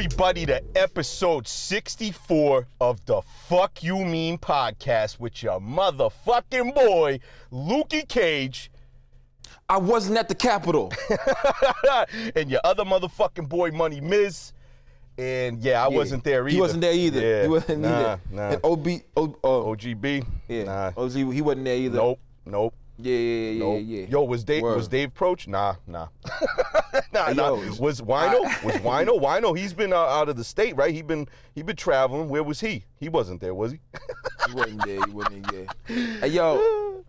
Everybody to episode 64 of the Fuck You Mean podcast with your motherfucking boy, Lukey Cage, I wasn't at the Capitol. and your other motherfucking boy, Money Miz. And yeah, I wasn't there either. He wasn't there either. Yeah, He wasn't nah, either. Nah. And OB, o, oh, uh, OGB? yeah, Nah. OZ, he wasn't there either. Nope. Nope. Yeah, yeah, yeah, Nope. yeah. Yo, was Dave Word. was Dave Proach? Nah, nah. nah, Hey, nah. yo, was Wino? was Wino? Wino, he's been uh, out of the state, right? He been he been traveling. Where was he? He wasn't there, was he? He wasn't there. He wasn't there. Hey, yo,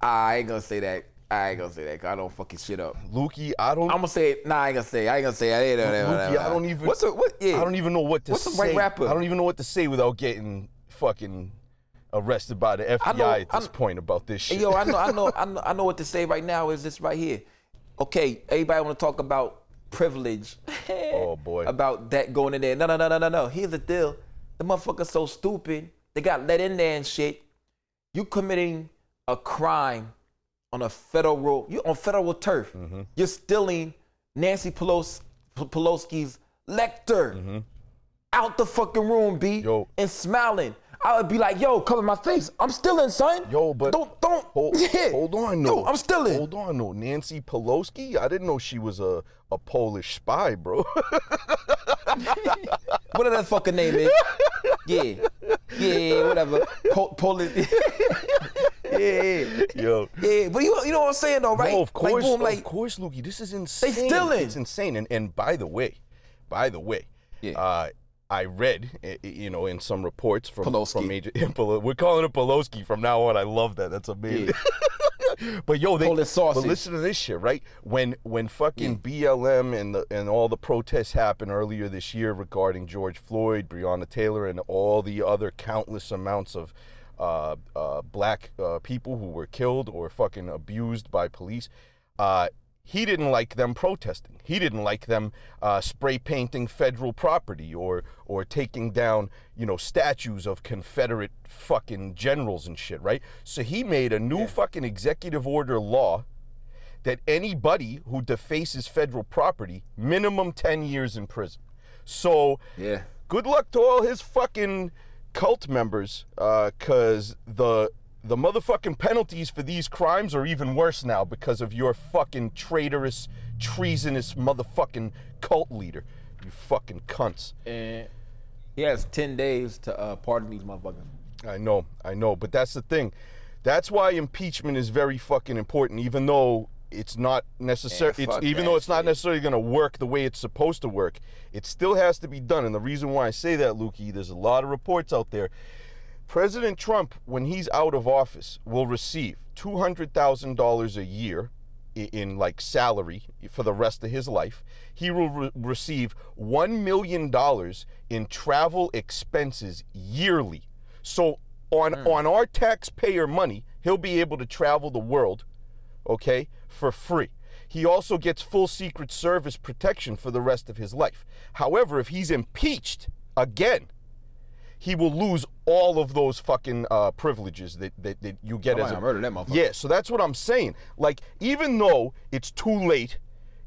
I ain't gonna say that. I ain't gonna say that. Cause I don't fucking shit up. Lukey, I don't I'm gonna say it. Nah, I ain't gonna say. It. I ain't gonna say. It. I ain't gonna Lukey, I don't even What's the what? Yeah. I don't even know what to What's the say. right rapper? I don't even know what to say without getting fucking arrested by the FBI know- at I this kn- point about this shit. Yo, I know, I know, I know, I know what to say right now. Is this right here? Okay, everybody want to talk about privilege. Oh, boy. About that going in there. No, no, no, no, no, no. Here's the deal. The motherfucker's so stupid. They got let in there and shit. You committing a crime on a federal, you on federal turf. Mm-hmm. You're stealing Nancy Pelosi, Pelosi's lecter out the fucking room, B, Mm-hmm. Yo. and smiling. I would be like, yo, cover my face. I'm stealing, son. Yo, but don't don't Hold, yeah. hold on, no. Yo, I'm stealing. Hold on, no. Nancy Pelosi? I didn't know she was a, a Polish spy, bro. Whatever that fucking name is. Yeah. Yeah, whatever. Po- Polish. yeah, yeah. Yo. Yeah, but you, you know what I'm saying though, right? No, of course, Like, boom, like, of course, Lukey. This is insane. stealing. It's insane. And and by the way, by the way, Yeah. uh, I read, eh, eh, you know, in some reports from Pelosi. from major. We're calling it Pelosi from now on. I love that. That's amazing. but yo, they but listen to this shit, right? When when fucking BLM and the and all the protests happened earlier this year regarding George Floyd, Breonna Taylor, and all the other countless amounts of uh, uh, black uh, people who were killed or fucking abused by police. Uh, he didn't like them protesting. He didn't like them uh, spray painting federal property or or taking down you know statues of Confederate fucking generals and shit, right? So he made a new fucking executive order law that anybody who defaces federal property, minimum 10 years in prison. So, Yeah. good luck to all his fucking cult members, because the the motherfucking penalties for these crimes are even worse now because of your fucking traitorous, treasonous motherfucking cult leader. You fucking cunts. and he has 10 days to uh, pardon these motherfuckers. I know, I know, but that's the thing. That's why impeachment is very fucking important, even though it's not necessary. Yeah, it's even though it's not necessarily going to work the way it's supposed to work. It still has to be done, and the reason why I say that, Lukey, there's a lot of reports out there. President Trump, when he's out of office, will receive two hundred thousand dollars a year in like salary for the rest of his life. He will re- receive one million dollars in travel expenses yearly. So on hmm. on our taxpayer money, he'll be able to travel the world, okay, for free. He also gets full Secret Service protection for the rest of his life. However, if he's impeached again, he will lose all of those fucking uh, privileges that, that, that you get Oh, as a murder that motherfucker. Yeah, so that's what I'm saying. Like, even though it's too late,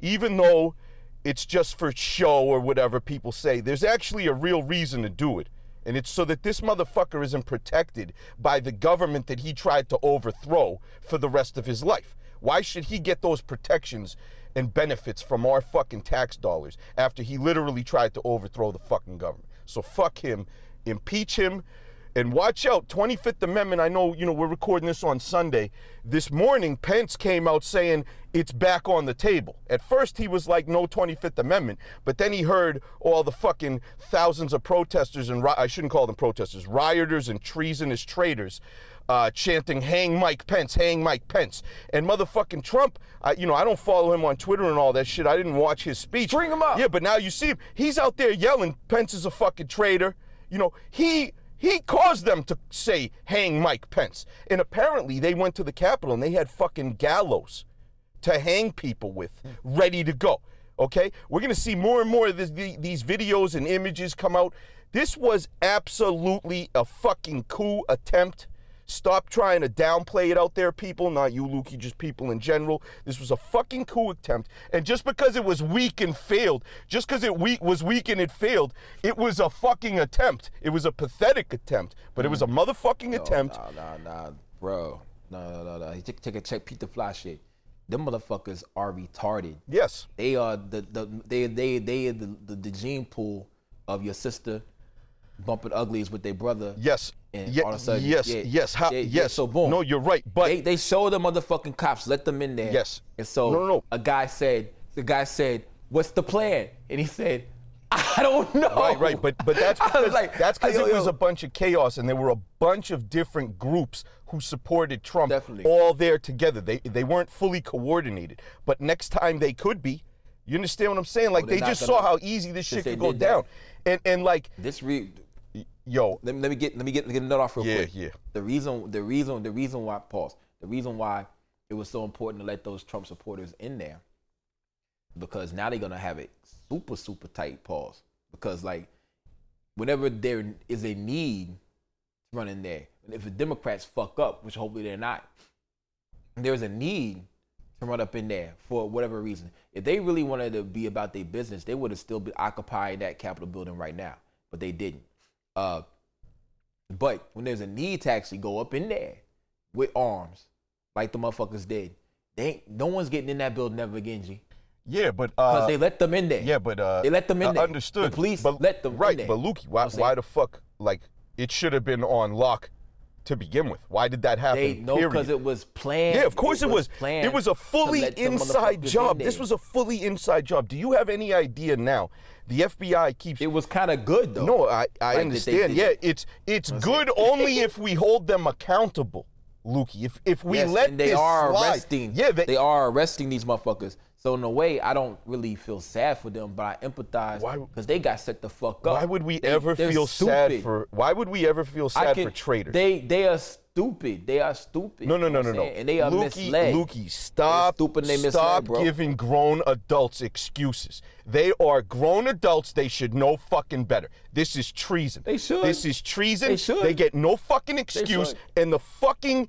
even though it's just for show or whatever people say, there's actually a real reason to do it. And it's so that this motherfucker isn't protected by the government that he tried to overthrow for the rest of his life. Why should he get those protections and benefits from our fucking tax dollars after he literally tried to overthrow the fucking government? So fuck him, impeach him, and watch out, 25th Amendment. I know, you know, we're recording this on Sunday. This morning, Pence came out saying it's back on the table. At first, he was like, no 25th Amendment, but then he heard all the fucking thousands of protesters and ri- I shouldn't call them protesters, rioters and treasonous traitors. Uh, chanting "Hang Mike Pence, hang Mike Pence," and motherfucking Trump. I, you know, I don't follow him on Twitter and all that shit. I didn't watch his speech. Bring him up. Yeah, but now you see him. He's out there yelling, "Pence is a fucking traitor." You know, he he caused them to say hang Mike Pence. And apparently they went to the Capitol and they had fucking gallows to hang people with ready to go. Okay? We're going to see more and more of this, the- these videos and images come out. This was absolutely a fucking coup attempt Stop trying to downplay it out there, people. Not you, Lukey, just people in general. This was a fucking coup attempt. And just because it was weak and failed, just because it weak was weak and it failed, it was a fucking attempt. It was a pathetic attempt, but it was a mm. motherfucking attempt. Nah, nah, nah, bro. No, no, no, no. Take, take a check, Pete the Fly shit. Them motherfuckers are retarded. Yes. They are the, the they they they are the, the, the gene pool of your sister bumping uglies with their brother. Yes. And Ye- all of a sudden, yes. yeah, yes. How, yeah, yeah, yes. so boom. No, you're right. But They they showed the motherfucking cops, let them in there. Yes. And so No, no, no. a guy said, the guy said, "What's the plan?" And he said, "I don't know." Right, right, but but that's because like, that's because it was a bunch of chaos, and there were a bunch of different groups who supported Trump, Definitely. all there together. They they weren't fully coordinated, but next time they could be. You understand what I'm saying? Oh, like they're they just saw how easy this shit could go did that. down, and and like this re yo, let me, let me get let me get get a note off real Yeah, quick. yeah. The reason the reason the reason why pause the reason why it was so important to let those Trump supporters in there because now they're gonna have it super super tight pause because like whenever there is a need to run in there and if the Democrats fuck up which hopefully they're not there's a need to run up in there for whatever reason. If they really wanted to be about their business, they would have still been occupying that Capitol building right now, but they didn't. Uh, but when there's a need to actually go up in there with arms, like the motherfuckers did, they ain't, no one's getting in that building ever again, G. yeah, but uh Because uh, they let them in there. yeah, but uh, they let them in there. Understood. The police but, let them in right, there. but Lukey, why I'm saying? why the fuck like it should have been on lock to begin with? Why did that happen? They no, because it was planned. Yeah, of course it was. planned It was a fully inside motherfuckers in job. This was a fully inside job. Do you have any idea now? The FBI keeps. It was kind of good though. no, I, I Like understand. Yeah, it. it's it's good only if we hold them accountable, Lukey. If if we Yes, let and they this are slide, arresting. Yeah, they, they are arresting these motherfuckers. So in a way, I don't really feel sad for them, but I empathize because they got set the fuck up. why would we They- ever they're feel sad stupid. for? Why would we ever feel sad can- for traitors? They they are stupid. They are stupid. No, no, no, no, no. And they are Lukey, misled. Lukey, stop. stupid and they misled, stop bro. giving grown adults excuses. They are grown adults. They should know fucking better. This is treason. They should. This is treason. They should. They get no fucking excuse. And the fucking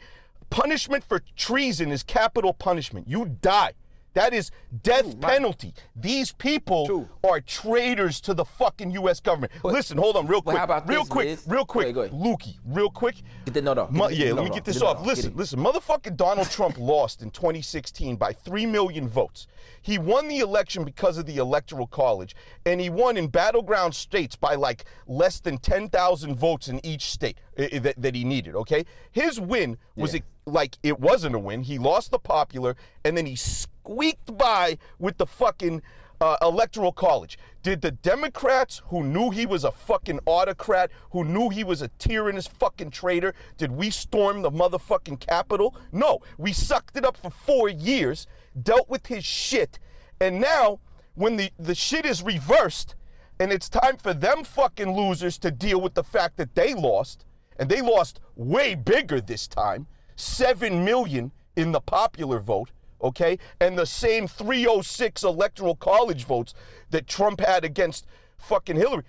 punishment for treason is capital punishment. You die. That is death penalty. These people True. are traitors to the fucking U.S. government. Listen, hold on, real quick, real this, quick, real quick, go ahead. Lukey, real quick. Get the note off. The- yeah, let me get this Get off. Listen, listen. Motherfucking Donald Trump lost in 2016 by 3 million votes. He won the election because of the Electoral College, and he won in battleground states by like less than 10,000 votes in each state uh, uh, that, that he needed, okay? His win was Yeah. a- like it wasn't a win. He lost the popular, and then he squeaked by with the fucking uh, electoral college. Did the Democrats who knew he was a fucking autocrat, who knew he was a tyrannous fucking traitor, did we storm the motherfucking Capitol? No. We sucked it up for four years, dealt with his shit, and now when the, the shit is reversed and it's time for them fucking losers to deal with the fact that they lost, and they lost way bigger this time 7 million in the popular vote, okay? And the same 306 electoral college votes that Trump had against fucking Hillary.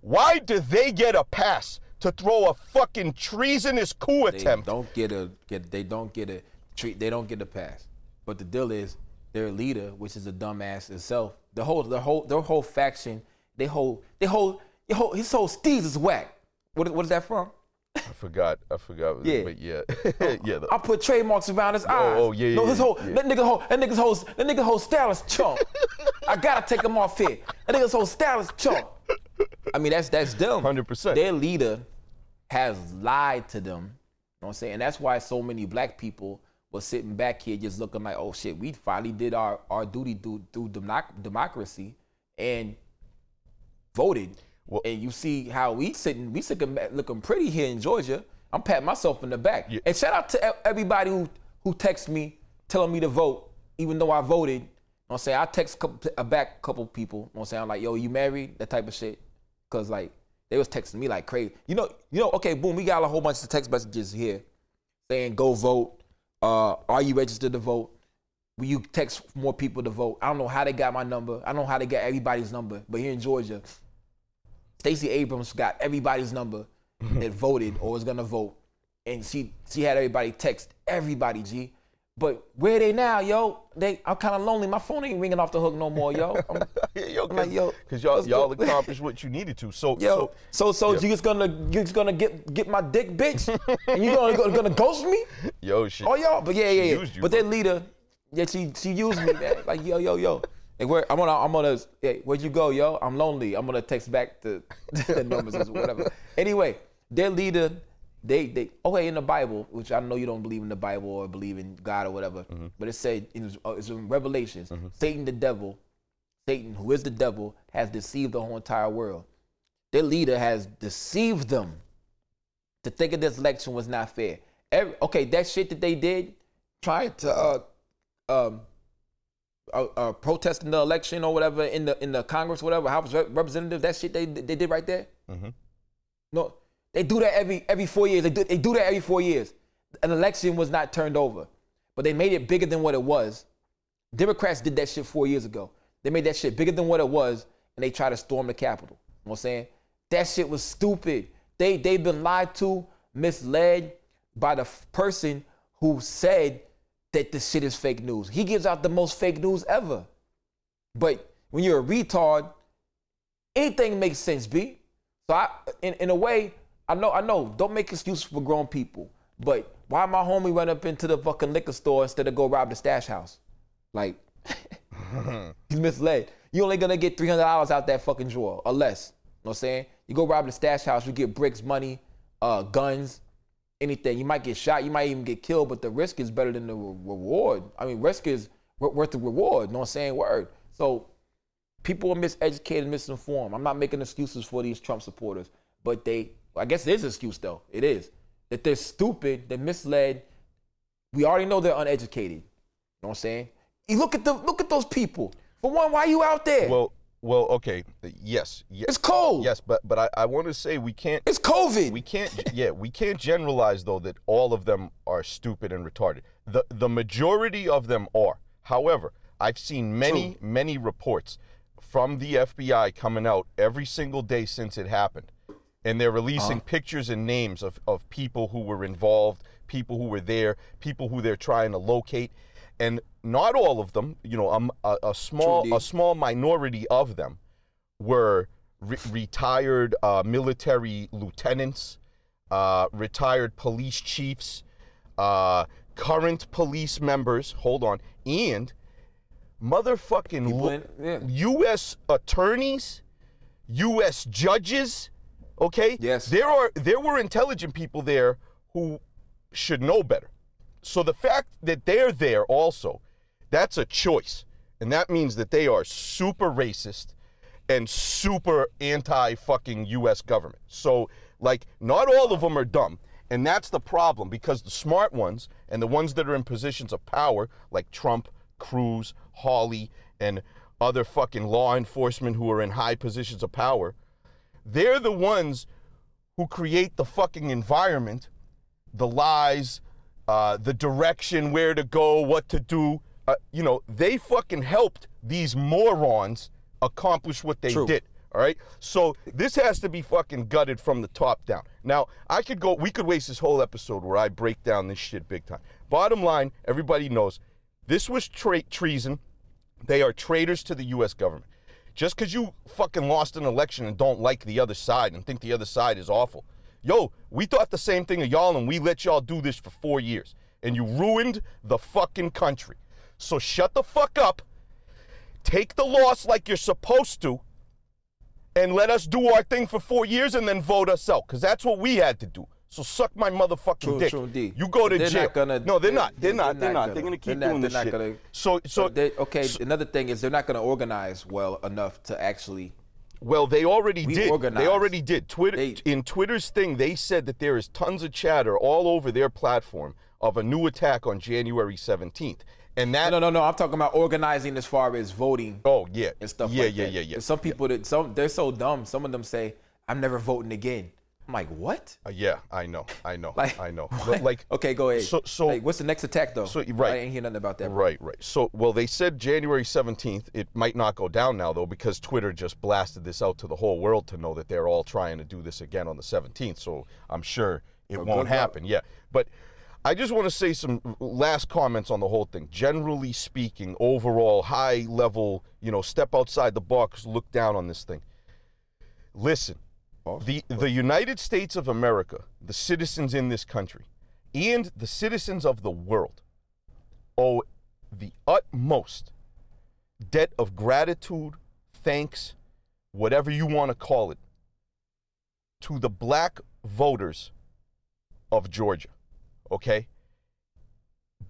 Why do they get a pass to throw a fucking treasonous coup They attempt? don't get a get. They don't get a treat. They don't get a pass. But the deal is, their leader, which is a dumbass itself, the whole, the whole, their whole faction, they whole, they whole, they whole his whole steez is whack. What, what is that from? I forgot. I forgot. Yeah. But yeah. Uh, yeah. the- I put trademarks around his oh, oh, eyes. oh, yeah, yeah. No, his whole yeah. that nigga whole that nigga's whole that nigga whole style is chunk. I gotta take him off here. That nigga's whole style is chunk. I mean that's that's them. 100%. Their leader has lied to them. You know what I'm saying? And that's why so many black people were sitting back here just looking like, oh shit, we finally did our, our duty through, through democ- democracy and voted. Well- and you see how we sitting, we sitting looking pretty here in Georgia. I'm patting myself in the back. Yeah. And shout out to everybody who who texts me telling me to vote, even though I voted. You know I'm saying? I text couple, a back couple people. You know I'm saying? I'm like, yo, you married? That type of shit. Cause like they was texting me like crazy. You know, you know, okay, boom, we got a whole bunch of text messages here saying go vote. Uh, are you registered to vote? Will you text more people to vote? I don't know how they got my number. I don't know how they got everybody's number. But here in Georgia, Stacey Abrams got everybody's number mm-hmm. that voted or was gonna vote. and she she had everybody text everybody, G. But where they now, yo? They I'm kind of lonely. My phone ain't ringing off the hook no more, yo. I'm, Yeah, yo, I'm like, yo, because y'all y'all go. accomplished what you needed to. So, yo, so so so yeah. you just gonna you just gonna get get my dick, bitch, and you gonna gonna, gonna ghost me? yo, shit. Oh y'all, but yeah, yeah, yeah. you, but bro. that leader, yeah, she she used me, man. Like yo, yo, yo. Hey, where I'm gonna I'm gonna hey, where'd you go, yo? I'm lonely. I'm gonna text back to the numbers or whatever. Anyway, their leader, they they okay in the Bible, which I know you don't believe in the Bible or believe in God or whatever, Mm-hmm. but it said in, uh, it's in Revelations, Satan the devil, Satan who is the devil has deceived the whole entire world. Their leader has deceived them to think of this election was not fair. Every, okay, that shit that they did, trying to uh, um, uh, uh, protesting the election or whatever in the in the Congress, whatever House of Representatives, that shit they they did right there. Mhm. No, they do that every every four years. They do they do that every four years. An election was not turned over, but they made it bigger than what it was. Democrats did that shit four years ago. They made that shit bigger than what it was, and they tried to storm the Capitol. You know what I'm saying? That shit was stupid. They they've been lied to, misled by the f- person who said that this shit is fake news. He gives out the most fake news ever. But when you're a retard, anything makes sense, B. So I in, in a way, I know, I know, don't make excuses for grown people. But why my homie run up into the fucking liquor store instead of go rob the stash house? Like he's misled. You only gonna get three hundred dollars out that fucking drawer or less. You know what I'm saying? You go rob the stash house, you get bricks, money, uh, guns, anything. You might get shot, you might even get killed, but the risk is better than the re- reward. I mean, risk is wor- worth the reward. You know what I'm saying? Word. So people are miseducated, misinformed. I'm not making excuses for these Trump supporters, but they, I guess it is an excuse though. It is that they're stupid, they're misled. We already know they're uneducated. You know what I'm saying? You look at the look at those people. For one, why are you out there? Well, well, okay. Yes, yes, it's cold. yes, but but I, I want to say we can't It's COVID. we can't yeah we can't generalize though that all of them are stupid and retarded the the majority of them are however i've seen many many reports from the fbi coming out every single day since it happened and they're releasing uh-huh. pictures and names of, of people who were involved people who were there people who they're trying to locate and not all of them you know um, a, a small True, D. a small minority of them were re- retired uh, military lieutenants, uh, retired police chiefs, uh, current police members. Hold on, and motherfucking lo- in- yeah. U.S. attorneys, U.S. judges. Okay. Yes. There are there were intelligent people there who should know better. So the fact that they're there also, that's a choice. And that means that they are super racist and super anti fucking US government. So, like, not all of them are dumb. And that's the problem because the smart ones and the ones that are in positions of power, like Trump, Cruz, Hawley, and other fucking law enforcement who are in high positions of power, they're the ones who create the fucking environment, the lies, uh, the direction, where to go, what to do. Uh, you know, they fucking helped these morons accomplish what they True. did. All right. So this has to be fucking gutted from the top down. Now, I could go, we could waste this whole episode where I break down this shit big time. Bottom line, everybody knows this was tra- treason. They are traitors to the U.S. government. Just because you fucking lost an election and don't like the other side and think the other side is awful. Yo, we thought the same thing of y'all and we let y'all do this for four years. And you ruined the fucking country. So shut the fuck up, take the loss like you're supposed to, and let us do our thing for four years and then vote us out. Because that's what we had to do. So suck my motherfucking True, dick. true, D. You go to They're jail. not gonna- no, they're they- not. They're they- not. They're not. They're gonna- gonna keep they're not- doing this they're not shit. gonna- so, so They- okay, another thing is they're not going to organize well enough to actually. Well, they already did. organized. They already did. Twitter They- in Twitter's thing, they said that there is tons of chatter all over their platform of a new attack on January 17th. And that No, no, no. I'm talking about organizing as far as voting Oh, yeah. and stuff yeah, like yeah, that. Yeah, yeah, And Some people that some they're so dumb. Some of them say, "I'm never voting again." I'm like, what? Uh, yeah, I know. I know. Like I know. what? Like okay, go ahead. So so Like, what's the next attack though? So, right. I ain't hear nothing about that. bro. Right, right. So, well, they said January 17th. It might not go down now, though, because Twitter just blasted this out to the whole world to know that they're all trying to do this again on the 17th. So, I'm sure it won't luck. happen. Yeah, but I just want to say some last comments on the whole thing. Generally speaking, overall, high level, you know, step outside the box, look down on this thing. Listen, the the United States of America, the citizens in this country, and the citizens of the world owe the utmost debt of gratitude, thanks, whatever you want to call it, to the black voters of Georgia. Okay?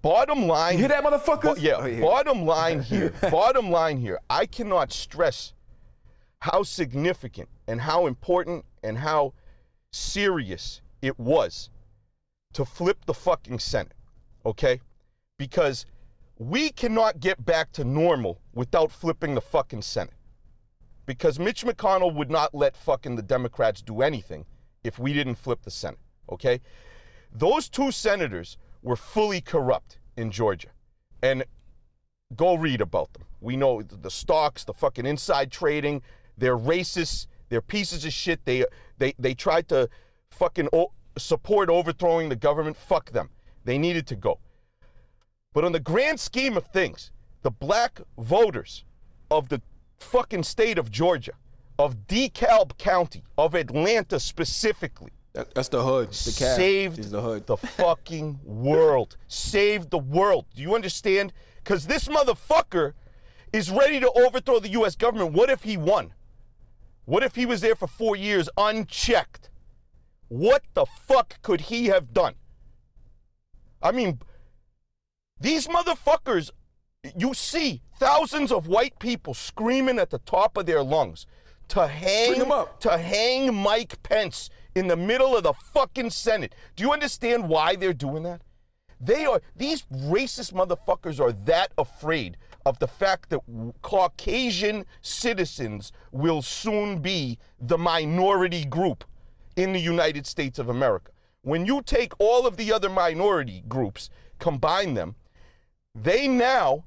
Bottom line. You hear that, motherfuckers? Bo- yeah, Oh, yeah. bottom line here. bottom line here. I cannot stress how significant and how important and how serious it was to flip the fucking Senate. Okay? Because we cannot get back to normal without flipping the fucking Senate. Because Mitch McConnell would not let fucking the Democrats do anything if we didn't flip the Senate. Okay? Those two senators were fully corrupt in Georgia. And go read about them. We know the stocks, the fucking inside trading, they're racist, they're pieces of shit. They they they tried to fucking o- support overthrowing the government. Fuck them. They needed to go. But on the grand scheme of things, the black voters of the fucking state of Georgia, of DeKalb County, of Atlanta specifically, That- that's the hood. DeKalb saved is the hood. the fucking world. Saved the world. Do you understand? Because this motherfucker is ready to overthrow the U.S. government. What if he won? What if he was there for four years unchecked? What the fuck could he have done? I mean, these motherfuckers, you see thousands of white people screaming at the top of their lungs to hang to hang Mike Pence in the middle of the fucking Senate. Do you understand why they're doing that? They are these racist motherfuckers are that afraid of the fact that Caucasian citizens will soon be the minority group in the United States of America. When you take all of the other minority groups, combine them, they now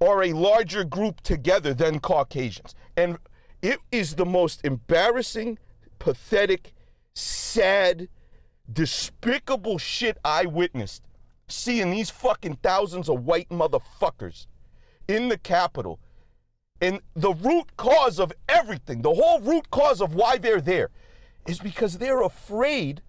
are a larger group together than Caucasians. And it is the most embarrassing, pathetic, sad, despicable shit I witnessed seeing these fucking thousands of white motherfuckers in the Capitol. And the root cause of everything, the whole root cause of why they're there, is because they're afraid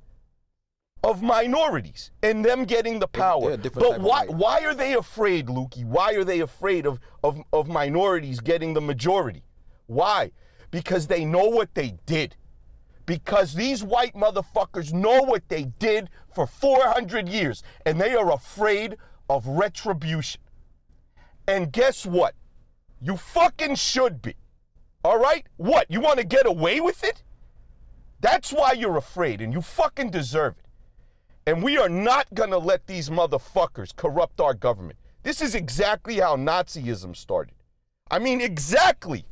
of minorities and them getting the power. they're a different But why why are they afraid, Lukey? Why are they afraid of, of, of minorities getting the majority? Why? Because they know what they did. Because these white motherfuckers know what they did for 400 years and they are afraid of retribution. And guess what? You fucking should be. All right? What? You want to get away with it? That's why you're afraid and you fucking deserve it. And we are not going to let these motherfuckers corrupt our government. This is exactly how Nazism started. I mean, exactly.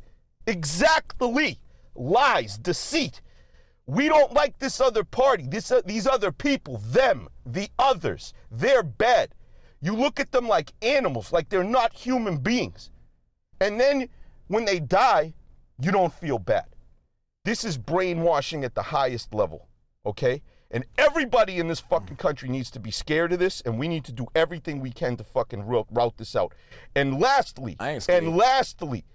Exactly. Lies, deceit. We don't like this other party, this, uh, these other people, them, the others. They're bad. You look at them like animals, like they're not human beings. And then when they die, you don't feel bad. This is brainwashing at the highest level, okay? And everybody in this fucking country needs to be scared of this, and we need to do everything we can to fucking route, this out. And lastly, I ain't scared. and lastly,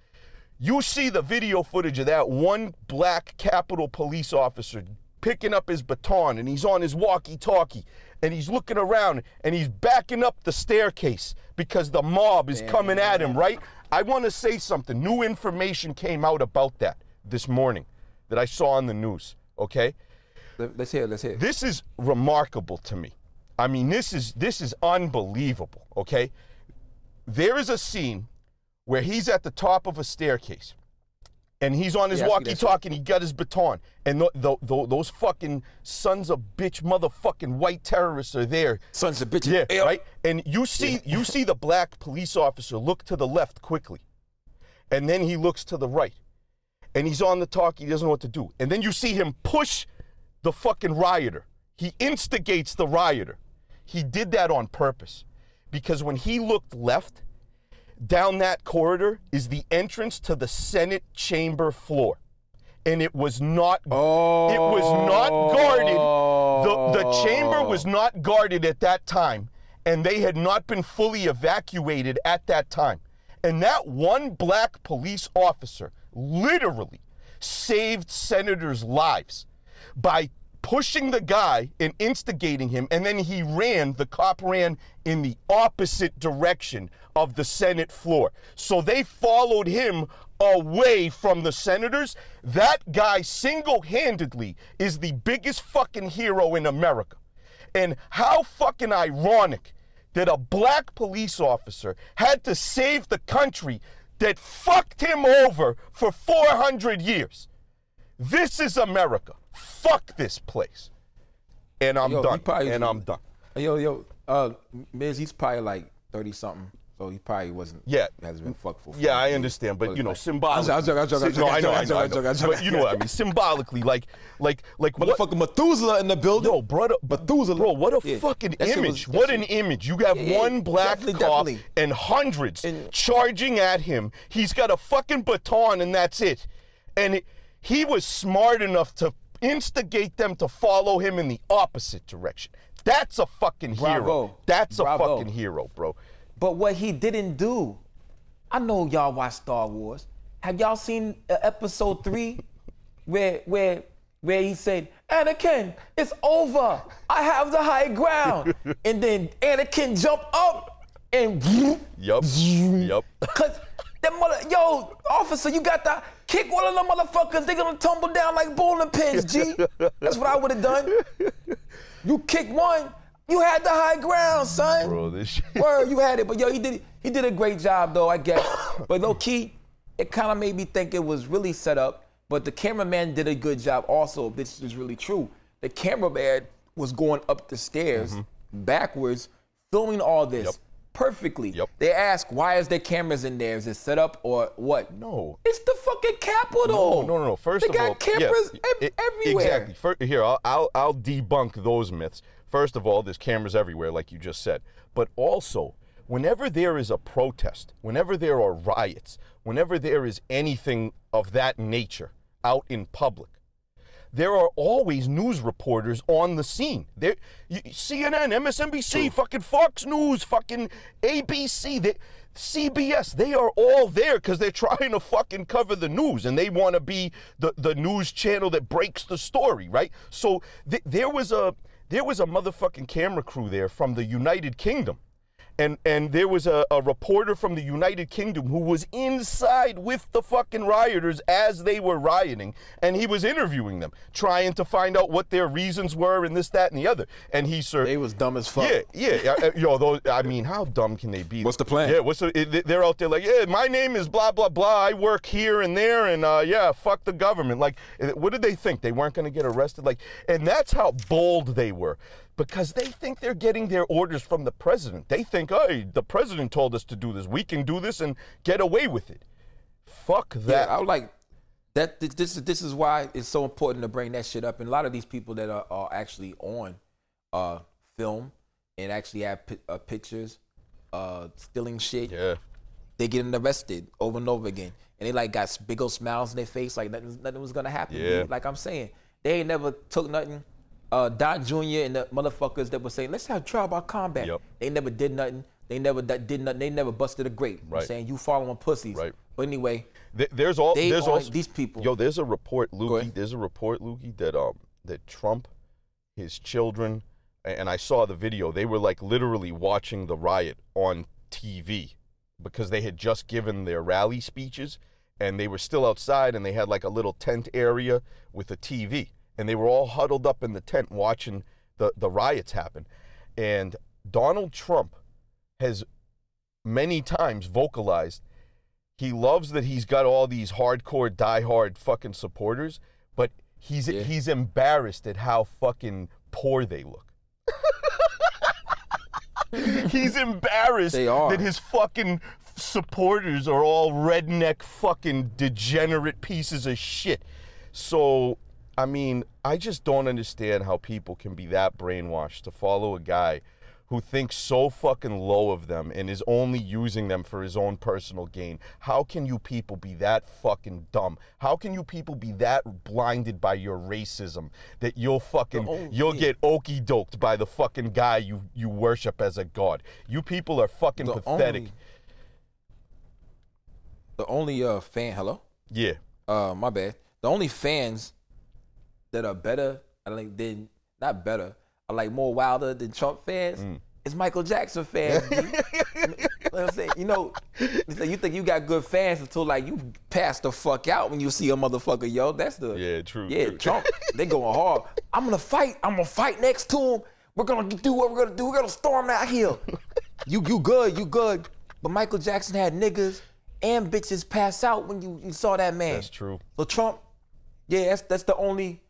you see the video footage of that one black Capitol police officer picking up his baton and he's on his walkie talkie and he's looking around and he's backing up the staircase because the mob is coming at him, right? I want to say something. New information came out about that this morning that I saw on the news, okay? Let- Let's hear. it, Let's hear. it. This is remarkable to me. I mean, this is this is unbelievable, okay? There is a scene where he's at the top of a staircase and he's on his Yeah, I see that walkie shit. talkie and he got his baton and th- th- th- those fucking sons of bitch motherfucking white terrorists are there Sons of bitch yeah, right. And you see, you see the black police officer look to the left quickly, and then he looks to the right, and he's on the talk. He doesn't know what to do, and then you see him push the fucking rioter. He instigates the rioter. He did that on purpose, because when he looked left, down that corridor is the entrance to the Senate chamber floor. and it was not Oh. it was not guarded. The the chamber oh. was not guarded at that time, and they had not been fully evacuated at that time. And that one black police officer literally saved senators' lives by pushing the guy and instigating him, and then he ran, the cop ran in the opposite direction of the Senate floor. So they followed him away from the senators. That guy single handedly is the biggest fucking hero in America. And how fucking ironic that a black police officer had to save the country that fucked him over for 400 years. This is America. Fuck this place. And I'm Yo, done. probably- And I'm done. Yo, yo, uh, Miz, he's probably like thirty something, so he probably wasn't. Yeah. hasn't been fucked for. Yeah, I understand, but you know, symbolically. I'm No, I know, I know, I. But you know what I mean? Symbolically, like, like, like what? Motherfucker Methuselah in the building. Yo, brother, Methuselah. bro, what a Yeah, fucking that shit was- image! what an image! You have Yeah, one black definitely, cop definitely. and hundreds And- charging at him. He's got a fucking baton, and that's it. And it, he was smart enough to instigate them to follow him in the opposite direction. That's a fucking hero. Bravo. That's a Bravo. fucking hero, bro. But what he didn't do, I know y'all watch Star Wars. Have y'all seen uh, episode three, where where where he said, "Anakin, it's over. I have the high ground," and then Anakin jumped up and. Yup. yup. Cause that mother, yo, officer, you got to kick one of them motherfuckers. They gonna tumble down like bowling pins, G. That's what I would have done. You kick one, you had the high ground, son. Bro, this shit. Word, you had it. But yo, he did he did a great job though, I guess. But low key, it kind of made me think it was really set up. But the cameraman did a good job also. This is really true. The cameraman was going up the stairs backwards, filming all this Mm-hmm. Yep. Perfectly. Yep. They ask, why is there cameras in there? Is it set up or what? No. It's the fucking Capitol. No, no, no, no. First they of got all, cameras yeah, ev- it- everywhere. Exactly. Fir- here, I'll, I'll I'll debunk those myths. First of all, there's cameras everywhere, like you just said. But also, whenever there is a protest, whenever there are riots, whenever there is anything of that nature out in public, there are always news reporters on the scene. There, you, CNN, MSNBC, fucking Fox News, fucking ABC, they, CBS, they are all there because they're trying to fucking cover the news and they want to be the, the news channel that breaks the story, right? So th- there was a there was a motherfucking camera crew there from the United Kingdom and and there was a, a reporter from the United Kingdom who was inside with the fucking rioters as they were rioting, and he was interviewing them, trying to find out what their reasons were and this, that, and the other. And he, sir, They was dumb as fuck. yeah, yeah, uh, yo, those, I mean, how dumb can they be? What's the plan? Yeah, what's the, it- they're out there like, yeah, my name is blah blah blah. I work here and there, and uh, yeah, fuck the government. Like, uh, what did they think? They weren't going to get arrested? Like, and that's how bold they were. Because they think they're getting their orders from the president. They think, hey, the president told us to do this. We can do this and get away with it. Fuck that. Yeah, I would like that. This is this is why it's so important to bring that shit up. And a lot of these people that are, are actually on uh, film and actually have pi- uh, pictures, uh, stealing shit, yeah. they getting arrested over and over again. And they like got big old smiles on their face, like nothing, nothing was gonna happen. Yeah. dude. Like I'm saying, they ain't never took nothing. Uh, Don Jr. and the motherfuckers that were saying, let's have trial by combat. Yep. They never did nothing. They never did nothing. They never busted a grape. I'm Right. saying you following pussies. Right. But anyway, Th- There's all there's also these people- Yo, there's a report, Lukey. There's a report, Lukey, that um that Trump, his children, and I saw the video. They were like literally watching the riot on TV because they had just given their rally speeches and they were still outside and they had like a little tent area with a TV and they were all huddled up in the tent watching the the riots happen. And Donald Trump has many times vocalized he loves that he's got all these hardcore diehard fucking supporters but he's Yeah. he's embarrassed at how fucking poor they look he's embarrassed that his fucking supporters are all redneck fucking degenerate pieces of shit so i mean i just don't understand how people can be that brainwashed to follow a guy who thinks so fucking low of them and is only using them for his own personal gain. How can you people be that fucking dumb? How can you people be that blinded by your racism that you'll fucking only- you'll get okey doked by the fucking guy you you worship as a god? You people are fucking The pathetic. only- The only uh fan, hello, yeah. uh, my bad. The only fans that are better, I think, than not better, are like more wilder than Trump fans. Mm. Is Michael Jackson fans. You know what I'm saying? You know, you think you got good fans until like you pass the fuck out when you see a motherfucker, yo. That's the Yeah, true, Yeah, true. Trump, they going hard. I'm gonna fight. I'm gonna fight next to him. We're gonna do what we're gonna do. We're gonna storm that hill. you you good, you good. But Michael Jackson had niggas and bitches pass out when you, you saw that man. That's true. So Trump, yeah, that's that's the only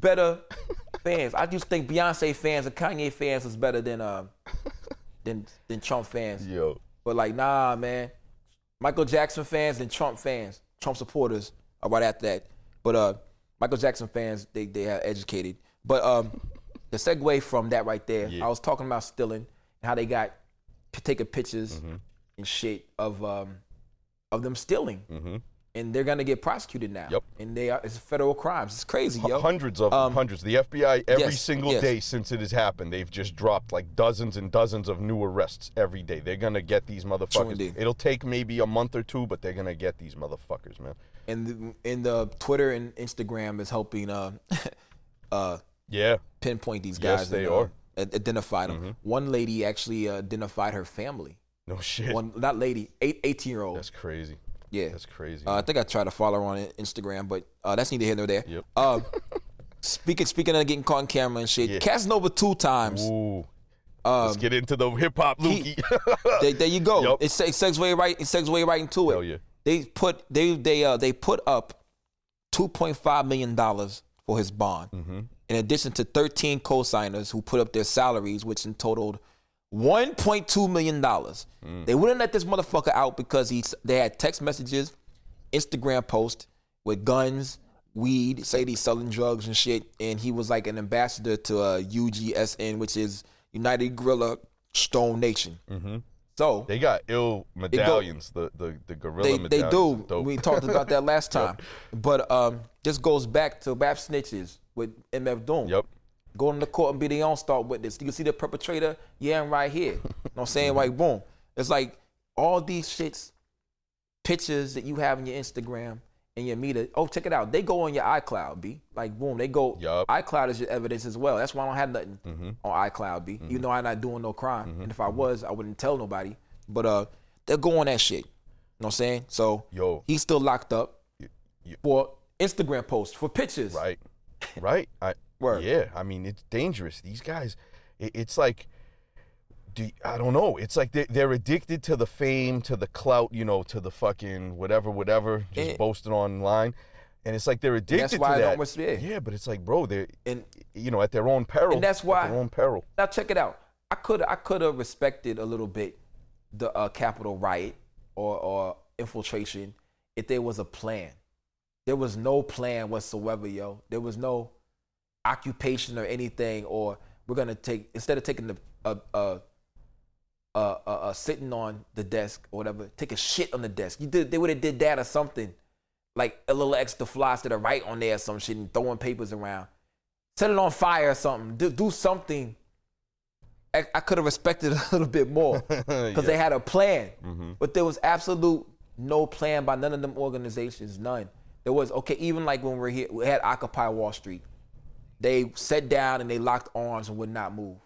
better fans. I just think Beyonce fans and Kanye fans is better than uh than than Trump fans. Yo. But like, nah, man. Michael Jackson fans and Trump fans, Trump supporters are right after that. But uh, Michael Jackson fans, they they are educated. But um, the segue from that right there, Yeah. I was talking about stealing and how they got p- taking pictures Mm-hmm. and shit of um of them stealing, Mhm. And they're gonna get prosecuted now. Yep. And they are it's federal crimes. It's crazy, yo. Hundreds of Um, hundreds. The FBI every yes, single yes. day since it has happened, they've just dropped like dozens and dozens of new arrests every day. They're gonna get these motherfuckers. indeed. It'll take maybe a month or two, but they're gonna get these motherfuckers, man. And the, and the Twitter and Instagram is helping uh uh Yeah. pinpoint these guys. Yes, they and, uh, are. Mm-hmm. identify them. One lady actually uh, identified her family. No shit. One, not lady, eight, 18 year old. That's crazy. Yeah. That's crazy. Uh, I think I tried to follow her on Instagram, but uh, that's neither here nor there. Yep. Uh, speaking speaking of getting caught on camera and shit, Yeah. Casanova two times. Ooh. Um, Let's get into the hip hop lookie. there, there you go. Yup. It, se- segues way right. It way right into it. Hell yeah. They put they they uh they put up two point five million dollars for his bond. Mm-hmm. In addition to thirteen co-signers who put up their salaries, which in totaled one point two million dollars. Mm. They wouldn't let this motherfucker out because he's they had text messages, Instagram posts with guns, weed, say he's selling drugs and shit, and he was like an ambassador to uh, UGSN, which is United Gorilla Stone Nation. Mhm. So They got ill medallions. the the the gorilla they, they do. Dope. We talked about that last time. But um, this goes back to rap snitches with MF Doom. Yep. Go in the court and be the on star witness. You can see the perpetrator. Yeah, I'm right here. You know what I'm saying? Like, boom. It's like all these shits, pictures that you have in your Instagram and your meter. Oh, check it out. They go on your iCloud, B. Like, boom. They go. Yup. iCloud is your evidence as well. That's why I don't have nothing Mm-hmm. on iCloud, B. You know I'm not doing no crime. And if I was, I wouldn't tell nobody. But uh, they'll go on that shit. You know what I'm saying? So Yo. he's still locked up you- for Instagram posts, for pictures. Right. Right. I Word. yeah. I mean, it's dangerous. These guys, it, it's like, do I don't know. It's like they, they're addicted to the fame, to the clout, you know, to the fucking whatever, whatever, just And- boasting online, and it's like they're addicted that's why I to that. res- yeah. yeah, but it's like, bro, they're And you know at their own peril. And that's why- at their own peril. Now check it out. I could I could have respected a little bit the uh, Capitol riot or or infiltration if there was a plan. There was no plan whatsoever, yo. There was no occupation or anything. Or we're gonna take instead of taking the uh, uh, uh, uh, uh, sitting on the desk or whatever, take a shit on the desk. You did they would have did that or something, like a little extra flies to the right on there or some shit and throwing papers around. Set it on fire or something. Do, do something. I, I could have respected a little bit more because they had a plan, but there was absolute no plan by none of them organizations. None. There was okay. Even like when we're here, we had Occupy Wall Street. They sat down and they locked arms and would not move.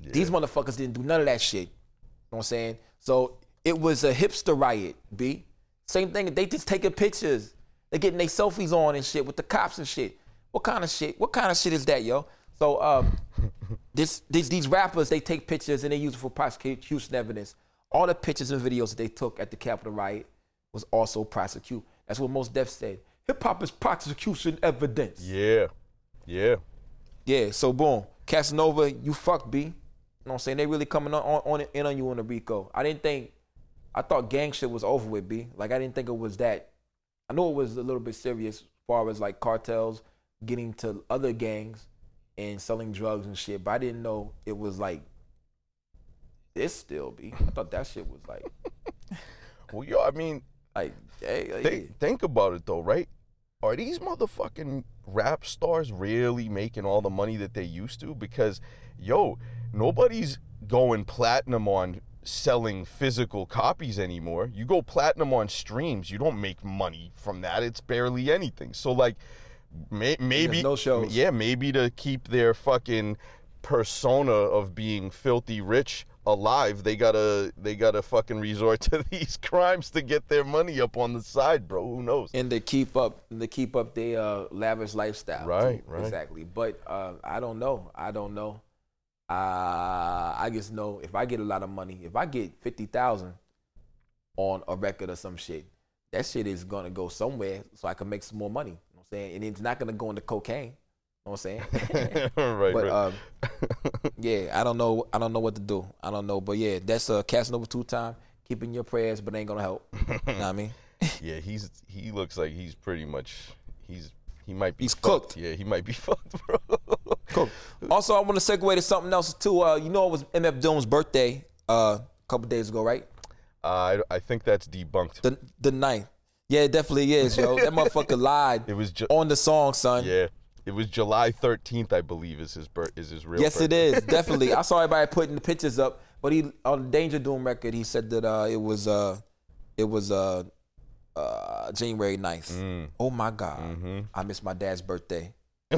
These motherfuckers didn't do none of that shit. You know what I'm saying? So it was a hipster riot, B. Same thing, they just taking pictures. They getting their selfies on and shit with the cops and shit. What kind of shit? What kind of shit is that, yo? So um this, these these rappers, they take pictures and they use it for prosecution evidence. All the pictures and videos that they took at the Capitol riot was also prosecute. That's what Mos Def said. Hip hop is prosecution evidence. Yeah. Yeah. Yeah, so boom. Casanova, you fuck B. You know what I'm saying? They really coming on, on, on in on you in the Rico. I didn't think I thought gang shit was over with, B. Like I didn't think it was that I know it was a little bit serious as far as like cartels getting to other gangs and selling drugs and shit, but I didn't know it was like this still be. I thought that shit was like, Well, yo, I mean, like, hey, think about it though, right? Are these motherfucking rap stars really making all the money that they used to? Because, yo, nobody's going platinum on selling physical copies anymore. You go platinum on streams, you don't make money from that. It's barely anything. So, like, may, maybe no shows. Yeah, maybe to keep their fucking persona of being filthy rich alive, they gotta they gotta fucking resort to these crimes to get their money up on the side, bro. Who knows? and to keep up, and to keep up their uh, lavish lifestyle. Right, too. right. Exactly. But uh, I don't know. I don't know. Uh, I just know if I get a lot of money, if I get fifty thousand on a record or some shit, that shit is gonna go somewhere so I can make some more money. You know what I'm saying? And it's not gonna go into cocaine. Know what I'm saying? right, But right. um, yeah, I don't know. I don't know what to do. I don't know. But yeah, that's a uh, Casanova two time. Keeping your prayers, but ain't gonna help. you know what I mean? yeah, he's he looks like he's pretty much he's he might be He's fucked. cooked. Yeah, he might be fucked, bro. Cool. Also, I want to segue to something else too. Uh, you know, it was MF Doom's birthday uh, a couple days ago, right? Uh, I I think that's debunked. The the ninth. Yeah, it definitely is, yo. That motherfucker lied It was ju- on the song, son. yeah, it was July 13th, I believe, is his birth is his real. Yes, it birthday. is definitely. I saw everybody putting the pictures up, but he on the Danger Doom record, he said that uh, it was uh, it was uh, uh, January 9th. Mm. Oh my God, Mm-hmm. I missed my dad's birthday.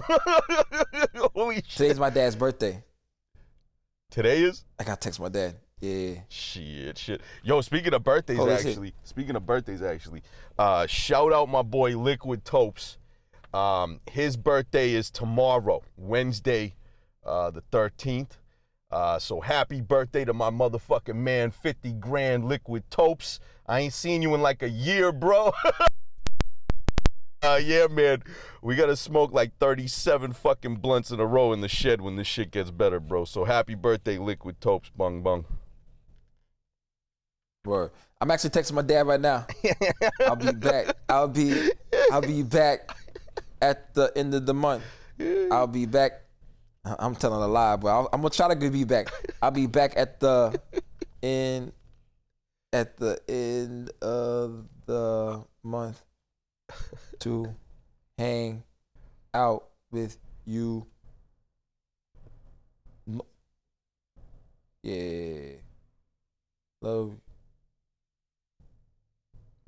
Holy shit! Today's my dad's birthday. Today is I gotta text my dad. Yeah. shit, shit. Yo, speaking of birthdays, Oh, it? actually, speaking of birthdays, actually, uh, shout out my boy Liquid Topes. Um, his birthday is tomorrow, Wednesday, uh, the 13th. Uh, so happy birthday to my motherfucking man, 50 grand Liquid Topes. I ain't seen you in like a year, bro. uh, yeah, man. We gotta smoke like 37 fucking blunts in a row in the shed when this shit gets better, bro. So happy birthday, Liquid Topes. Bung bung. Word. I'm actually texting my dad right now. I'll be back. I'll be I'll be back at the end of the month. I'll be back. I- I'm telling a lie, but I'll, I'm gonna try to be back. I'll be back at the end at the end of the month to hang out with you. Yeah. Love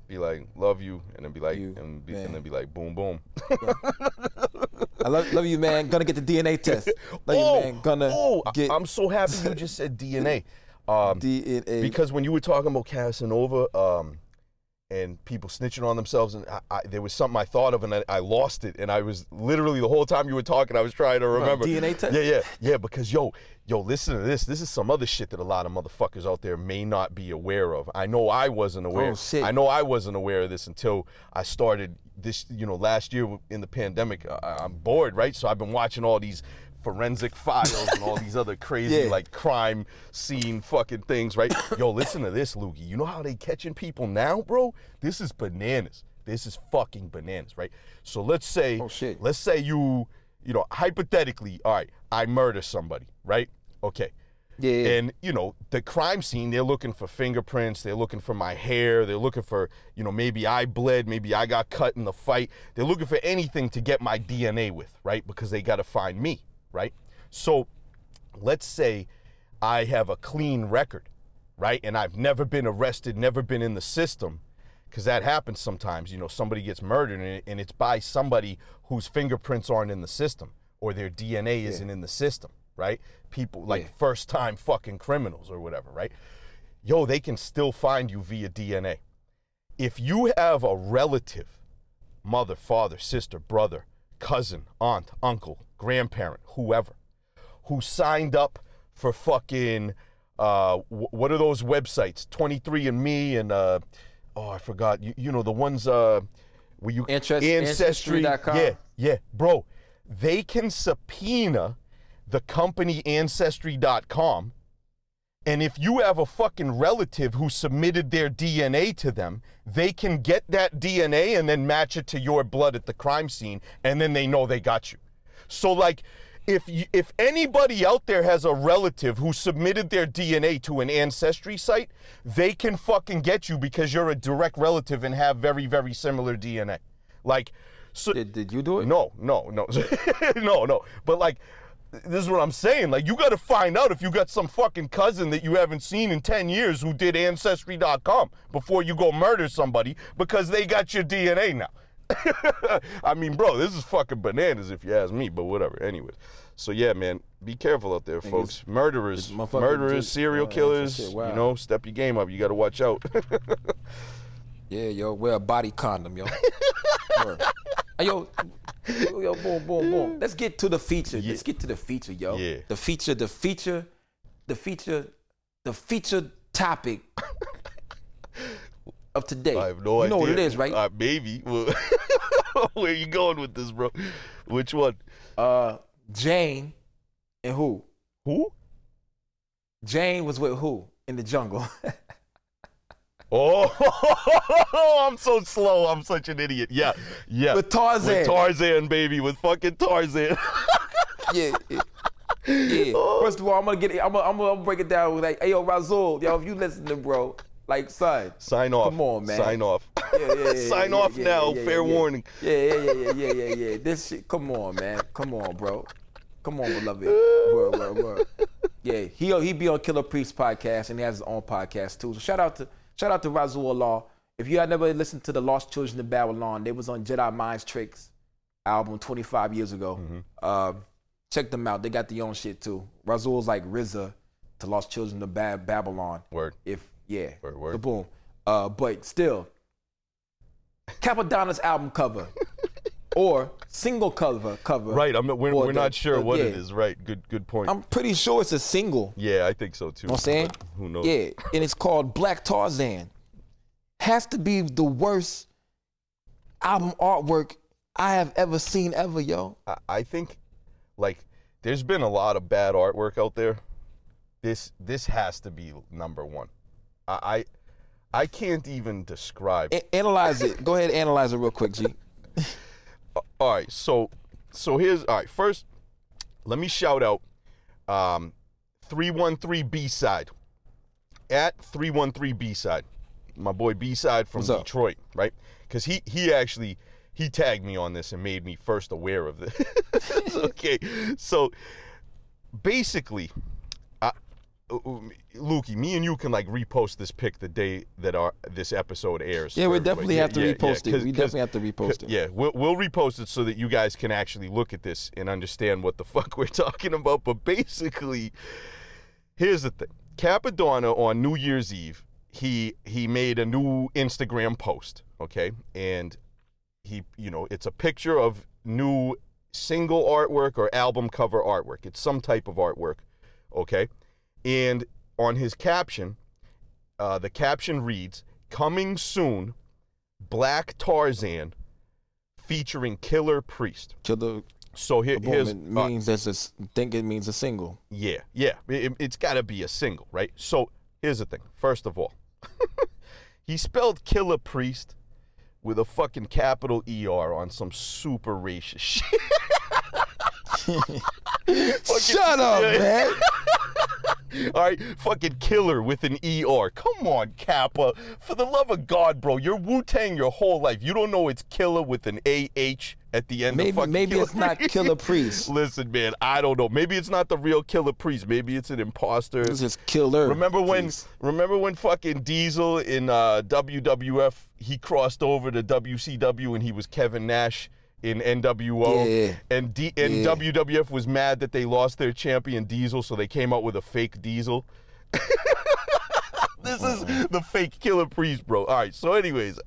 be like, love you, and then be like, You, and, be, and then be like, boom, boom. I love, love you, man. Gonna get the DNA test. Love you, man. Gonna oh, get I'm so happy you just said DNA. Um, DNA. because when you were talking about Casanova um, and people snitching on themselves, and I, I, there was something I thought of, and I, I lost it, and I was literally the whole time you were talking, I was trying to remember. DNA test? Yeah, yeah, yeah. Because yo, yo, listen to this. This is some other shit that a lot of motherfuckers out there may not be aware of. I know I wasn't oh, aware. Oh, shit. I know I wasn't aware of this until I started this. You know, last year in the pandemic, I, I'm bored, right? So I've been watching all these forensic files and all these other crazy Yeah. like crime scene fucking things, right? Yo, listen to this, Loogie. You know how they catching people now, bro? This is bananas. This is fucking bananas, right? So let's say, Oh, shit. let's say you, you know, hypothetically, all right, I murder somebody, right? Okay. yeah. And you know, the crime scene, they're looking for fingerprints, they're looking for my hair, they're looking for, you know, maybe I bled, maybe I got cut in the fight. They're looking for anything to get my DNA with, right? Because they got to find me, right? So, let's say I have a clean record, right? And I've never been arrested, never been in the system, because that happens sometimes. You know, somebody gets murdered and, it's by somebody whose fingerprints aren't in the system or their DNA isn't in the system, right? People like Yeah. first time fucking criminals or whatever, right? Yo, they can still find you via DNA. If you have a relative, mother, father, sister, brother, cousin, aunt, uncle, grandparent, whoever, who signed up for fucking uh, wh- what are those websites? 23andMe and uh, oh, I forgot. You, you know the ones uh, where you Ancest- ancestry. Ancestry.com. Yeah, yeah, bro. They can subpoena the company Ancestry.com. And if you have a fucking relative who submitted their DNA to them, they can get that DNA and then match it to your blood at the crime scene, and then they know they got you. So, like, if you, if anybody out there has a relative who submitted their DNA to an ancestry site, they can fucking get you because you're a direct relative and have very very similar DNA. Like, so Did, did you do it? no, no, no, no, no. But like, this is what I'm saying. Like, you got to find out if you got some fucking cousin that you haven't seen in 10 years who did Ancestry.com before you go murder somebody because they got your DNA now. I mean, bro, this is fucking bananas if you ask me, but whatever. Anyways. So, yeah, man, be careful out there, folks. Murderers, murderers, just- serial killers, wow. you know, step your game up. You got to watch out. Yeah, yo, wear a body condom, yo. Yo, yo, boom, boom, boom. Let's get to the feature. Let's get to the feature, yo. Yeah. The feature, the feature, the feature, the feature topic of today. I have no you idea. know what it is, right? Uh, maybe. Where you going with this, bro? Which one? Uh, Jane and who? Who? Jane was with who in the jungle? Oh, I'm so slow. I'm such an idiot. Yeah, yeah. With Tarzan. With Tarzan, baby. With fucking Tarzan. yeah. yeah. Yeah. Oh. First of all, I'm gonna get. I'm gonna, I'm gonna break it down with like, hey yo, Razul, yo, if you listening, bro, like, son, Sign off. Come on, man. Sign off. Yeah, yeah, yeah, Sign off now. Fair warning. Yeah, yeah, yeah, yeah, yeah, yeah, yeah. This shit, come on, man. Come on, bro. Come on, beloved. Word, word, word. Yeah, he he be on Killah Priest podcast and he has his own podcast too. So shout out to shout out to Razul Allah. If you had never listened to the Lost Children of Babylon, they was on Jedi Minds Tricks album 25 years ago. Um, check them out. They got their own shit too. Razul's like RZA to Lost Children of Bab- Babylon. Word. If yeah, Word, word. So boom. Uh, but still, Cappadonna's album cover or single cover cover. Right. I'm. We're, we're the- not sure uh, what it yeah. is. Right. Good. Good point. I'm pretty sure it's a single. yeah, I think so too. You know what I'm saying? Who knows? Yeah, and it's called Black Tarzan. Has to be the worst album artwork I have ever seen ever, yo. I, I think, like, there's been a lot of bad artwork out there. This this has to be number one. I I, I can't even describe. A- analyze it. Go ahead, analyze it real quick, G. all right, so so here's all right. First, let me shout out um 313 B side. At 313 B side. My boy B side from? Detroit, right? Cuz he he actually he tagged me on this and made me first aware of this. okay. So basically uh, Lukey, me and you can like repost this pic the day that our this episode airs. Yeah, we definitely Yeah, have to yeah, yeah, repost it. 'cause- We definitely have to repost it. yeah, we'll, we'll repost it so that you guys can actually look at this and understand what the fuck we're talking about. But basically, here's the thing: Cappadonna on New Year's Eve, he he made a new Instagram post, okay, and he, you know, it's a picture of new single artwork or album cover artwork. It's some type of artwork, okay, and on his caption, uh, the caption reads, "Coming soon." Black Tarzan featuring Killer Priest. So here, here's it uh, means that's a think it means a single. yeah, yeah. It, has got to be a single, right? So here's the thing. First of all, he spelled Killer Priest with a fucking capital ER on some super racist shit. Shut up, man. All right, fucking killer with an ER. Come on, Kappa. For the love of God, bro. You're Wu Tang your whole life. You don't know it's killer with an AH at the end Maybe of fucking maybe Killer it's not Killer Priest. Listen, man, I don't know. Maybe it's not the real Killer Priest. Maybe it's an imposter. It's just Killer. Remember when? Priest. Remember when fucking Diesel in uh, WWF he crossed over to WCW and he was Kevin Nash in NWO, Yeah. and D- and Yeah. WWF was mad that they lost their champion Diesel, so they came out with a fake Diesel. this is the fake Killer Priest, bro. All right. So, anyways,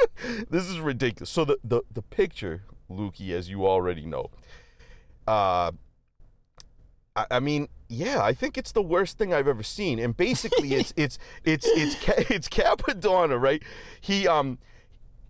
this is ridiculous. So the the the picture, Lukey, as you already know, uh, I, I mean, yeah, I think it's the worst thing I've ever seen. And basically, it's it's it's it's Ca- it's Cappadonna, right? He um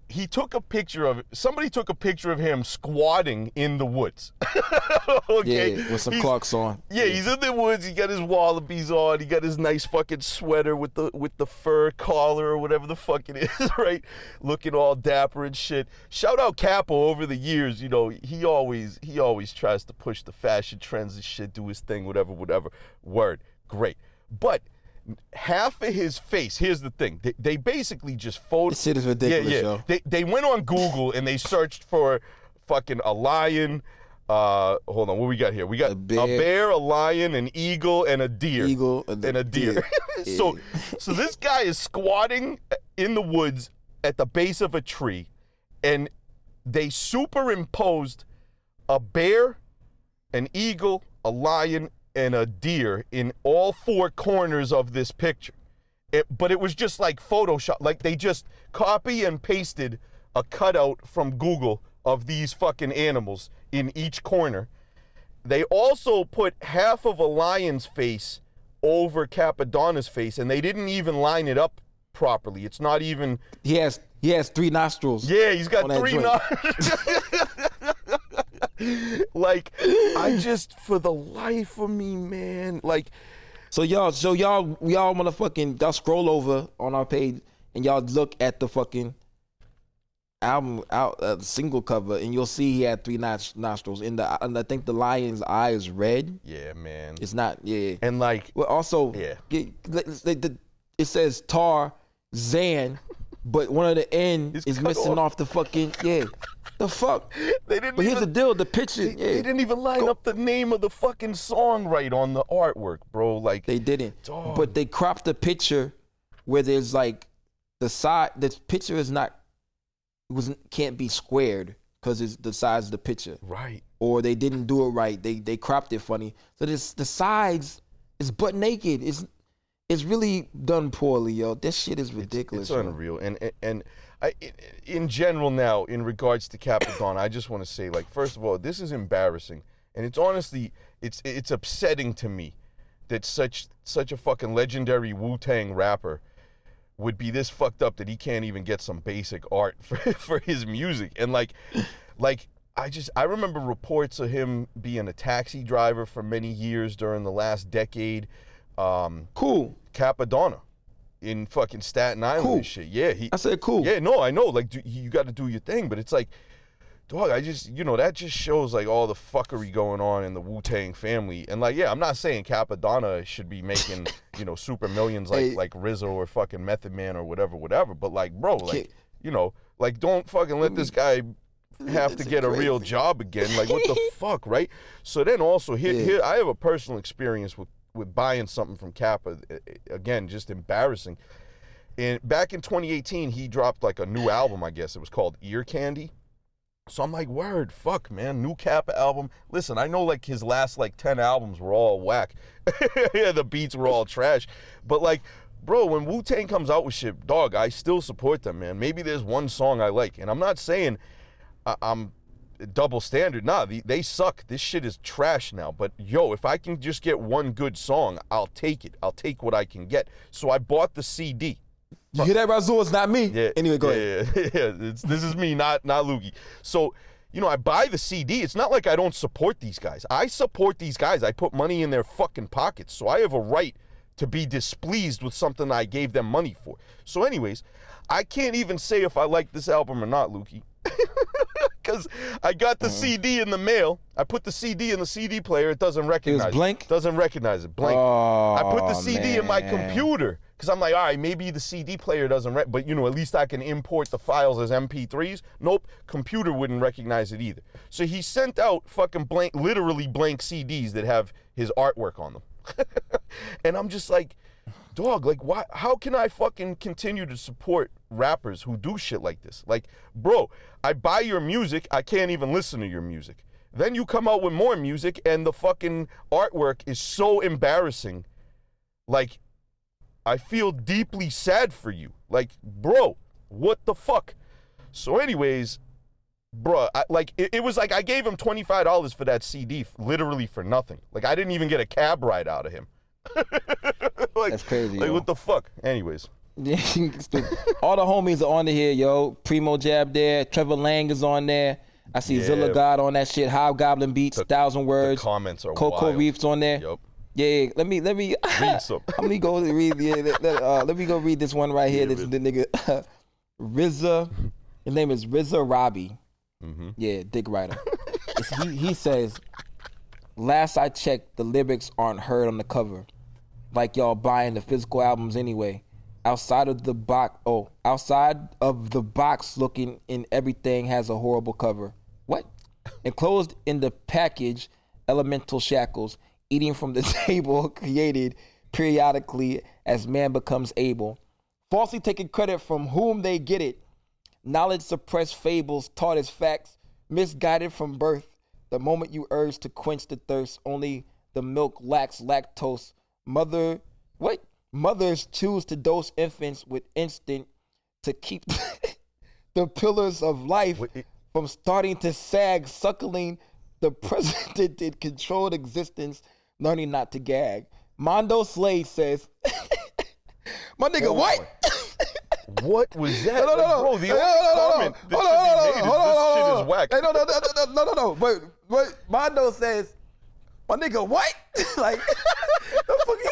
he took a picture of somebody took a picture of him squatting in the woods. okay. Yeah, with some He's- Clarks on. Yeah, he's in the woods. He got his wallabies on. He got his nice fucking sweater with the with the fur collar or whatever the fuck it is, right? Looking all dapper and shit. Shout out Capo over the years. You know, he always he always tries to push the fashion trends and shit, do his thing, whatever, whatever. Word, great. But half of his face. Here's the thing. They, they basically just photoshopped. This shit is ridiculous, Yeah, yeah. yo. They they went on Google and they searched for fucking a lion. Uh, hold on, what we got here? We got a bear, bear. a, lion, an eagle, and a deer. Eagle and a deer. so, so this guy is squatting in the woods at the base of a tree, and they superimposed a bear, an eagle, a lion, and a deer in all four corners of this picture. It, but it was just like Photoshop. Like they just copy and pasted a cutout from Google of these fucking animals in each corner. They also put half of a lion's face over Cappadonna's face, and they didn't even line it up properly. It's not even. He has he has three nostrils. Yeah, he's got three. joint. no- like, I just, for the life of me, man, like, So y'all, so y'all, y'all motherfucking, y'all scroll over on our page and y'all look at the fucking album out uh, single cover, and you'll see he had three nos- nostrils. In the, and I think the lion's eye is red. yeah, man. It's not, yeah. And like, Well, also, Yeah. get- the- the- it says Tar Zan, but one of the It's is missing off. off. the fucking yeah. The fuck. they didn't But here's the deal: the picture, They, yeah, they didn't even line up the name of the fucking song right on the artwork, bro. Like, They didn't. Dog. But they cropped the picture where there's like the side. The picture is not. It was can't be squared because it's the size of the picture, right. or they didn't do it right. They they cropped it funny. So this the sides is butt naked. It's it's really done poorly, yo. This shit is ridiculous. It's yo. unreal. And and, and I, in- in general now, in regards to Capadon, I just want to say, like, first of all, this is embarrassing, and it's honestly, it's it's upsetting to me that such such a fucking legendary Wu Tang rapper would be this fucked up that he can't even get some basic art for, for his music. And like, like I just I remember reports of him being a taxi driver for many years during the last decade. Um, Cool. Cappadonna in fucking Staten Island Cool. and shit. Yeah, he. I said cool. Yeah, no, I know. Like, do, you got to do your thing, but it's like, dog. I just, you know, that just shows like all the fuckery going on in the Wu Tang family. And like, yeah, I'm not saying Cappadonna should be making, you know, super millions like Hey. like RZA or fucking Method Man or whatever, whatever. But like, bro, like, you know, like, don't fucking let this guy have to That's get a real job again. Like, what the fuck, right? So then also here, Yeah. here, I have a personal experience with with buying something from Kappa. Uh, Again, just embarrassing. And back in 2018, he dropped like a new album. I guess it was called Ear Candy. So I'm like, word, fuck, man, new Kappa album. Listen, I know like his last like 10 albums were all whack. yeah, the beats were all trash. But like, bro, when Wu Tang comes out with shit, dog, I still support them, man. Maybe there's one song I like, and I'm not saying I- I'm double standard. Nah, they, they suck. This shit is trash now. But yo, if I can just get one good song, I'll take it. I'll take what I can get. So I bought the CD. You hear that, Razul? It's not me. Yeah. Anyway, go yeah, ahead. Yeah, yeah. It's, this is me, not not Loogie. So, you know, I buy the CD. It's not like I don't support these guys. I support these guys. I put money in their fucking pockets. So I have a right to be displeased with something I gave them money for. So, anyways, I can't even say if I like this album or not, Lukey. Because I got the CD in the mail. I put the CD in the CD player. It doesn't recognize It was blank? Doesn't recognize it. Blank. Oh, I put the CD in my computer because I'm like, all right, maybe the CD player doesn't, re- but you know, at least I can import the files as MP3s. Nope, computer wouldn't recognize it either. So he sent out fucking blank, literally blank CDs that have his artwork on them, and I'm just like, dog, like, why? How can I fucking continue to support rappers who do shit like this? Like, bro, I buy your music, I can't even listen to your music. Then you come out with more music, and the fucking artwork is so embarrassing. Like, I feel deeply sad for you. Like, bro, what the fuck? So, anyways, bro, I, like it, it was like I gave him twenty five dollars for that CD, literally for nothing. Like I didn't even get a cab ride out of him. like, That's crazy, Like yo. what the fuck? Anyways, All the homies are on the here, yo. Primo Jab there. Trevor Lang is on there. I see Yeah. Zilla God on that shit. Hobgoblin Beats, Thousand Words. comments are Coco wild. Reefs on there. Yup. Yeah, yeah, let me let me Read some. let me go read. Yeah, let, let, uh, let me go read this one right here. Yeah, this the nigga Rizza. His name is Rizza Robbie. Mm-hmm. Yeah, Dick Writer. He he says, last I checked, the lyrics aren't heard on the cover, like y'all buying the physical albums anyway. Outside of the box, oh, outside of the box, looking in everything has a horrible cover. What? Enclosed in the package, elemental shackles, eating from the table created periodically as man becomes able. Falsely taking credit from whom they get it. Knowledge suppressed fables taught as facts, misguided from birth. The moment you urge to quench the thirst, only the milk lacks lactose. Mother, what? Mothers choose to dose infants with instinct to keep the pillars of life Wait, from starting to sag, suckling the precedented controlled existence, learning not to gag. Mondo Slade says, My nigga, what? What was that? No, no, no, bro, the no, only no, no, no, comment no, that no, should be no, made no, is no, this shit no, is whack. Hey, no, no, no, no, no, no, no. But, but Mondo says, my nigga, what? like, the fuck he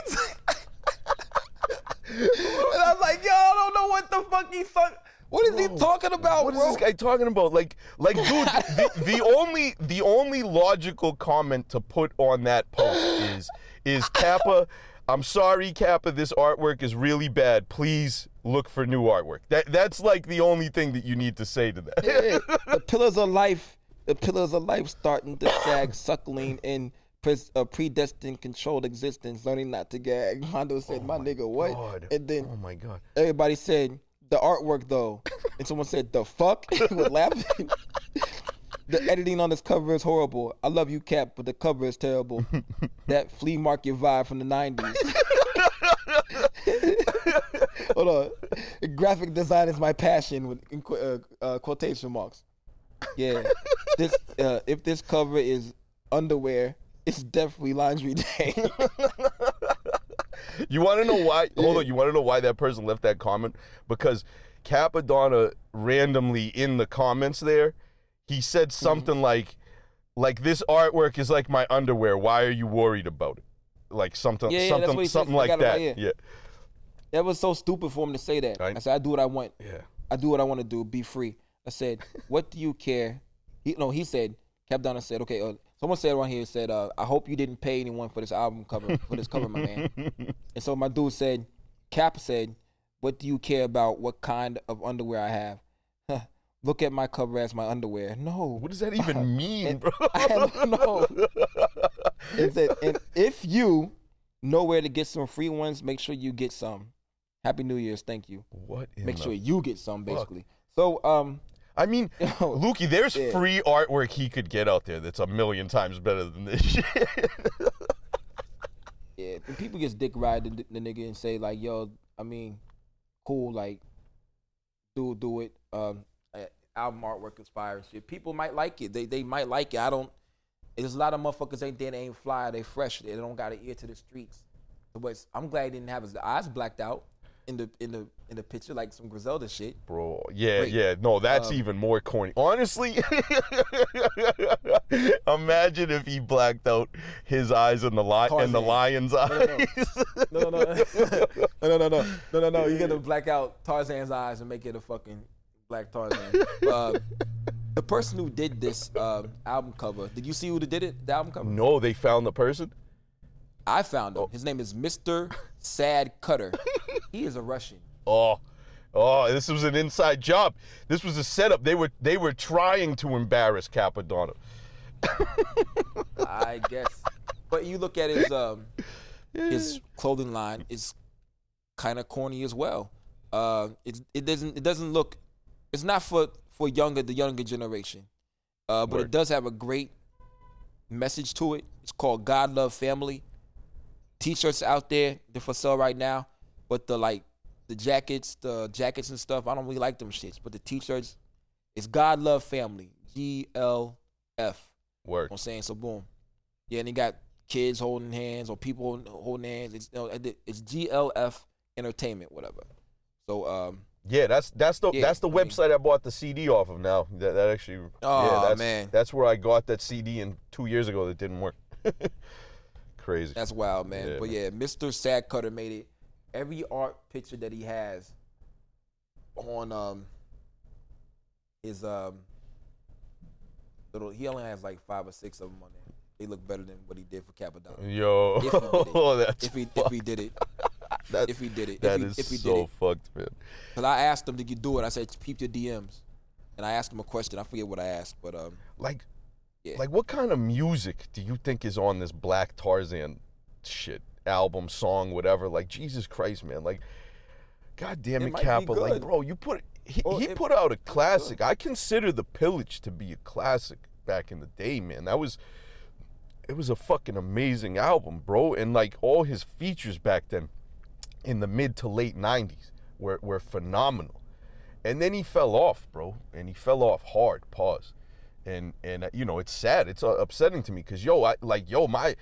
And I was like, yo, I don't know what the fuck he's talking. What is he talking about, What is bro? this guy talking about? Like, like, dude, the, the only the only logical comment to put on that post is is Kappa. I'm sorry, Kappa. This artwork is really bad. Please look for new artwork. That that's like the only thing that you need to say to that. Yeah, the pillars of life, the pillars of life starting to sag, suckling in pres- a predestined, controlled existence, learning not to gag. Mondo said, my, nigga, what? God. And then Oh my god. everybody said, the artwork though. and someone said, the fuck? With laughing. the editing on this cover is horrible. I love you, Cap, but the cover is terrible. that flea market vibe from the 90s. Hold on. Graphic design is my passion with in, uh, uh, quotation marks. Yeah. This uh, if this cover is underwear, it's definitely laundry day. You want to know why? Hold on. You want to know why that person left that comment? Because Cappadonna randomly in the comments there, he said Mm-hmm. something like, "Like this artwork is like my underwear. Why are you worried about it?" Like something, Yeah, yeah, something, what he said. something I like that. right yeah, that was so stupid for him to say that. Right. I said, I do what I want. yeah. I do what I want to do. Be free. I said, what do you care? He no, he said. Capdonna said, okay. Uh, someone said around here said, uh, I hope you didn't pay anyone for this album cover for this cover, my man. And so my dude said, Cap said, what do you care about what kind of underwear I have? Huh, Look at my cover as my underwear. No. What does that even mean, And bro? I don't know. It said, and if you know where to get some free ones, make sure you get some. Happy New Year's. Thank you. what? Make sure you get some, basically. So, um, I mean, Yo, Lukey, there's yeah. free artwork he could get out there that's a million times better than this shit. yeah, people just dick ride the, the nigga and say like, "Yo, I mean, cool, like, do do it." Um, uh, album artwork inspired shit. People might like it. They they might like it. I don't. There's a lot of motherfuckers ain't there. They ain't fly. They fresh. They don't got an ear to the streets. But I'm glad he didn't have his eyes blacked out in the in the in the picture like some Griselda shit. Bro, yeah, Wait, yeah, no, that's um, even more corny. Honestly, imagine if he blacked out his eyes and the lion and the lion's eyes. No, no, no, no, no, no, no, no, no, no. You got to black out Tarzan's eyes and make it a fucking black Tarzan. Uh, the person who did this um, album cover, did you see who did it? The album cover? no, they found the person. I found him. His name is Mr. Sad Cutter. he is a Russian. Oh, oh, this was an inside job. This was a setup. They were they were trying to embarrass Cappadonna. I guess. But you look at his um, his clothing line is kind of corny as well. Uh, it it doesn't it doesn't look. It's not for for younger the younger generation, uh, but Word. it does have a great message to it. It's called God Love Family. T-shirts out there they're for sale right now, but the like the jackets, the jackets and stuff, I don't really like them shits. But the T-shirts, it's God Love Family. G L F. Word. I'm saying so. Boom. Yeah, and he got kids holding hands or people holding hands. It's you know, it's GLF Entertainment, whatever. So um, Yeah, that's that's the Yeah, that's the I mean- website I bought the CD off of now. That that actually Aw, yeah, that's, man. that's where I got that CD in two years ago that didn't work. Crazy. that's wild, man. Yeah, but man. yeah, Mr. Sad Cutter made it. Every art picture that he has on um his um little he only has like five or six of them on there. They look better than what he did for Cappadonna. Yo, If he did it. that's If he if he did it, That- if he did it, that if he, is if he so did it. fucked, man. Cause I asked him, did you do it? I said, peep your DMs, and I asked him a question. I forget what I asked, but um, Like, Yeah. like what kind of music do you think is on this Black Tarzan shit album, song, whatever? Like, Jesus Christ, man. Like, goddamn It it, Kappa. Like, bro, you put he, Well, he it- put out a classic. I consider the Pillage to be a classic back in the day, man. That was it was a fucking amazing album, bro. And like all his features back then in the mid to late 90s were, were phenomenal. And then he fell off, bro. And he fell off hard, pause. And and uh, you know, it's sad. It's uh, upsetting to me cuz yo, I like yo, my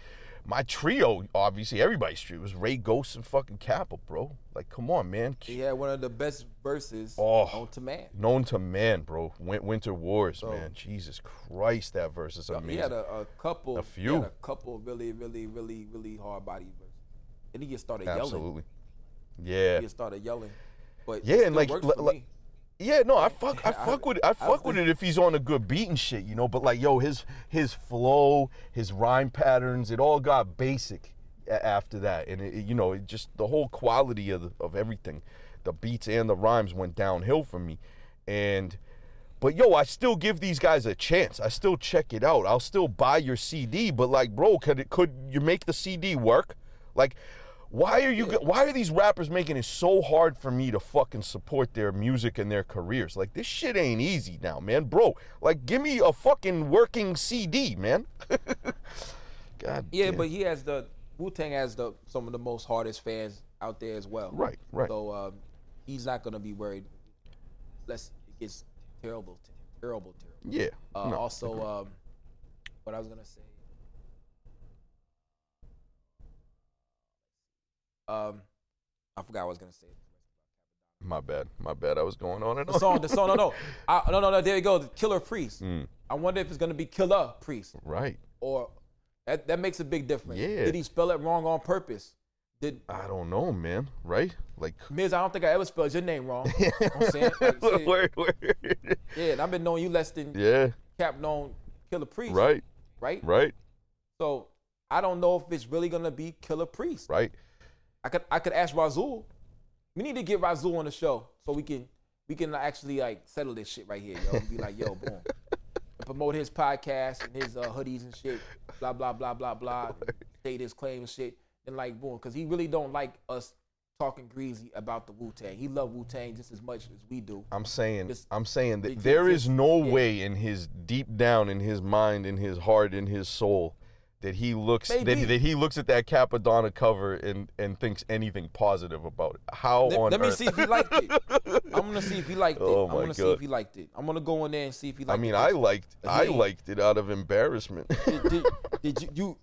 my trio, obviously everybody's trio was Rae Ghost and fucking Kappa, bro. Like come on, man. he had one of the best verses Oh. on to man. Known to man, bro. Winter Warz, So- man. Jesus Christ, that verse is amazing. He had a, a couple, A he few. had a couple really, really, really, really hard body verses. And he just started yelling. Absolutely. Yeah. He just started yelling. But Yeah, and still like- Yeah, no, I fuck, I fuck with, I fuck with it if he's on a good beat and shit, you know. But like, yo, his his flow, his rhyme patterns, it all got basic after that, and it- you know, it just the whole quality of the, of everything, the beats and the rhymes went downhill for me, and. But yo, I still give these guys a chance. I still check it out. I'll still buy your CD. But like, bro, could it, could you make the CD work? Like, why are you? Why are these rappers making it so hard for me to fucking support their music and their careers? Like, this shit ain't easy now, man, bro. Like, give me a fucking working CD, man. God. Yeah, damn. but he has the Wu Tang has the some of the most hardest fans out there as well. Right, right. So um, he's not gonna be worried. Unless it gets terrible, terrible, terrible. yeah. Uh, no, also, um, what I was gonna say. Um, I forgot what I was gonna say. my bad, my bad. I was going on and The on. song, the song, no, no, I, no, no, no. There you go, the Killer Priest. Mm, I wonder if it's gonna be Killer Priest right. or that. That makes a big difference. Yeah. Did he spell it wrong on purpose? Did I don't know, man. Right? Like. Miz? I don't think I ever spelled your name wrong. You know what I'm saying? Like, word, word. yeah, and I've been knowing you less than Yeah. Cap known Killah Priest. Right. Right. Right. So I don't know if it's really gonna be Killer Priest. Right. I could I could ask Razul. We need to get Razul on the show so we can we can actually like settle this shit right here, yo. Be like, yo, boom. And promote his podcast and his uh, hoodies and shit. Blah blah blah blah blah. State his claim and shit. And like boom, because he really don't like us talking greasy about the Wu Tang. He love Wu Tang just as much as we do. I'm saying, Just- I'm saying that there is no yeah. way in his deep down, in his mind, in his heart, in his soul, that he looks that, that he looks at that Cappadonna cover and and thinks anything positive about it. How Let, on let me see if he liked it. I'm gonna see if he liked it. Oh I'm gonna see if he liked it. I'm gonna go in there and see if he I liked it. mean, I liked I ain't- liked it out of embarrassment. did, did, did you, you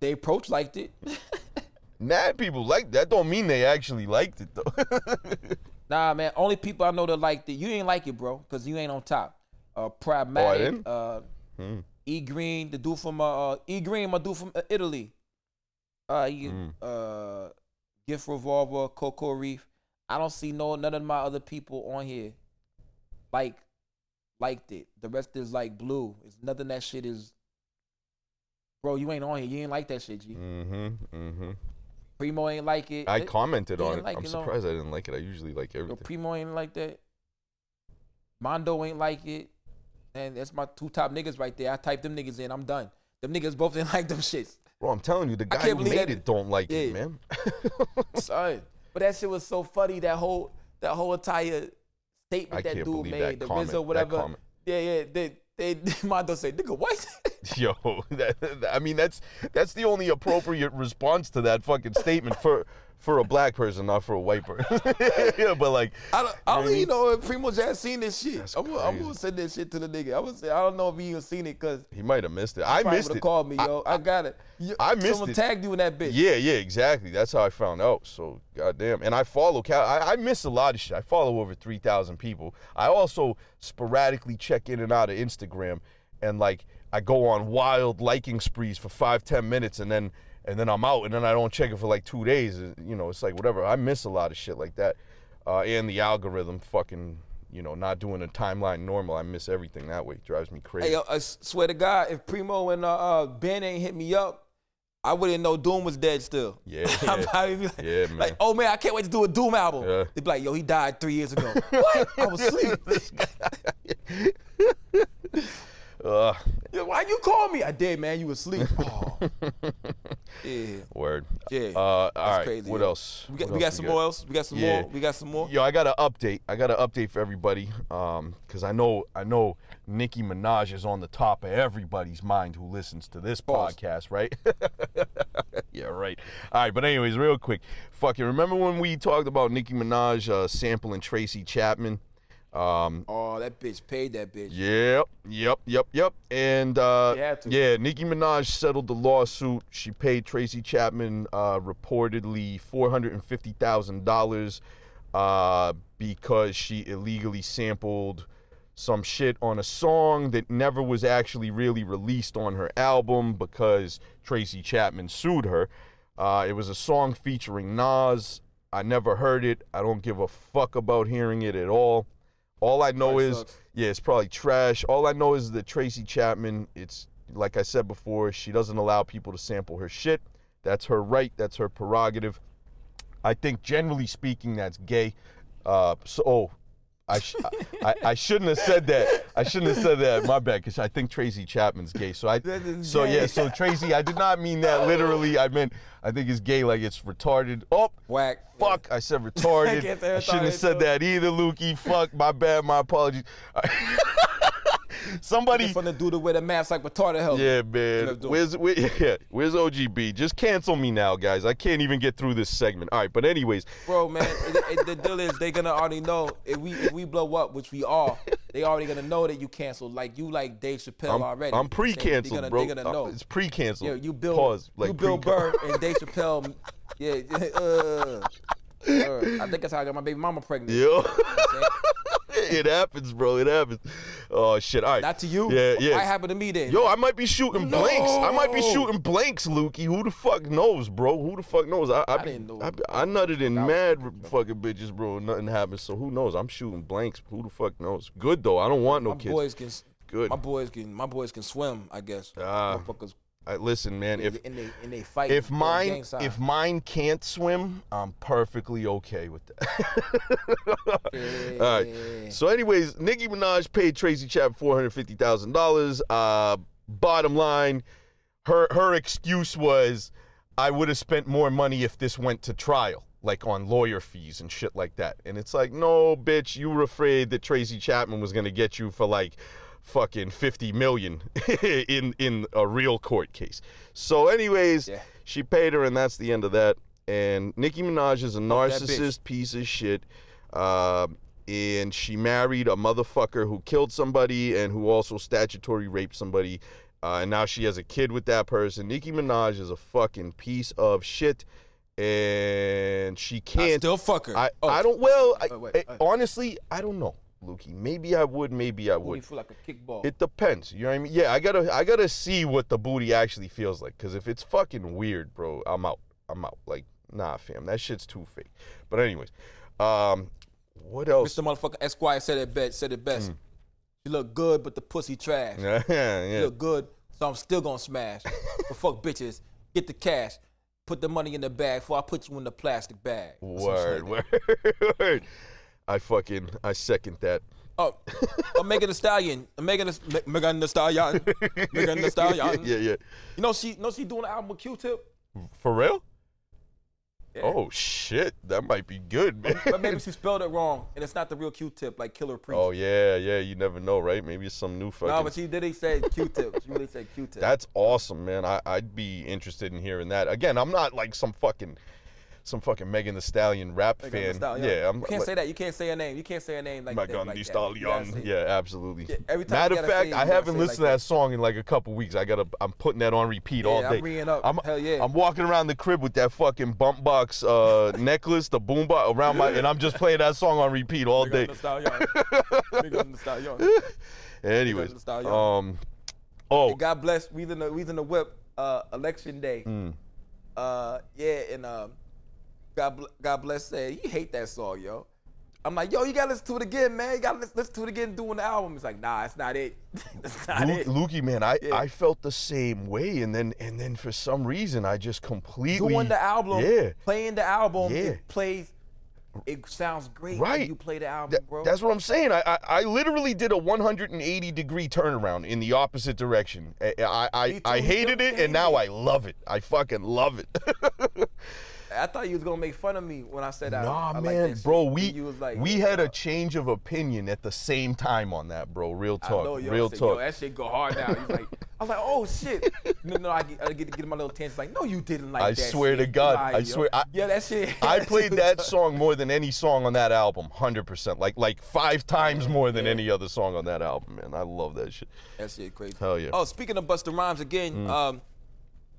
they approach liked it? Mad people like that. Don't mean they actually liked it though. Nah, man. Only people I know that liked it. You ain't like it, bro, because you ain't on top. Uh, Pragmatic. I didn't? uh, Hmm. E Green, the dude from uh, uh, E Green, my dude from uh, Italy. Uh, he, Mm. uh, Gift Revolver, Coco Reef. I don't see no none of my other people on here like liked it. The rest is like blue. It's nothing that shit is. Bro, you ain't on here. You ain't like that shit, G. mm-hmm. Mm-hmm. Primo ain't like it. I It- commented on it. like I'm it, surprised I didn't like it. I usually like Yo. Primo ain't like that. Mondo ain't like it. And that's my two top niggas right there. I type them niggas in. I'm done. Them niggas both didn't like them shits. Bro, I'm telling you, the guy who made that- it don't like it, man. Son. But that shit was so funny. That whole that whole entire statement I that dude made, that the comment, that whatever. Yeah, yeah. They they Mondo say, nigga, what? Yo, that, that- I mean that's that's the only appropriate response to that fucking statement for for a black person, not for a white person. yeah, but like, I don't, I don't even know if Primo Jazz seen this shit. I'm, gonna- I'm gonna send this shit to the nigga. I was, I don't know if he even seen it because he might have missed it. I missed it. called me, yo. I, got it. I missed Someone it. tagged you in that bitch. Yeah, yeah, exactly. That's how I found out. So, goddamn. And I follow Cal. I, I miss a lot of shit. I follow over three thousand people. I also sporadically check in and out of Instagram, and like I go on wild liking sprees for five, ten minutes, and then and then I'm out, and then I don't check it for like two days. You know, it's like whatever. I miss a lot of shit like that, uh, and the algorithm fucking. You know, not doing a timeline normal. I miss everything that way. It drives me crazy. Hey, yo, I swear to God, if Primo and uh, uh, Ben ain't hit me up, I wouldn't know Doom was dead still. Yeah, yeah. probably be like, Yeah, man. like, oh man, I can't wait to do a Doom album. Yeah. They'd be like, yo, he died three years ago. what? I was asleep. Ugh, Why you call me? I did, man. You was asleep. Oh. yeah. word. Yeah. Uh, all right. crazy, what yo. else? We got, What we got some more else. We got some Yeah. more. We got some more. Yo, I got an update. I got an update for everybody. Um, cause I know I know Nicki Minaj is on the top of everybody's mind who listens to this Pause. podcast, right? yeah, right. All right, but anyways, real quick, fucking remember when we talked about Nicki Minaj uh, sampling Tracy Chapman? Um, Oh, that bitch paid that bitch. Yep, yep, yep, yep. And uh, They had to. yeah, Nicki Minaj settled the lawsuit. She paid Tracy Chapman uh, reportedly four hundred and fifty thousand dollars uh, because she illegally sampled some shit on a song that never was actually really released on her album because Tracy Chapman sued her. Uh, it was a song featuring Nas. I never heard it. I don't give a fuck about hearing it at all. All I know is, sucks. yeah, it's probably trash. All I know is that Tracy Chapman, it's like I said before, she doesn't allow people to sample her shit. That's her right. That's her prerogative. I think generally speaking, that's gay. Uh, so, oh, I, sh- I, I shouldn't have said that. I shouldn't have said that. My bad, because I think Tracy Chapman's gay. So I, so yeah, so Tracy, I did not mean that literally. I meant I think it's gay, like it's retarded. Oh, Whack. Fuck, I said retarded. Can't I shouldn't have said too. that either, Lukey. Fuck, my bad, my apologies. Somebody, From the dude with a mask like retarded help. yeah, man. Where's where, yeah, where's OGB? Just cancel me now, guys. I can't even get through this segment. All right, but anyways, Bro, man, it, it, the deal is they're gonna already know if we if we blow up, which we are, they already gonna know that you canceled. Like you like Dave Chappelle I'm, already. I'm pre-canceled, gonna, bro. They gonna know. It's pre-canceled. Yeah, you Bill, Pause. Like you Bill Burr and Dave Chappelle. Yeah, uh, uh, I think that's how I got my baby mama pregnant. Yo. saying? it happens, bro. It happens. Oh shit. All right. Not to you. Yeah, yeah. What happened to me then? Yo, I might be shooting blanks. I might be shooting blanks, Lukey. Who the fuck knows, bro? Who the fuck knows? I, I, be- didn't know. I, I nutted in mad fucking bitches, bro. Nothing happened. So who knows? I'm shooting blanks. Who the fuck knows? Good though. I don't want no my kids. boys can. Good. My boys can. My boys can swim. I guess. Ah. Motherfuckers. I, listen, man. If and they and they fight. if mine if mine can't swim, I'm perfectly okay with that. All right. So, anyways, Nicki Minaj paid Tracy Chapman four hundred fifty thousand dollars. Uh, bottom line, her her excuse was, I would have spent more money if this went to trial, like on lawyer fees and shit like that. And it's like, no, bitch, you were afraid that Tracy Chapman was gonna get you for like fucking 50 million in in a real court case. So anyways, Yeah. she paid her and that's the end of that. And Nicki Minaj is a narcissist piece of shit. Uh, and she married a motherfucker who killed somebody and who also statutory raped somebody. Uh, and now she has a kid with that person. Nicki Minaj is a fucking piece of shit. And she I can't. still fuck her. I, Oh, I don't. Well, I, Wait, wait, eh, honestly, I don't know, Lukey. Maybe I would. Maybe I Booty would. feel like a kickball. It depends. You know what I mean? Yeah, I gotta. I gotta see what the booty actually feels like. Cause if it's fucking weird, bro, I'm out. I'm out. Like, nah, fam, that shit's too fake. But anyways, um, what else? Mr. Motherfucker Esquire said it best. Said it best. You look good, but the pussy trash. yeah, yeah. You look good, so I'm still gonna smash. but fuck bitches. Get the cash. Put the money in the bag before I put you in the plastic bag. That's what I'm Word, word, word. I fucking, I second that. Oh, oh Megan Thee Stallion. Megan Thee, Me- Megan Thee Stallion. Megan Thee Stallion. yeah, yeah. You know she, know she doing an album with Q-Tip. For real? Yeah. Oh shit, that might be good, man. But maybe she spelled it wrong, and it's not the real Q-Tip, like Killer Priest. Oh yeah, yeah. You never know, right? Maybe it's some new fucking. no, but she did say Q-Tip. She really said Q-Tip. That's awesome, man. I, I'd be interested in hearing that. Again, I'm not like some fucking some fucking Megan Thee Stallion rap Megan fan. Stallion. Yeah, I'm You can't like, say that. You can't say her name. You can't say her name like that. Megan like that. Stallion. Yeah, absolutely. Yeah, every time Matter of fact, I haven't listened to like that song in like a couple weeks. I gotta, I'm putting that on repeat all Yeah, I'm day. reading up. I'm, Hell yeah. I'm walking around the crib with that fucking bump box uh, necklace, the boom box around my, and I'm just playing that song on repeat all day. Megan Thee Stallion. Megan Thee Stallion. Anyways, Megan Thee Stallion. um, oh, And God bless. We in the we in the whip uh, election day. Mm. Uh, yeah, and um, God God bless said he hate that song, yo. I'm like, yo, you gotta listen to it again, man. You gotta listen, listen to it again doing the album. It's like, nah, it's not it. That's not Lu- it. Lukey, man, I, Yeah. I felt the same way, and then and then for some reason I just completely Doing the album, Yeah, playing the album, Yeah. it plays. It sounds great Right. when you play the album, Th- bro. that's what I'm saying. I, I I literally did a 180 degree turnaround in the opposite direction. I I, I, I hated it, and now. I love it. I fucking love it. I thought you was gonna make fun of me when I said that. Nah, I like man, shit. bro, we like, we yeah, had a change of opinion at the same time on that, bro. Real I talk, know, yo, real said, talk. Yo, that shit go hard now. He's like, I was like, oh shit. No, no, I get, I get to get my little tense. Like, no, you didn't like that. I that. swear to. God, Lie, I swear- I- yeah, that shit. I played that song more than any song on that album, hundred percent. Like like five times more than yeah. any other song on that album, man. I love that shit. That shit crazy. Hell yeah. Mm. Oh, speaking of Busta Rhymes again, um,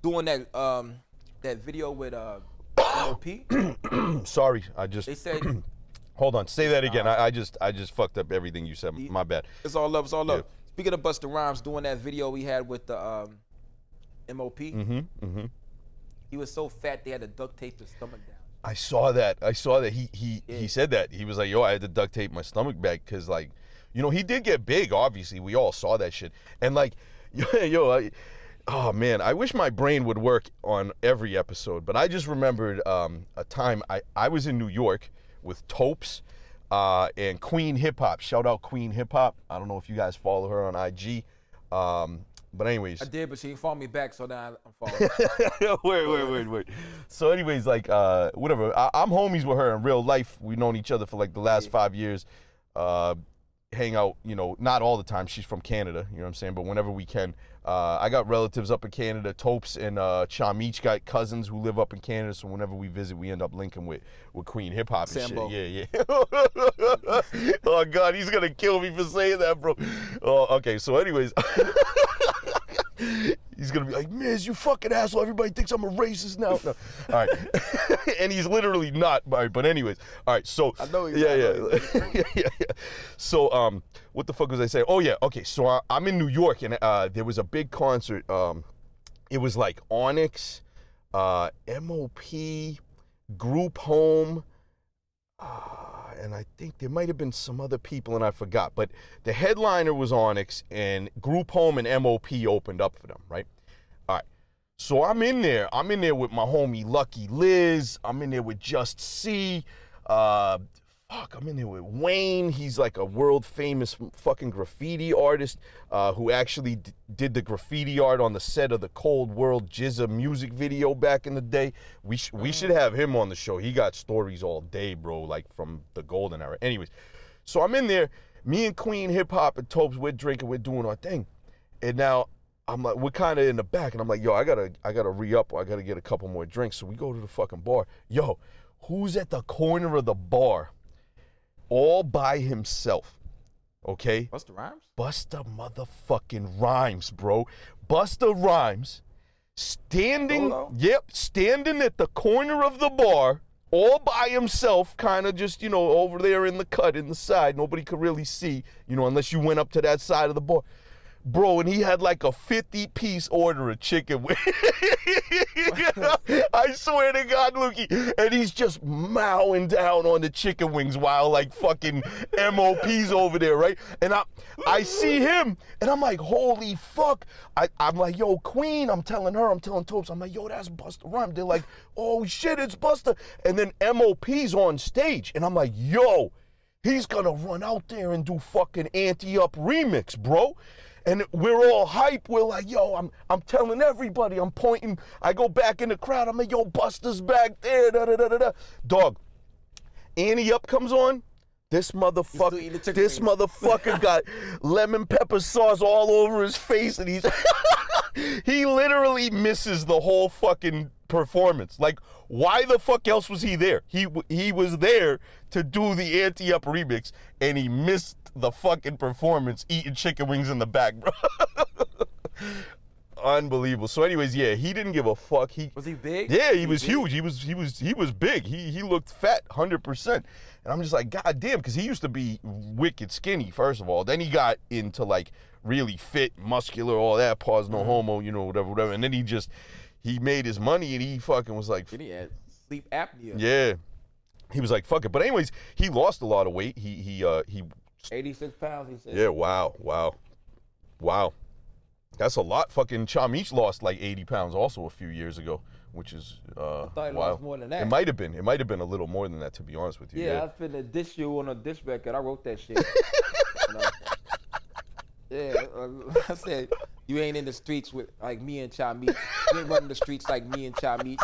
doing that um that video with uh MOP, Sorry, I just they said hold on. Say that again. I, I just I just fucked up everything you said. My bad. it's all love, it's all love. Yeah. Speaking of Busta Rhymes, doing that video we had with the um MOP, Mm-hmm. Mm-hmm. he was so fat they had to duct tape his stomach down. I saw that. I saw that. He he Yeah. he said that. He was like, "Yo, I had to duct tape my stomach back because like, you know, he did get big. Obviously, we all saw that shit. And like, yo, I, oh man, I wish my brain would work on every episode. But I just remembered um, a time I I was in New York with Topes. Uh, and Queen Hip Hop, shout out Queen Hip Hop. I don't know if you guys follow her on IG, um, but anyways, I did, but she didn't follow me back, so now I'm following. wait, wait, wait, wait. So, anyways, like, uh, whatever. I, I'm homies with her in real life. We've known each other for like the last five years. Uh, hang out, you know, not all the time. She's from Canada, you know what I'm saying? But whenever we can, uh, I got relatives up in Canada. Topes and uh, Cham each got cousins who live up in Canada. So whenever we visit, we end up linking with with Queen Hip Hop and Sambo. shit. Yeah, yeah. oh God, he's gonna kill me for saying that, bro. Oh, okay. So, anyways. He's gonna be like, Miz, you fucking asshole. Everybody thinks I'm a racist now. No. All right. and he's literally not, but, but anyways. All right, so I know he's yeah, yeah. yeah, yeah, yeah. So um what the fuck was I saying? Oh yeah, okay. So I, I'm in New York and uh there was a big concert. Um it was like Onyx, uh MOP, Group Home, uh, and I think there might have been some other people and I forgot. But the headliner was Onyx and Group Home and MOP opened up for them, right? All right. So I'm in there. I'm in there with my homie Lucky Liz. I'm in there with Just C. Uh, fuck, I'm in there with Wayne. He's like a world famous fucking graffiti artist uh, who actually d- did the graffiti art on the set of the Cold World GZA music video back in the day. We sh- we should have him on the show. He got stories all day, bro, like from the golden era. Anyways, so I'm in there. Me and Queen Hip Hop and Topes, we're drinking, we're doing our thing, and now I'm like, we're kind of in the back, and I'm like, yo, I gotta, I gotta re up, I gotta get a couple more drinks. So we go to the fucking bar. Yo, who's at the corner of the bar, all by himself? Okay, Busta Rhymes? Busta motherfucking Rhymes, bro. Busta Rhymes, standing, Solo? yep, standing at the corner of the bar, all by himself, kind of just, you know, over there in the cut in the side. Nobody could really see, you know, unless you went up to that side of the bar. Bro, and he had like a 50 piece order of chicken wings. I swear to God, Lukey. And he's just mowing down on the chicken wings while like fucking MOP's over there, right? And I I see him and I'm like, holy fuck. I, I'm like, yo, Queen, I'm telling her, I'm telling Topes, I'm like, yo, that's Busta Rhymes. They're like, oh shit, it's Busta. And then MOP's on stage. And I'm like, yo, he's gonna run out there and do fucking Ante-Up remix, bro. And we're all hype. We're like, yo, I'm I'm telling everybody, I'm pointing. I go back in the crowd, I'm like, yo, Buster's back there. Da, da, da, da, da. Dog. Ante Up comes on. This motherfucker, eating the chicken this wings. motherfucker got lemon pepper sauce all over his face, and he's he literally misses the whole fucking performance. Like, why the fuck else was he there? He he was there to do the Ante Up remix, and he missed the fucking performance, eating chicken wings in the back, bro. Unbelievable. So, anyways, yeah, he didn't give a fuck. He Was he big? yeah, he was huge. He was he was he was big. He he looked fat, hundred percent. And I'm just like, God damn, because he used to be wicked skinny, first of all. Then he got into like really fit, muscular, all that, pause no homo, you know, whatever, whatever. And then he just he made his money and he fucking was like, Then he had sleep apnea. Yeah. He was like, fuck it. But anyways, he lost a lot of weight. He he uh he 86 pounds, he said. yeah, wow, wow. Wow. That's a lot. Fucking Chamich lost like 80 pounds also a few years ago, which is uh thought he wow. lost more than that. It might have been. It might have been a little more than that to be honest with you. Yeah, I was finna dish you on a dish record. I wrote that shit. You know? Yeah, uh, I said you ain't in the streets with like me and Cha You ain't running the streets like me and Cha Meat.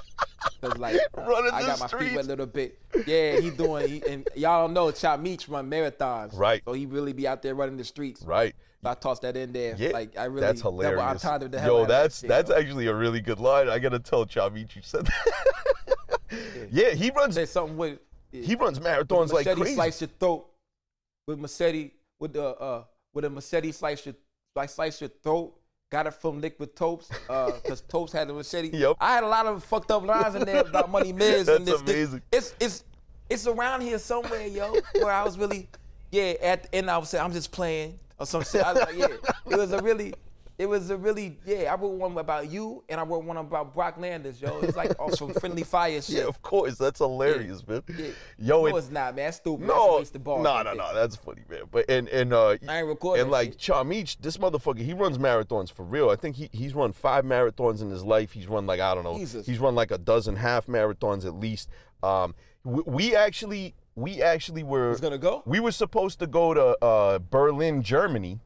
Cause like Running I got my feet wet a little bit. Yeah, he doing. He, and y'all don't know Cha Meat run marathons. Right. So he really be out there running the streets. Right. So I tossed that in there. Yeah. Like I really that's double hilarious. entendre the hell Yo, of that that's that's actually a really good line. I gotta tell Chamich you said that. yeah, he runs something with. he runs marathons like crazy. slice your throat with machete with the uh with a machete slice your like slice your throat. Got it from Liquid Topes, uh, cause Topes had the machete. Yep. I had a lot of fucked up lines in there about Money Miz That's and this, this- amazing. It's it's it's around here somewhere, yo, where I was really, yeah. At the end, I was saying I'm just playing or some shit. I was like, yeah. It was a really, it was a really, yeah. I wrote one about you and I wrote one about Brock Landers, yo. It's like oh, some friendly fire shit. Yeah, of course. That's hilarious, man. Yeah. Yo, no, it, it's not, man. That's stupid. no, That's a waste of balls no, right no, no. That's funny, man. But and and uh, I ain't recording and like shit. Chamich, this motherfucker, he runs marathons for real. I think he he's run five marathons in his life. He's run like I don't know. Jesus. He's run like a dozen half marathons at least. Um, we, we actually we actually were He's gonna go? We were supposed to go to uh, Berlin, Germany,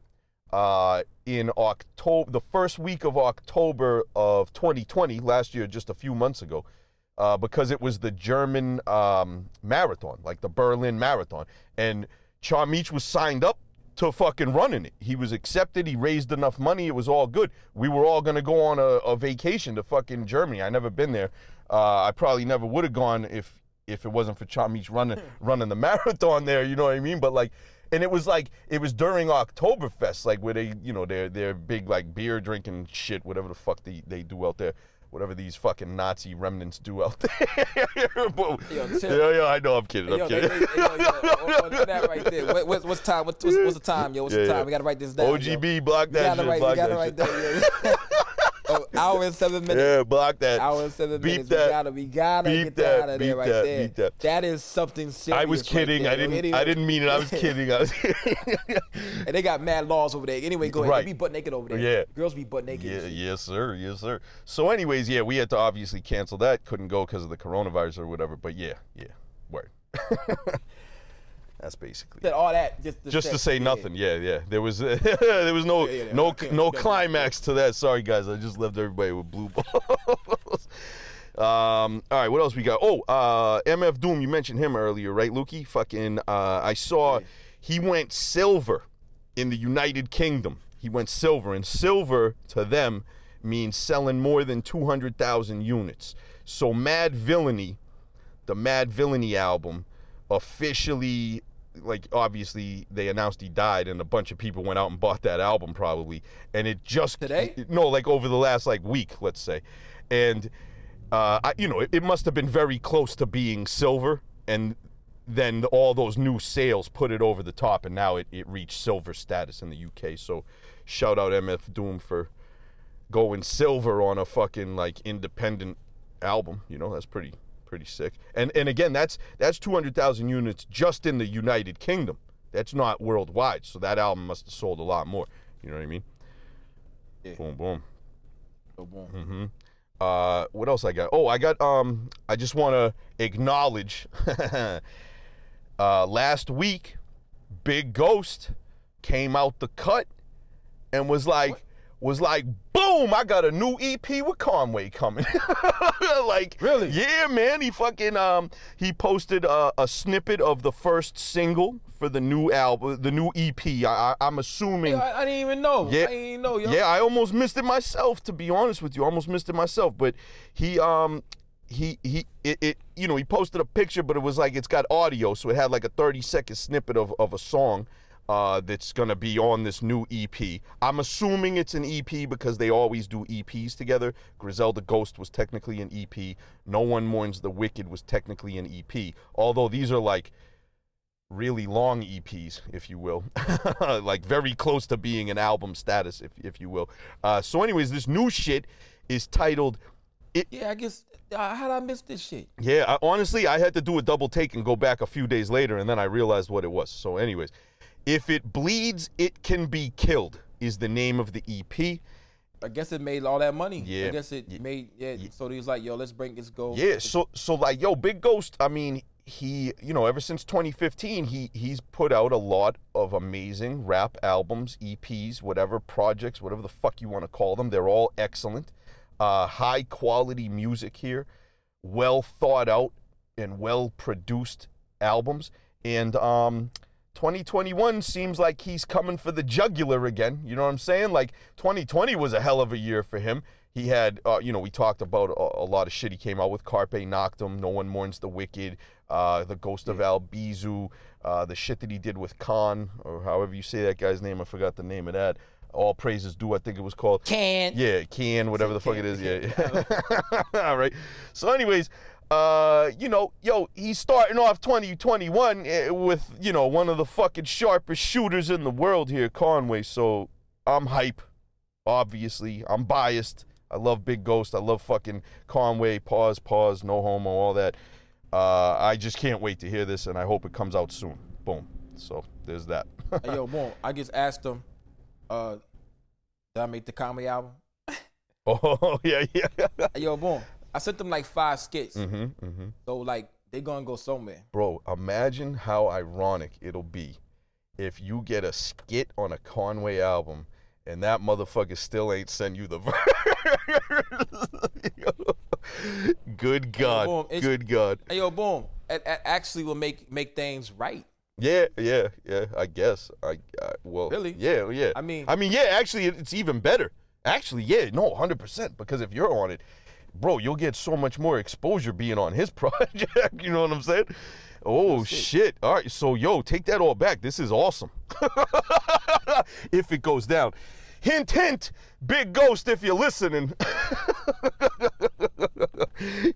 uh, in October, the first week of October of 2020, last year, just a few months ago, uh, because it was the German um, marathon, like the Berlin Marathon, and Charmich was signed up to fucking running it. He was accepted. He raised enough money. It was all good. We were all gonna go on a, a vacation to fucking Germany. I never been there. Uh, I probably never would have gone if if it wasn't for Chamich running running the marathon there. You know what I mean? But like, and it was like it was during Oktoberfest, like where they you know they're they're big like beer drinking shit, whatever the fuck they they do out there. Whatever these fucking Nazi remnants do out there. But- Yo, yeah, I know. I'm kidding. I'm Yo, kidding. they, yo, yo, on, on that right there. What, what, what's time? What, what's, what's the time, yo? What's Yeah, the time? yeah. We gotta write this down. yo. OGB, block We that gotta shit. write. block We gotta that write shit. that. Yeah. oh, hour and seven minutes. Yeah, block that. Hour and seven Beep minutes. that. We gotta, we gotta Beep get that. that out of there right that. there. Beep that. That is something serious. I was kidding. there, I didn't. Anyway. I didn't mean it. I was kidding. I was. And they got mad laws over there. Anyway, go ahead. Right. They be butt naked over there. Yeah. Girls be butt naked. Yeah, yes, sir, yes, sir. So, anyways, yeah, we had to obviously cancel that. Couldn't go because of the coronavirus or whatever. But yeah, yeah, word. That's basically it. all that just to, just to say nothing. Yeah, yeah. There was there was no Yeah, yeah, no no climax to that. Sorry, guys. I just left everybody with blue balls. Um, all right, what else we got? Oh, uh, MF Doom, you mentioned him earlier, right, Lukey? Fucking, uh, I saw he went silver in the United Kingdom. He went silver, and silver to them means selling more than 200,000 units. So Madvillainy, the Madvillainy album, officially, like, obviously they announced he died, and a bunch of people went out and bought that album probably. And it just. Today? No, like over the last, like, week, let's say. And uh, I, you know, it, it must have been very close to being silver, and then all those new sales put it over the top, and now it, it reached silver status in the UK. So, shout out MF Doom for going silver on a fucking like independent album. You know, that's pretty pretty sick. And and again, that's that's two hundred thousand units just in the United Kingdom. That's not worldwide. So that album must have sold a lot more. You know what I mean? Yeah. Boom boom. So, boom. Mm-hmm. Uh, what else I got? Oh, I got. Um, I just want to acknowledge. uh, last week, Big Ghost came out the cut and was like, was like, boom. I got a new EP with Conway coming. like, Really? Yeah, man. He fucking um he posted a, a snippet of the first single for the new album, the new EP. I, I, am assuming. Yo, I, I didn't even know. Yeah. I didn't even know, yo. Yeah, I almost missed it myself. To be honest with you, I almost missed it myself. But he um he he it, it you know he posted a picture, but it was like it's got audio, so it had like a 30 second snippet of of a song. Uh, that's gonna be on this new EP. I'm assuming it's an EP because they always do EPs together. Griselda Ghost was technically an EP. No One Mourns the Wicked was technically an EP. Although these are like really long EPs, if you will, like very close to being an album status, if if you will. Uh, so, anyways, this new shit is titled. Yeah, I guess. Uh, how did I miss this shit? Yeah, I, honestly, I had to do a double take and go back a few days later, and then I realized what it was. So, anyways, if it bleeds, it can be killed is the name of the EP. I guess it made all that money. Yeah. I guess it made yeah. So he was like, yo, let's bring this go. Yeah, so so like yo, Big Ghost, I mean, he, you know, ever since 2015, he he's put out a lot of amazing rap albums, EPs, whatever projects, whatever the fuck you want to call them. They're all excellent. Uh high quality music here, well thought out and well produced albums. And um 2021 seems like he's coming for the jugular again. You know what I'm saying? Like 2020 was a hell of a year for him. He had, uh, you know, we talked about a, a, lot of shit he came out with. Carpe Noctem, No One Mourns the Wicked, uh, The Ghost of Albizu, uh, the shit that he did with Khan, or however you say that guy's name. I forgot the name of that. All praises due, I think it was called. Can. Yeah, can, whatever the fuck it is. Yeah. All right. So, anyways, uh, you know, yo, he's starting off 2021 eh, with, you know, one of the fucking sharpest shooters in the world here, Conway. So I'm hype. Obviously, I'm biased. I love Big Ghost. I love fucking Conway. Pause, pause, no homo, all that. Uh, I just can't wait to hear this, and I hope it comes out soon. Boom. So there's that. hey, yo, boom. I just asked him, uh, did I make the comedy album? oh yeah, yeah. Hey, yo, boom. I sent them like five skits. mm-hmm, mm-hmm. So like they gonna go somewhere. Bro, imagine how ironic it'll be if you get a skit on a Conway album and that motherfucker still ain't send you the verse. Good God. boom, Good God. Hey, yo, boom. It, it actually will make make things right. Yeah, yeah, yeah. I guess. I, I well. Really? Yeah, yeah. I mean- I mean, yeah. Actually, it's even better. Actually, yeah. No, hundred percent. Because if you're on it, bro, you'll get so much more exposure being on his project. you know what I'm saying? Oh shit! All right, so yo, take that all back. This is awesome. if it goes down, hint, hint. Big Ghost, if you're listening.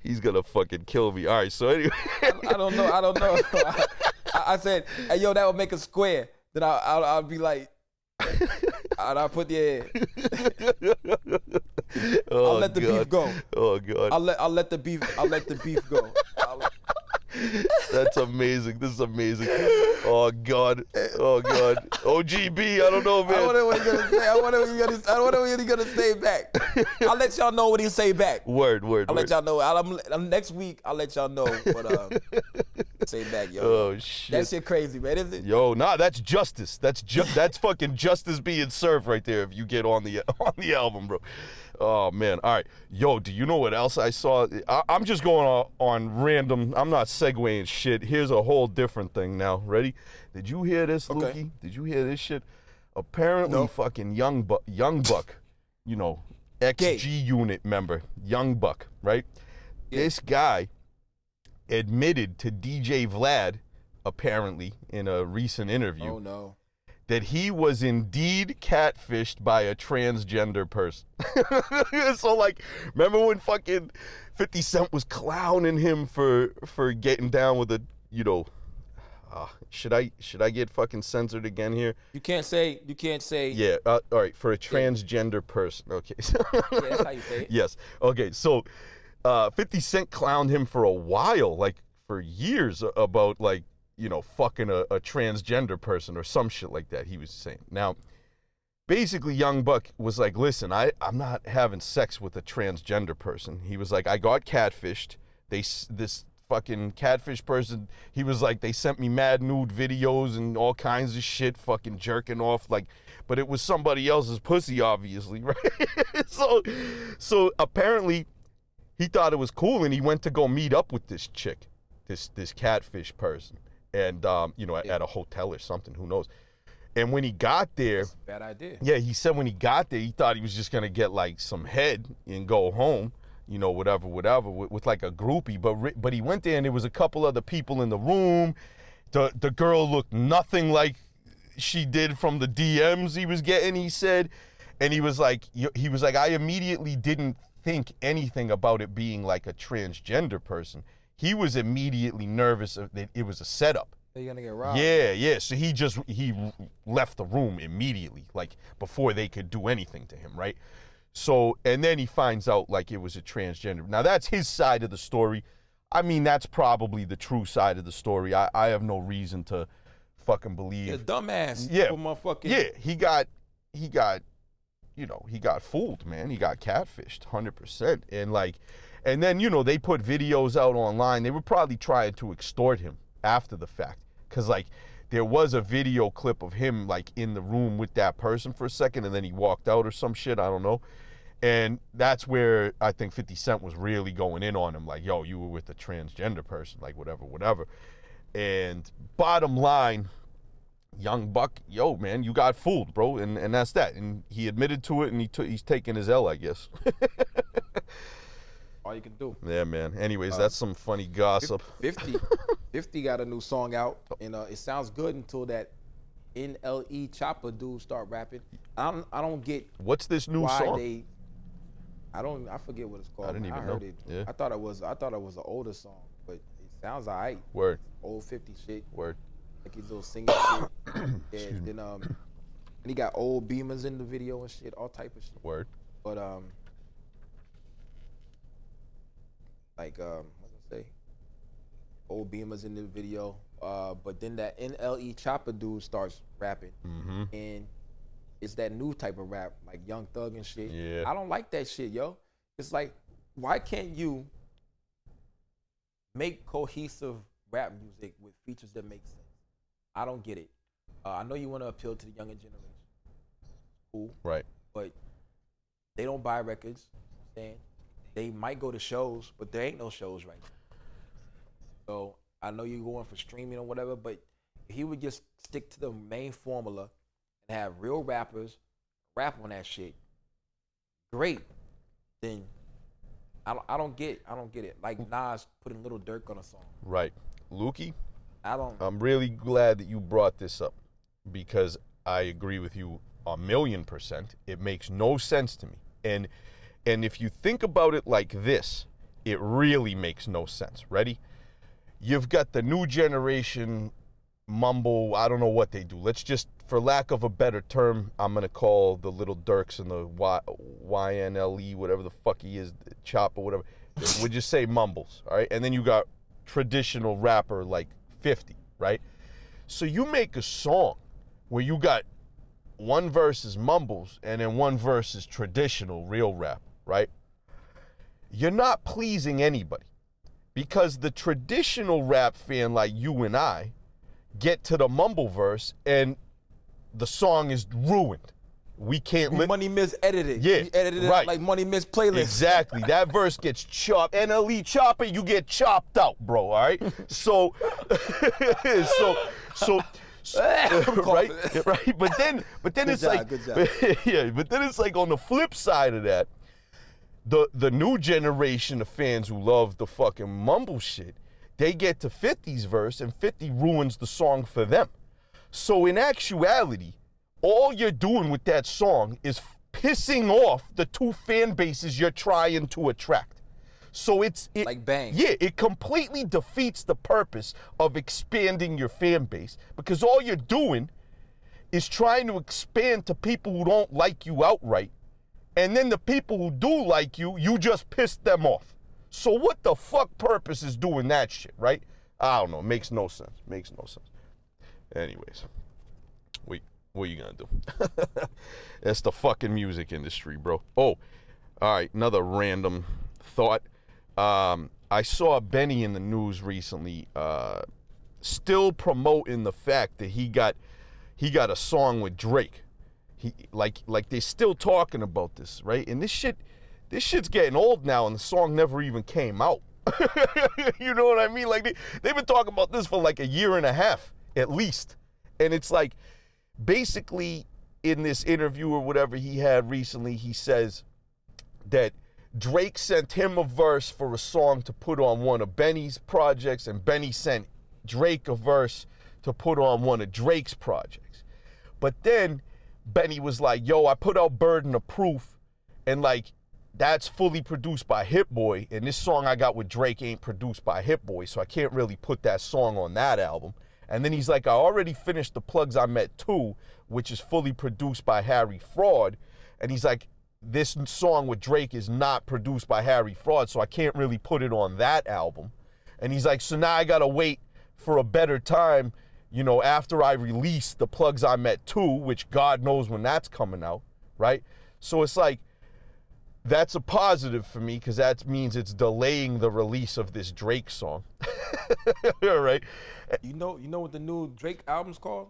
He's gonna fucking kill me. All right, so anyway. I don't know. I don't know. I, I said, hey, yo, that would make a square. Then I, I'll, I'll be like, and I'll put the. oh, I'll let the beef go. Oh god. I'll let I'll let the beef I'll let the beef go. That's amazing. This is amazing. Oh God. Oh God. OGB. I don't know, man. I wonder what he's gonna say. I wonder what he's gonna. I wonder what he's gonna say back. I'll let y'all know what he say back. Word, word, I'll word. let y'all know. I'll, I'm, next week I'll let y'all know what um, say back, yo. Oh shit. that shit crazy, man. Is it? Yo, nah, that's justice. That's ju- that's fucking justice being served right there. If you get on the on the album, bro. Oh man. All right. Yo, do you know what else I saw? I, I'm just going on, on random. I'm not segueing shit. Here's a whole different thing now. Ready? Did you hear this, Okay. Lukey? Did you hear this shit? Apparently, No. fucking young buck, young buck, you know, Gay. ex-G-Unit member, young buck, right? This guy admitted to DJ Vlad, apparently, in a recent interview, Oh no. That he was indeed catfished by a transgender person. so like remember when fucking 50 Cent was clowning him for for getting down with a, you know, uh, should I should I get fucking censored again here? You can't say. You can't say. Yeah, uh, all right, for a transgender person. Okay. Yeah, that's how you say it. yes. Okay, so uh 50 Cent clowned him for a while, like for years about like, you know, fucking a, a transgender person or some shit like that, he was saying. Now, basically Young Buck was like, listen, I, I'm not having sex with a transgender person. He was like, I got catfished. They this fucking catfish person, he was like, they sent me mad nude videos and all kinds of shit, fucking jerking off, like, but it was somebody else's pussy, obviously, right? so, so apparently, he thought it was cool, and he went to go meet up with this chick, this this catfish person, and um, you know, at, at a hotel or something, who knows? And when he got there, Bad idea. yeah, he said when he got there, he thought he was just gonna get like some head and go home, you know, whatever, whatever, with, with like a groupie. But but he went there and there was a couple other people in the room. The the girl looked nothing like she did from the DMs he was getting. He said, and he was like, he was like, I immediately didn't think anything about it being like a transgender person. He was immediately nervous that it was a setup. You're gonna get robbed. Yeah, yeah. So he just he left the room immediately, like before they could do anything to him, right? So and then he finds out like it was a transgender. Now that's his side of the story. I mean, that's probably the true side of the story. I, I have no reason to fucking believe. You're a dumbass. Yeah. For motherfucking. Yeah, he got he got you know, he got fooled, man. He got catfished 100%. And like and then, you know, they put videos out online. They were probably trying to extort him after the fact cuz like there was a video clip of him like in the room with that person for a second and then he walked out or some shit, I don't know. And that's where I think 50 Cent was really going in on him like, "Yo, you were with a transgender person, like whatever, whatever." And bottom line, young buck, yo, man, you got fooled, bro, and and that's that. And he admitted to it, and he took he's taking his L, I guess. All you can do. yeah, man. Anyways, Uh, that's some funny gossip. 50, 50 got a new song out, and uh, it sounds good until that NLE Chopper dude start rapping. I don't, I don't get What's this new why song? they. I don't. I forget what it's called. I didn't even heard know. it. Yeah. I thought it was. I thought it was an older song, but it sounds alright. Word, Old 50 shit, word. like his little singing shit. Yeah, then um, and he got old Beamers in the video and shit, all type of shit. Word. But um, like um, what was I say? Old Beamers in the video. Uh, but then that NLE Chopper dude starts rapping, Mm-hmm. and it's that new type of rap, like Young Thug and shit. Yeah. I don't like that shit, yo. It's like, why can't you make cohesive rap music with features that make sense? I don't get it. Uh, I know you want to appeal to the younger generation. Cool Right. but they don't buy records. you know they might go to shows, but there ain't no shows right now. So I know you're going for streaming or whatever, but if he would just stick to the main formula and have real rappers rap on that shit. Great. Then I don't, I don't get I don't get it. Like Nas putting Little Durk on a song. Right. Lukey, I don't. I'm really glad that you brought this up because I agree with you a million percent. It makes no sense to me. And and if you think about it like this, it really makes no sense. Ready? You've got the new generation mumble, I don't know what they do. Let's just for lack of a better term, I'm going to call the little Durks and the y, YNLE whatever the fuck he is, chop or whatever. we just say mumbles, all right? And then you got traditional rapper like 50, right? So you make a song where you got one verse is mumbles and then one verse is traditional real rap, right? You're not pleasing anybody because the traditional rap fan like you and I get to the mumble verse and the song is ruined. We can't li- Money Miz edited. Yeah, He edited it right. like Money Miz playlist. Exactly. That verse gets chopped. and NLE chopper, you get chopped out, bro. All right. So, so, so, so right, right. But then, but then Good it's job, like, good job. yeah. But then it's like on the flip side of that, the the new generation of fans who love the fucking mumble shit, they get to 50's verse and 50 ruins the song for them. So in actuality, all you're doing with that song is pissing off the two fan bases you're trying to attract. So it's it, Like Bang. Yeah, it completely defeats the purpose of expanding your fan base because all you're doing is trying to expand to people who don't like you outright. And then the people who do like you, you just pissed them off. So what the fuck purpose is doing that shit, right? I don't know. Makes no sense. Makes no sense. Anyways, wait, what are you gonna do? That's the fucking music industry, bro. Oh, all right. Another random thought. Um, I saw Benny in the news recently, uh, still promoting the fact that he got he got a song with Drake. He like like they're still talking about this, right? And this shit this shit's getting old now, and the song never even came out. you know what I mean? Like they, they've been talking about this for like a year and a half at least, and it's like basically in this interview or whatever he had recently, he says that Drake sent him a verse for a song to put on one of Benny's projects, and Benny sent Drake a verse to put on one of Drake's projects. But then Benny was like, yo, I put out Burden of Proof, and like, that's fully produced by Hit Boy, and this song I got with Drake ain't produced by Hit Boy, so I can't really put that song on that album. And then he's like, I already finished the plugs I met too, which is fully produced by Harry Fraud. And he's like, this song with Drake is not produced by Harry Fraud, so I can't really put it on that album. And he's like, so now I gotta wait for a better time, you know, after I release the plugs I met too, which God knows when that's coming out, right? So it's like, that's a positive for me because that means it's delaying the release of this Drake song. All right. You know, you know what the new Drake album's called?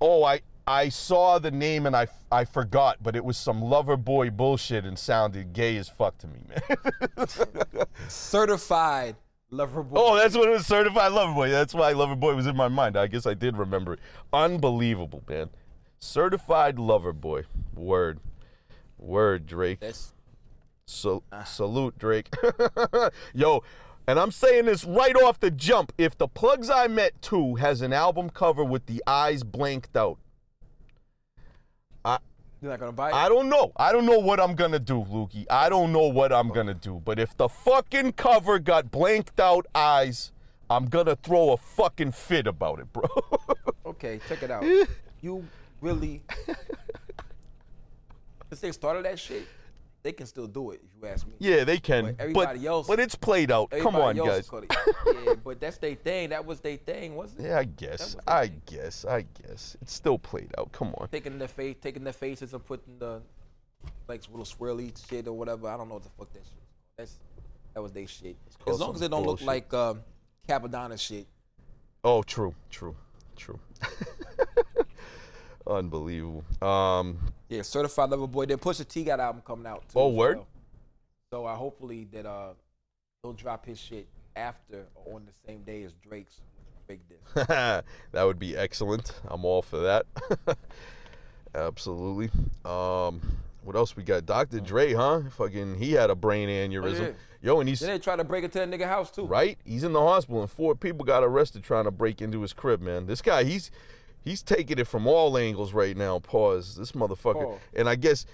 Oh, I I saw the name and I, I forgot, but it was some lover boy bullshit and sounded gay as fuck to me, man. Certified Lover Boy. oh, that's what it was, certified lover boy. That's why lover boy was in my mind. I guess I did remember it. Unbelievable, man. Certified lover boy. Word. Word, Drake. That's So, ah. salute, Drake. Yo, and I'm saying this right off the jump. If the Plugs I Met too has an album cover with the eyes blanked out, you're not gonna buy it. I don't know. I don't know what I'm gonna do, Lukey. I don't know what I'm gonna do. But if the fucking cover got blanked out eyes, I'm gonna throw a fucking fit about it, bro. okay, check it out. you really, since they started that shit, they can still do it. If you ask me. yeah, they can. But everybody but, else- but it's played out. Come on, guys. yeah, but that's their thing. That was their thing, wasn't it? Yeah, I guess. I thing. guess. I guess. It's still played out. Come on. Taking their face, taking their faces and putting the like little swirly shit or whatever. I don't know what the fuck that shit. That's that was their shit. As long as it don't bullshit. look like um, Cappadonna shit. Oh, true, true, true. Unbelievable. Um, Yeah, certified lover boy. Then Pusha T got an album coming out too. Oh, word? well. So I hopefully that uh he'll drop his shit after or on the same day as Drake's Drake disc. that would be excellent. I'm all for that. Absolutely. Um, what else we got? Dr. Dre, huh? Fucking, he had a brain aneurysm. Oh, yeah. Yo, and he's then they try to break into a nigga house too. right. He's in the hospital, and four people got arrested trying to break into his crib. Man, this guy, he's he's taking it from all angles right now. Pause. This motherfucker, and I guess.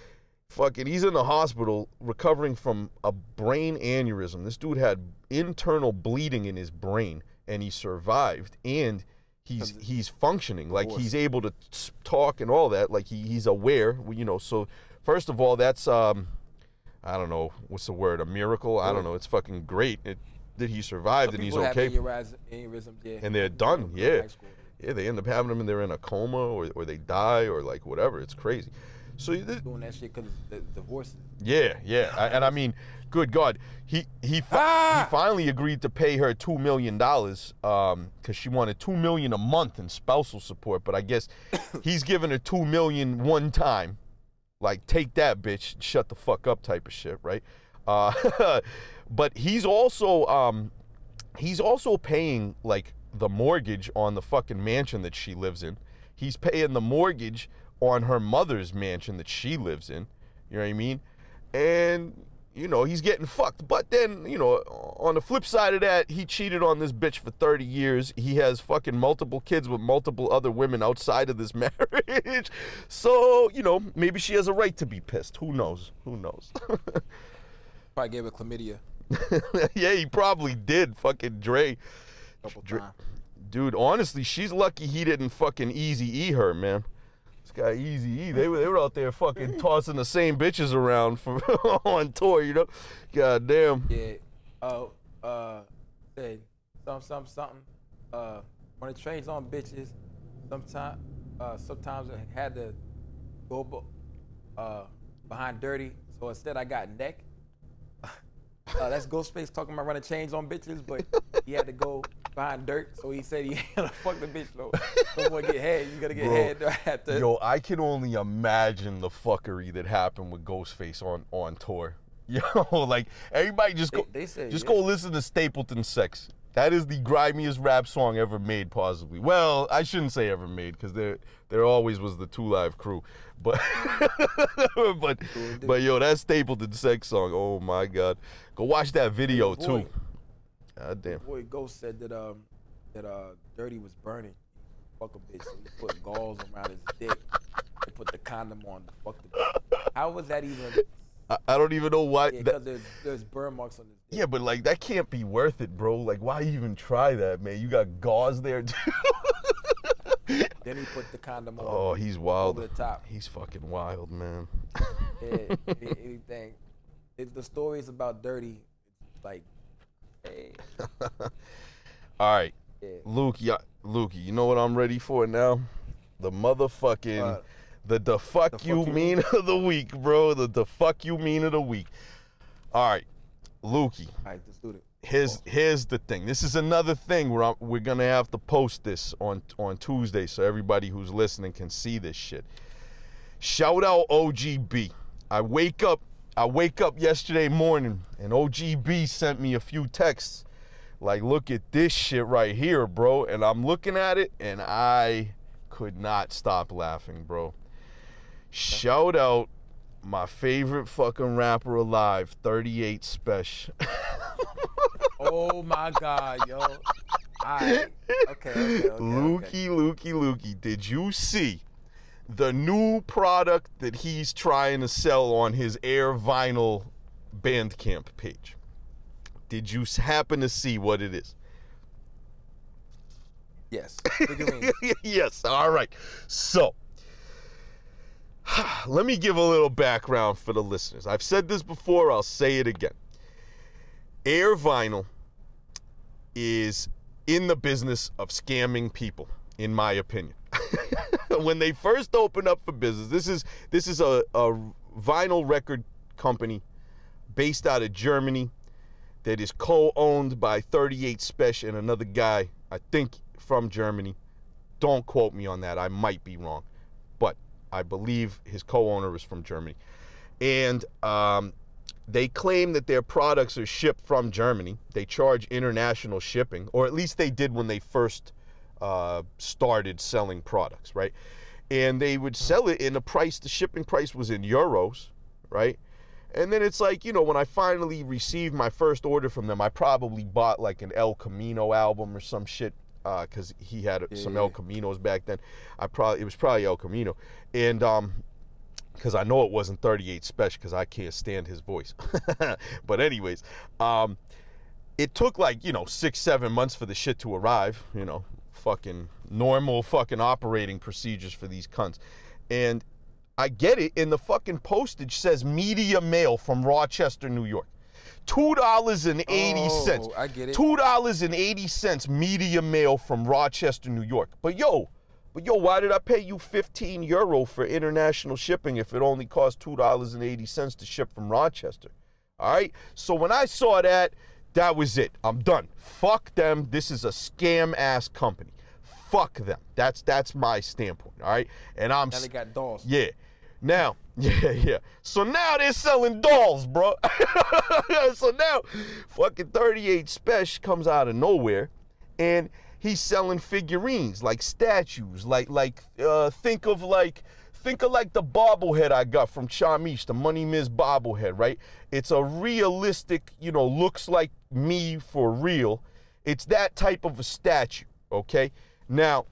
Fucking, he's in the hospital recovering from a brain aneurysm. This dude had internal bleeding in his brain, and he survived. And he's he's functioning, like he's able to talk and all that. Like he, he's aware, you know. So first of all, that's um, I don't know what's the word, a miracle. I don't know. It's fucking great it, that he survived Some and he's okay. aneurys- aneurysms, yeah. And they're done, yeah. School. Yeah, they end up having them and they're in a coma or, or they die or like whatever. It's crazy. So th- Doing that shit because the divorce. yeah, yeah, I, and I mean, good God, he he, fi- Ah! he finally agreed to pay her two million dollars because she wanted two million a month in spousal support. But I guess he's giving her two million one time, like take that bitch, shut the fuck up type of shit, right? Uh, but he's also um, he's also paying like the mortgage on the fucking mansion that she lives in. He's paying the mortgage on her mother's mansion that she lives in. You know what I mean? And you know, he's getting fucked. But then, you know, on the flip side of that, he cheated on this bitch for 30 years. He has fucking multiple kids with multiple other women outside of this marriage. So, you know, maybe she has a right to be pissed. Who knows? Who knows? Probably gave her chlamydia yeah, he probably did. Fucking Dre. A couple Dre- times. Dude, honestly, she's lucky he didn't fucking Eazy E her, man. This guy Eazy E, they were they were out there fucking tossing the same bitches around for on tour, you know. God damn. Yeah. Uh, uh, said something, something, something. Uh, when the train's on bitches, sometimes, uh, sometimes I had to go uh, behind dirty. So instead, I got neck. Uh, that's Ghostface talking about running chains on bitches, but he had to go behind dirt, so he said he had to fuck the bitch though. Don't want to get head. You gotta get Bro, head after. Yo, I can only imagine the fuckery that happened with Ghostface on on tour. Yo, like everybody just go, They- they say, just yeah. go listen to Stapleton Sex. That is the grimiest rap song ever made, possibly. Well, I shouldn't say ever made, because there there always was the Two Live Crew, but but but yo, that Stapleton Sex song. Oh my God, go watch that video boy. too. God damn. Boy, Ghost said that um that uh Dirty was burning. Fuck a bitch, so he put gauze around his dick. They put the condom on to fuck the bitch. How was that even? I, I don't even know why. Yeah, that- there's there's burn marks on his dick. Yeah, but like that can't be worth it, bro. Like, why even try that, man? You got gauze there too. Then he put the condom on. oh, he's wild. Over the top. He's fucking wild, man. Yeah, any- anything. It's the stories about Dirty. Like, hey, All right, yeah. Luke, yeah, Luke, you know what I'm ready for now? The motherfucking, What? the the fuck The you fuck you mean of the week, bro. The the fuck you mean of the week. All right, Lukey. All right, let's do it. Here's oh. here's the thing. This is another thing where I'm, we're gonna have to post this on on Tuesday so everybody who's listening can see this shit. Shout out OGB. I wake up. I wake up yesterday morning and OGB sent me a few texts. Like, look at this shit right here, bro. And I'm looking at it and I could not stop laughing, bro. Shout out my favorite fucking rapper alive, 38 Spesh. Oh my God, yo. All right. Okay, okay, okay. Lukey, Lukey, Lukey, did you see the new product that he's trying to sell on his Air Vinyl Bandcamp page? Did you happen to see what it is? Yes. What do you mean? yes, all right. So, let me give a little background for the listeners. I've said this before, I'll say it again. Air Vinyl is in the business of scamming people, in my opinion. when they first opened up for business, this is this is a, a vinyl record company based out of Germany that is co-owned by 38 Spesh and another guy, I think from Germany. Don't quote me on that. I might be wrong, but I believe his co-owner is from Germany, and um, they claim that their products are shipped from Germany. They charge international shipping, or at least they did when they first uh, started selling products, right? And they would sell it in a price. The shipping price was in euros, right? And then it's like, you know, when I finally received my first order from them, I probably bought like an El Camino album or some shit because he had some El Caminos back then. I probably it was probably El Camino, and um, because I know it wasn't 38 Spesh because I can't stand his voice. but anyways, um, it took like you know six seven months for the shit to arrive. You know, fucking normal fucking operating procedures for these cunts, and I get it. And the fucking postage says media mail from Rochester, New York. Two dollars and eighty cents. Oh, I get it. Two dollars and eighty cents media mail from Rochester, New York. But yo, but yo, why did I pay you fifteen euro for international shipping if it only cost two dollars and eighty cents to ship from Rochester? All right. So when I saw that, that was it. I'm done. Fuck them. This is a scam ass company. Fuck them. That's that's my standpoint. All right. And I'm Now they got dolls. yeah. Now, yeah, yeah. So now they're selling dolls, bro. so now, fucking 38 Spesh comes out of nowhere, and he's selling figurines, like statues, like like uh, think of like think of like the bobblehead I got from Chamish, the Money Miz bobblehead, right? It's a realistic, you know, looks like me for real. It's that type of a statue, okay? Now,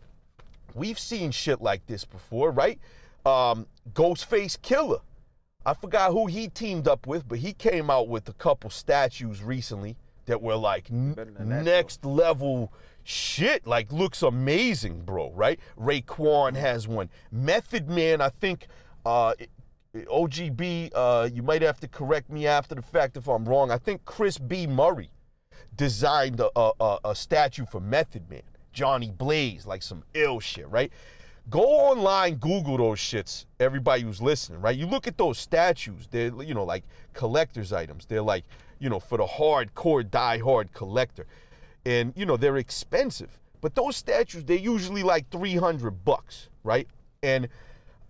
we've seen shit like this before, right? Um, Ghostface Killah. I forgot who he teamed up with, but he came out with a couple statues recently that were like n- next level shit. Like looks amazing, bro. Right? Raekwon has one. Method Man, I think. Uh, OGB, uh, you might have to correct me after the fact if I'm wrong. I think Chris B. Murray designed a, a, a statue for Method Man, Johnny Blaze, like some ill shit, right? Go online, Google those shits. Everybody who's listening, right? You look at those statues. They're you know like collector's items. They're like you know, for the hardcore, die-hard collector. And, you know, they're expensive. But those statues, they're usually like 300 bucks, right? And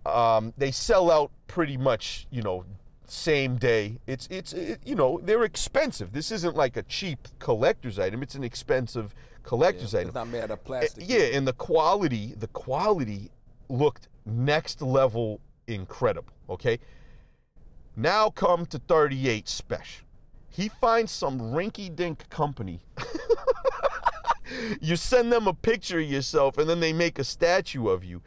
um, they sell out pretty much, you know, same day. It's it's it, you know they're expensive. This isn't like a cheap collector's item. It's an expensive collector's Yeah, item. It's not made out of eh, plastic. Yeah, and the quality, the quality looked next level incredible. Okay. Now come to 38 Spesh. He finds some rinky dink company. you send them a picture of yourself and then they make a statue of you.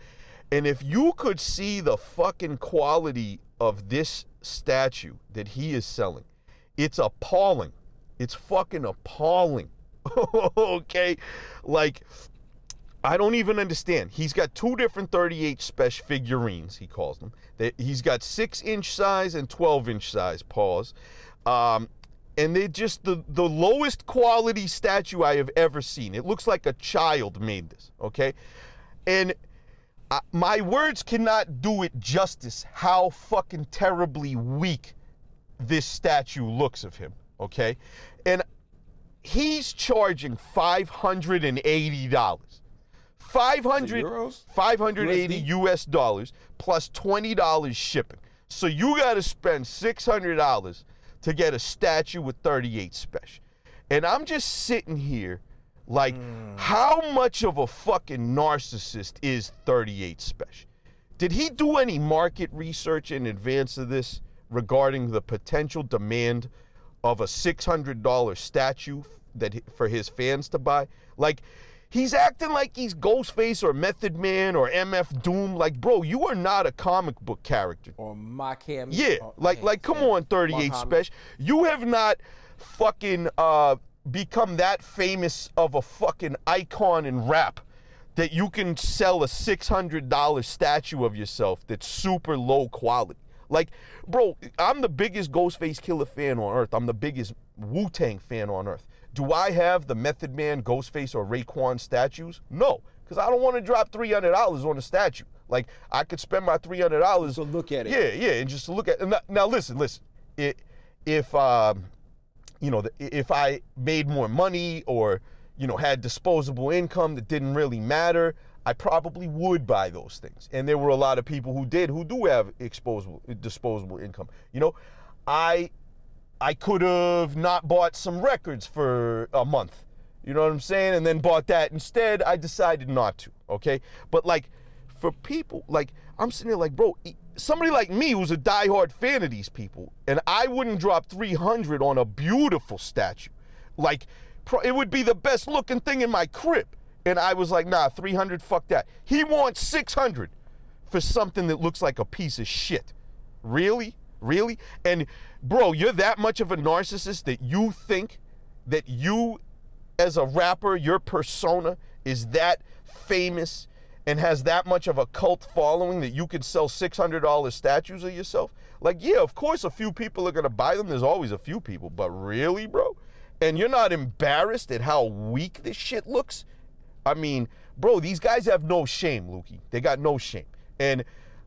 And if you could see the fucking quality of this statue that he is selling, it's appalling. It's fucking appalling. okay? Like, I don't even understand. He's got two different 38 Spesh figurines, he calls them. He's got six inch size and 12 inch size paws. Um, and they're just the, the lowest quality statue I have ever seen. It looks like a child made this, okay? And I, my words cannot do it justice how fucking terribly weak this statue looks of him, okay? And he's charging $580. 500 euros? 580 US dollars plus $20 shipping. So you got to spend $600 to get a statue with 38 Spesh. And I'm just sitting here like hmm. how much of a fucking narcissist is 38 Spesh? Did he do any market research in advance of this regarding the potential demand of a $600 statue that for his fans to buy? Like he's acting like he's Ghostface or Method Man or MF Doom like bro, you are not a comic book character. Or my cam. Yeah, or- like like come on 38 special. You have not fucking uh become that famous of a fucking icon in rap that you can sell a $600 statue of yourself that's super low quality. Like, bro, I'm the biggest Ghostface Killah fan on earth. I'm the biggest Wu Tang fan on earth. Do I have the Method Man, Ghostface, or Raekwon statues? No, because I don't want to drop $300 on a statue. Like, I could spend my $300 So look at it. yeah, yeah, and just to look at and now, now listen, listen. It, if um, you know, the- if I made more money or you know had disposable income that didn't really matter, I probably would buy those things. And there were a lot of people who did who do have exposable disposable income. You know, I I could have not bought some records for a month. You know what I'm saying? And then bought that instead. I decided not to. Okay. But like, for people, like, I'm sitting there like, bro, somebody like me who's a diehard fan of these people, and I wouldn't drop 300 on a beautiful statue. Like, it would be the best looking thing in my crib. And I was like, nah, 300, fuck that. He wants 600 for something that looks like a piece of shit. Really? Really? And bro, you're that much of a narcissist that you think that you as a rapper, your persona is that famous and has that much of a cult following that you could sell $600 statues of yourself? Like, yeah, of course a few people are going to buy them. There's always a few people, but really, bro? And you're not embarrassed at how weak this shit looks? I mean, bro, these guys have no shame, Lukey. They got no shame. And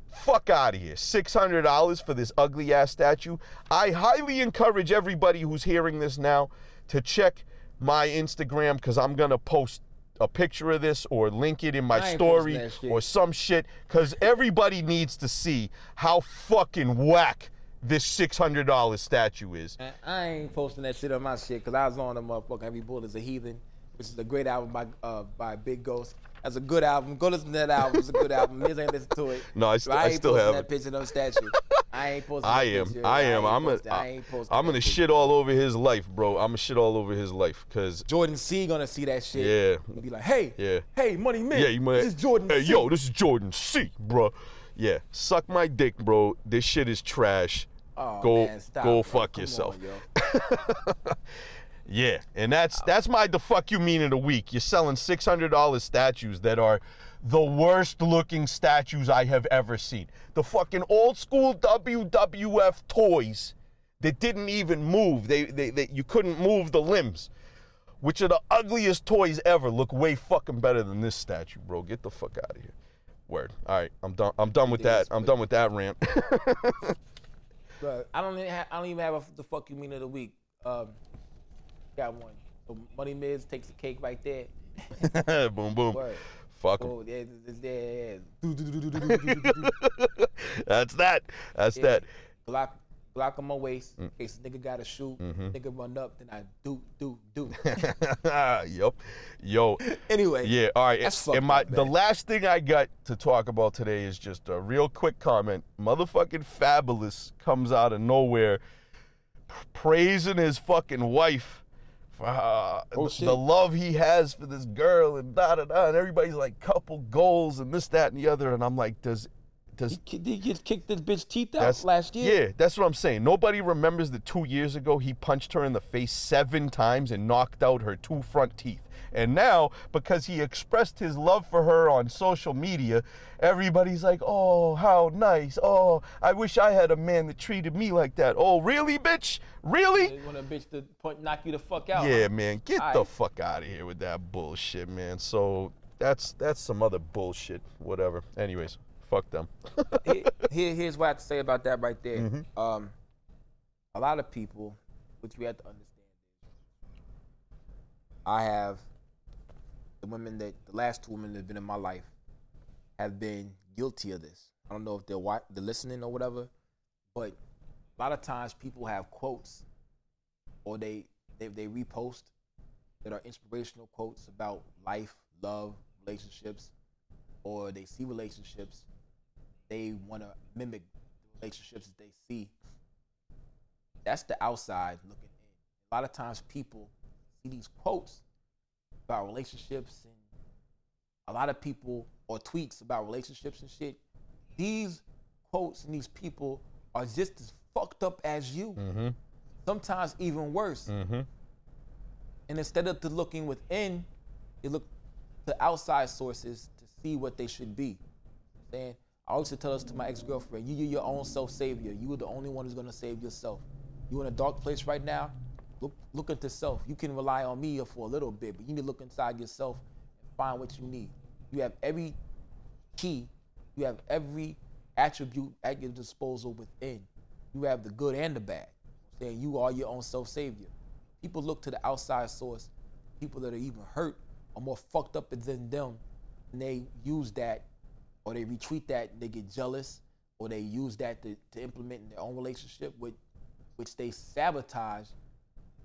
fuck out of here. $600 for this ugly ass statue. I highly encourage everybody who's hearing this now to check my Instagram because I'm going to post a picture of this or link it in my story posting that shit. or some shit because everybody needs to see how fucking whack this $600 statue is. I ain't posting that shit on my shit because I was on the motherfucker Every Bullet is a Heathen, which is a great album by uh, by Big Ghost. That's a good album. Go listen to that album. It's a good album. Miz ain't listen to it. No, I st- I ain't still have that picture, no statue. I ain't posting. I am. picture. I am. ain't I'm a, posting- I ain't posting I'm gonna picture. shit all over his life, bro. I'm gonna shit all over his life because Jordan C gonna see that shit. Yeah. And be like, hey, Yeah. hey, Money Man. Yeah, you might. This is Jordan Hey, C. yo, this is Jordan C, bro. Yeah, suck my dick, bro. This shit is trash. Oh, go, man, stop, go bro. fuck Come yourself. on, yo. Yeah, and that's that's my the fuck you mean in a week. You're selling six hundred dollars statues that are the worst looking statues I have ever seen. The fucking old school WWF toys that didn't even move. They they, they you couldn't move the limbs. Which are the ugliest toys ever. Look way fucking better than this statue, bro. Get the fuck out of here. Word. All right, I'm done. I'm done with that. I'm done with that rant. But I don't even have, I don't even have a, the fuck you mean of the week. Um, got one. So Money Miz takes the cake right there. boom, boom. Word. Fuck 'em. Oh, yeah, there. Yeah. That's that. That's that. Block, block on my waist. Mm. In case a nigga got to shoot. Mm-hmm. Nigga run up, then I do, do, do. yup. Yo. anyway. Yeah, all right. That's and my up, the last thing I got to talk about today is just a real quick comment. Motherfucking Fabolous comes out of nowhere praising his fucking wife uh, Oh, the, the love he has for this girl and da da da and everybody's like couple goals and this that and the other and I'm like does does He, he just kicked this bitch teeth out last year. Yeah, that's what I'm saying. Nobody remembers that two years ago he punched her in the face seven times and knocked out her two front teeth. And now, because he expressed his love for her on social media, everybody's like, oh, how nice. Oh, I wish I had a man that treated me like that. Oh, really, bitch? Really? They want a bitch to point, knock you the fuck out. Yeah, huh? man, get the Aight. fuck out of here with that bullshit, man. So that's that's some other bullshit. Whatever. Anyways, fuck them. Here- here's what I have to say about that right there. Mm-hmm. Um, a lot of people, which we have to understand, I have the women that the last two women that have been in my life have been guilty of this. I don't know if they're wa- they're listening or whatever, but a lot of times people have quotes or they they, they repost that are inspirational quotes about life, love, relationships, or they see relationships they want to mimic the relationships that they see. That's the outside looking in. A lot of times people see these quotes about relationships and a lot of people or tweets about relationships and shit. These quotes and these people are just as fucked up as you. mm-hmm. Sometimes even worse. Mm-hmm. And instead of looking within, they look to outside sources to see what they should be. Saying, I always tell this to my ex-girlfriend, you, you're your own self-savior. You are the only one who's gonna save yourself. You in a dark place right now, look look into self. You can rely on me for a little bit, but you need to look inside yourself and find what you need. You have every key, you have every attribute at your disposal within. You have the good and the bad. Saying you are your own self-savior. People look to the outside source. People that are even hurt are more fucked up than them, and they use that, or they retweet that. And they get jealous, or they use that to, to implement in their own relationship, with which they sabotage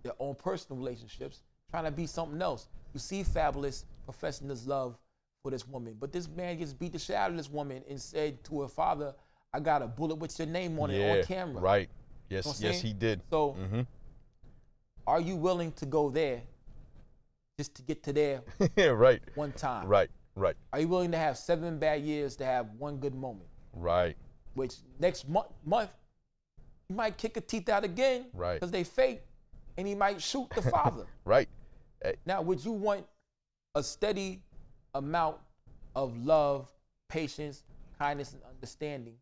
their own personal relationships, trying to be something else. You see, Fabolous professing his love for this woman, but this man just beat the shit out of this woman and said to her father, "I got a bullet with your name on it on camera." Right. Yes. know yes, he did. So, Mhm. are you willing to go there just to get to there yeah. Right. one time? Right. Right. Are you willing to have seven bad years to have one good moment? Right. Which next month, month, he might kick a teeth out again, Right. Because they fake, and he might shoot the father. Right. Eh, now, would you want a steady amount of love, patience, kindness, and understanding,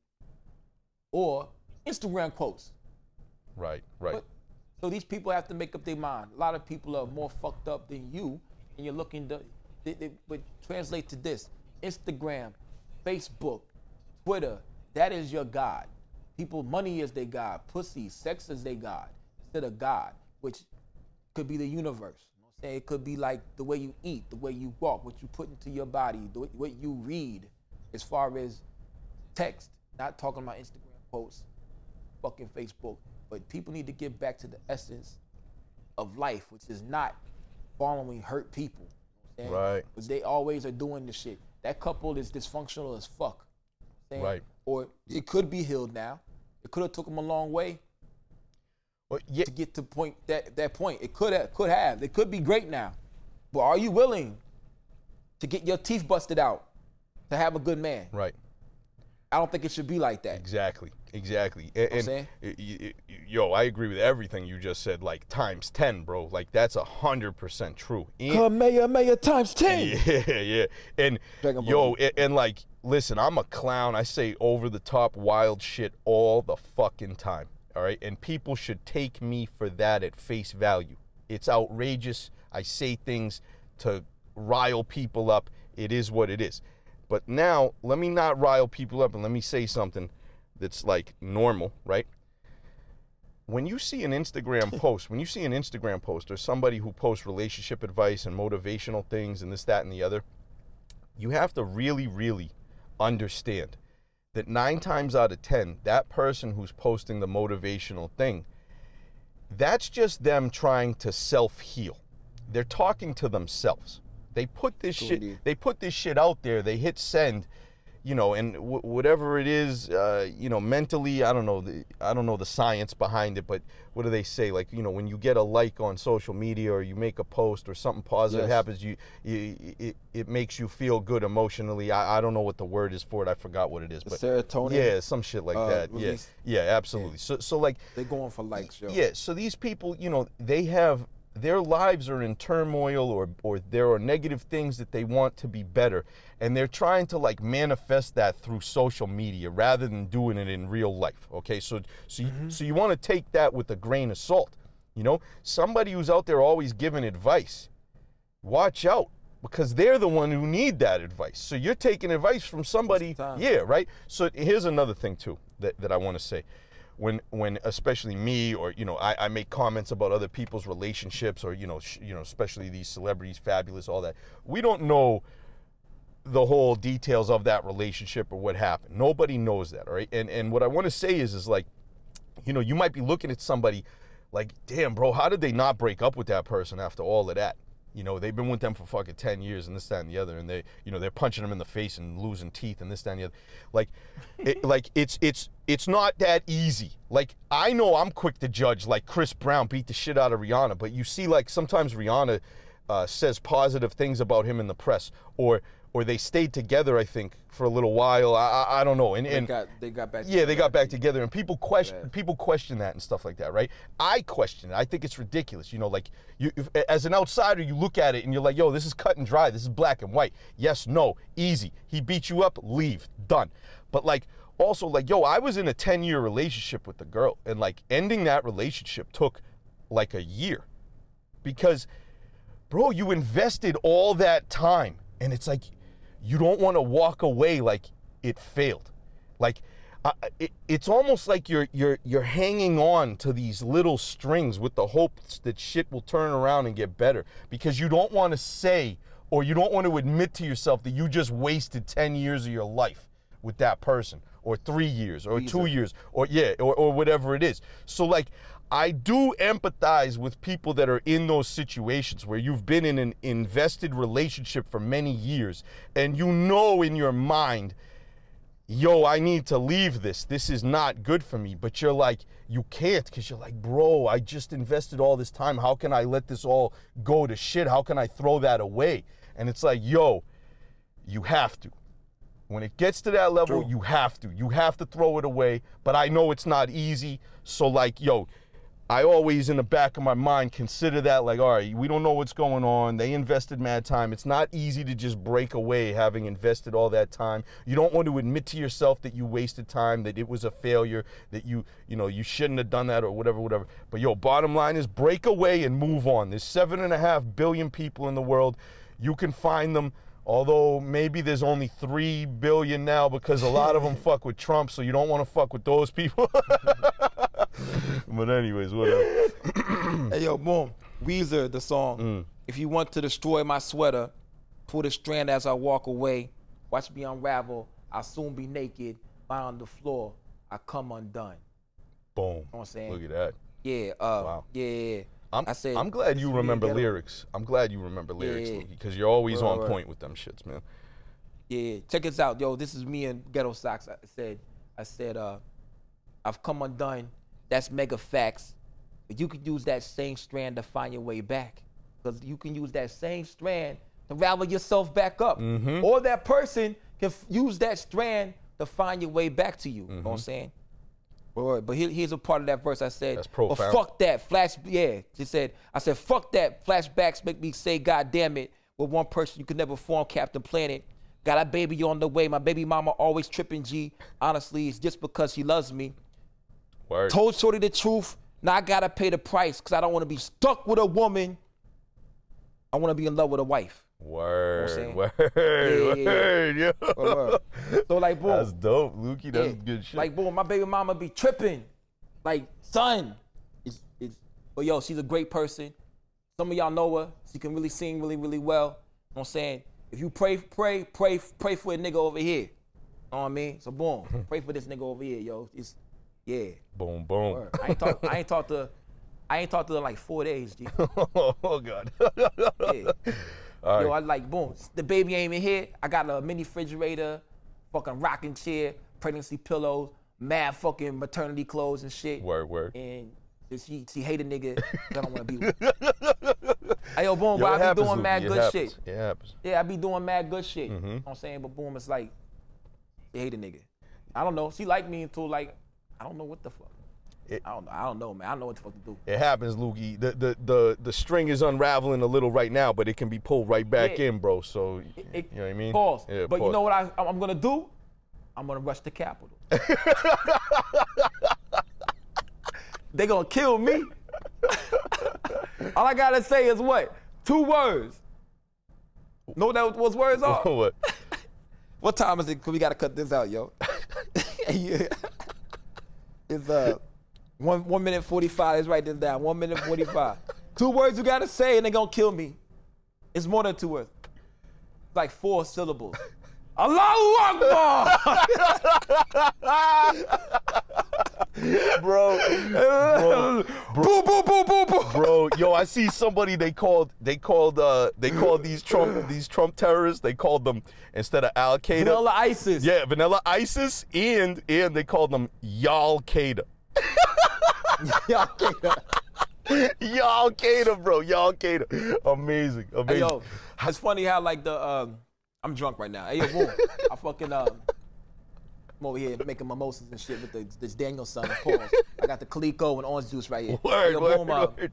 or Instagram quotes? Right. Right. But- so these people have to make up their mind. A lot of people are more fucked up than you, and you're looking to. They, they, but translate to this: Instagram, Facebook, Twitter. That is your God. People, money is their God. Pussy, sex is their God instead of God, which could be the universe. You know what I'm saying? It could be like the way you eat, the way you walk, what you put into your body, the way, what you read, as far as text. Not talking about Instagram posts, fucking Facebook. But people need to get back to the essence of life, which is not following hurt people. You know saying? Right. Because they always are doing this shit. That couple is dysfunctional as fuck. You know saying? Right. Or it could be healed now. It could have took them a long way Well, yeah. to get to point that that point. It could have could have. It could be great now. But are you willing to get your teeth busted out to have a good man? Right. I don't think it should be like that. Exactly. Exactly. And, and saying? y- y- y- yo, I agree with everything you just said. Like times ten, bro. Like that's a hundred percent true. And- Mayor times 10. Yeah, yeah. And Dragon yo, and, and like, listen, I'm a clown. I say over the top wild shit all the fucking time. All right. And people should take me for that at face value. It's outrageous. I say things to rile people up. It is what it is. But now, let me not rile people up and let me say something that's like normal, right? when you see an Instagram post, when you see an Instagram post or somebody who posts relationship advice and motivational things and this, that, and the other, you have to really, really understand that nine times out of 10, that person who's posting the motivational thing, that's just them trying to self heal. They're talking to themselves. They put this shit. They put this shit out there. They hit send, you know, and w- whatever it is, uh, you know, mentally, I don't know. The, I don't know the science behind it, but what do they say? Like, you know, when you get a like on social media or you make a post or something positive Yes. happens, you, you it, it makes you feel good emotionally. I, I don't know what the word is for it. I forgot what it is, but serotonin. yeah, some shit like uh, that. release. Yeah, yeah, absolutely. So, so like, they're going for likes, yo. yeah. So these people, you know, they have their lives are in turmoil, or or there are negative things that they want to be better, and they're trying to like manifest that through social media rather than doing it in real life. Okay, so so you, so you want to take that with a grain of salt. You know, somebody who's out there always giving advice watch out because they're the one who need that advice. So you're taking advice from somebody. Yeah, right. So here's another thing too that, that I want to say. When when especially me or you know I, I make comments about other people's relationships or you know sh- you know especially these celebrities Fabolous all that. We don't know the whole details of that relationship or what happened. Nobody knows that all right? And and what I want to say is is like you know, you might be looking at somebody like, damn, bro, how did they not break up with that person after all of that? You know, they've been with them for fucking 10 years and this, that, and the other, and they, you know, they're punching them in the face and losing teeth and this, that, and the other. Like, it, like it's it's it's not that easy. Like, I know I'm quick to judge, like Chris Brown beat the shit out of Rihanna, but you see, like, sometimes Rihanna uh, says positive things about him in the press, or or they stayed together, I think, for a little while. I, I, I don't know. And, They and got they got back. yeah, they got back together, and people question Yeah. people question that and stuff like that, right? I question it. I think it's ridiculous. You know, like you if, as an outsider, you look at it and you're like, "Yo, this is cut and dry. This is black and white. Yes, no, easy. He beat you up, leave, done." But like also like, "Yo, I was in a 10-year relationship with the girl, and like ending that relationship took like a year because bro, you invested all that time, and it's like you don't want to walk away like it failed. Like uh, it, it's almost like you're you're you're hanging on to these little strings with the hopes that shit will turn around and get better because you don't want to say or you don't want to admit to yourself that you just wasted 10 years of your life with that person or 3 years or 2 years or yeah or, or whatever it is. So like I do empathize with people that are in those situations where you've been in an invested relationship for many years and you know in your mind, yo, I need to leave this. This is not good for me. But you're like, you can't because you're like, bro, I just invested all this time. How can I let this all go to shit? How can I throw that away? And it's like, yo, you have to. When it gets to that level, you have to. You have to throw it away. But I know it's not easy. So, like, yo, I always in the back of my mind consider that like, all right, we don't know what's going on. They invested mad time. It's not easy to just break away having invested all that time. You don't want to admit to yourself that you wasted time, that it was a failure, that you, you know, you shouldn't have done that or whatever, whatever. But yo, bottom line is break away and move on. There's seven and a half billion people in the world. You can find them. Although maybe there's only three billion now because a lot of them fuck with Trump, so you don't want to fuck with those people. but anyways, whatever. Hey yo, boom. Weezer, the song. Mm. If you want to destroy my sweater, pull the strand as I walk away. Watch me unravel. I'll soon be naked. Lie on the floor. I come undone. Boom. You know what I'm saying? Look at that. Yeah, uh, Wow. yeah, yeah, yeah. I'm, I said, I'm glad you remember lyrics. I'm glad you remember lyrics, yeah. because you're always Right, on right. point with them shits, man. Yeah, check this out, yo. This is me and Ghetto Socks. I said, I said, uh, I've come undone. That's mega facts. But you could use that same strand to find your way back, because you can use that same strand to ravel yourself back up, Mm-hmm. or that person can f- use that strand to find your way back to you. You know Mm-hmm. what I'm saying? But, but here, here's a part of that verse. I said, That's Well, profound. fuck that flash. Yeah, she said. I said, fuck that. Flashbacks make me say, God damn it. With one person you could never form Captain Planet. Got a baby on the way. My baby mama always tripping G. Honestly, it's just because she loves me. Word. Told Shorty the truth. Now I gotta pay the price because I don't want to be stuck with a woman. I want to be in love with a wife. Word. saying? Word. yeah, yeah. Word. Yo. Word. So like, boom. That's dope, Lukey. That's Yeah. good shit. Like, boom, my baby mama be tripping. Like, son, it's, it's, but yo, she's a great person. Some of y'all know her. She can really sing really, really well. You know what I'm saying? If you pray, pray, pray, pray for a nigga over here. You know what I mean? So boom, pray for this nigga over here, yo. It's yeah. Boom, boom. Word. I ain't talk. I ain't talked to. I ain't talked to her like four days, G. oh God. Yeah. All Yo, right. I like boom. The baby ain't even here. I got a mini refrigerator, fucking rocking chair, pregnancy pillows, mad fucking maternity clothes and shit. Word, word. And she she hate a nigga that I don't want to be with. hey yo, boom, Yo, but I be doing mad good happens. shit. It happens. Yeah, I be doing mad good shit. Mm-hmm. You know what I'm saying? But boom, it's like she hate a nigga. I don't know. She like me until like I don't know what the fuck. It- I don't know. I don't know, man. I don't know what the fuck to do. It happens, Lukey. The, the the the string is unraveling a little right now, but it can be pulled right back Yeah. in, bro. So It- you know what I mean? Pause. Yeah, but you know what I, I'm gonna do? I'm gonna rush the Capitol. they gonna kill me. All I gotta say is what? Two words. Know what that was words are? what? what time is it? Cause we gotta cut this out, yo. Yeah. It's uh one one minute forty five. Let's write this down. One minute forty five. two words you gotta say and they're gonna kill me. It's more than two words. Like four syllables. Allahu Akbar! bro, bro, boo boo boo boo boo. bro. Yo, I see somebody they called they called uh they called these Trump these Trump terrorists. They called them instead of Al Qaeda. Vanilla ISIS. Yeah, Vanilla ISIS, and and they called them Y'all Qaeda. Yeah, okay. Y'all Qaeda, bro. Y'all Qaeda. Amazing, amazing. Hey yo, it's funny how like the um, I'm drunk right now. Hey yo, boom. I fucking um, I'm over here making mimosas and shit with the this Daniel son. Pause. I got the Coleco and orange juice right here. Hey, Word, yo, word, boom, uh, word.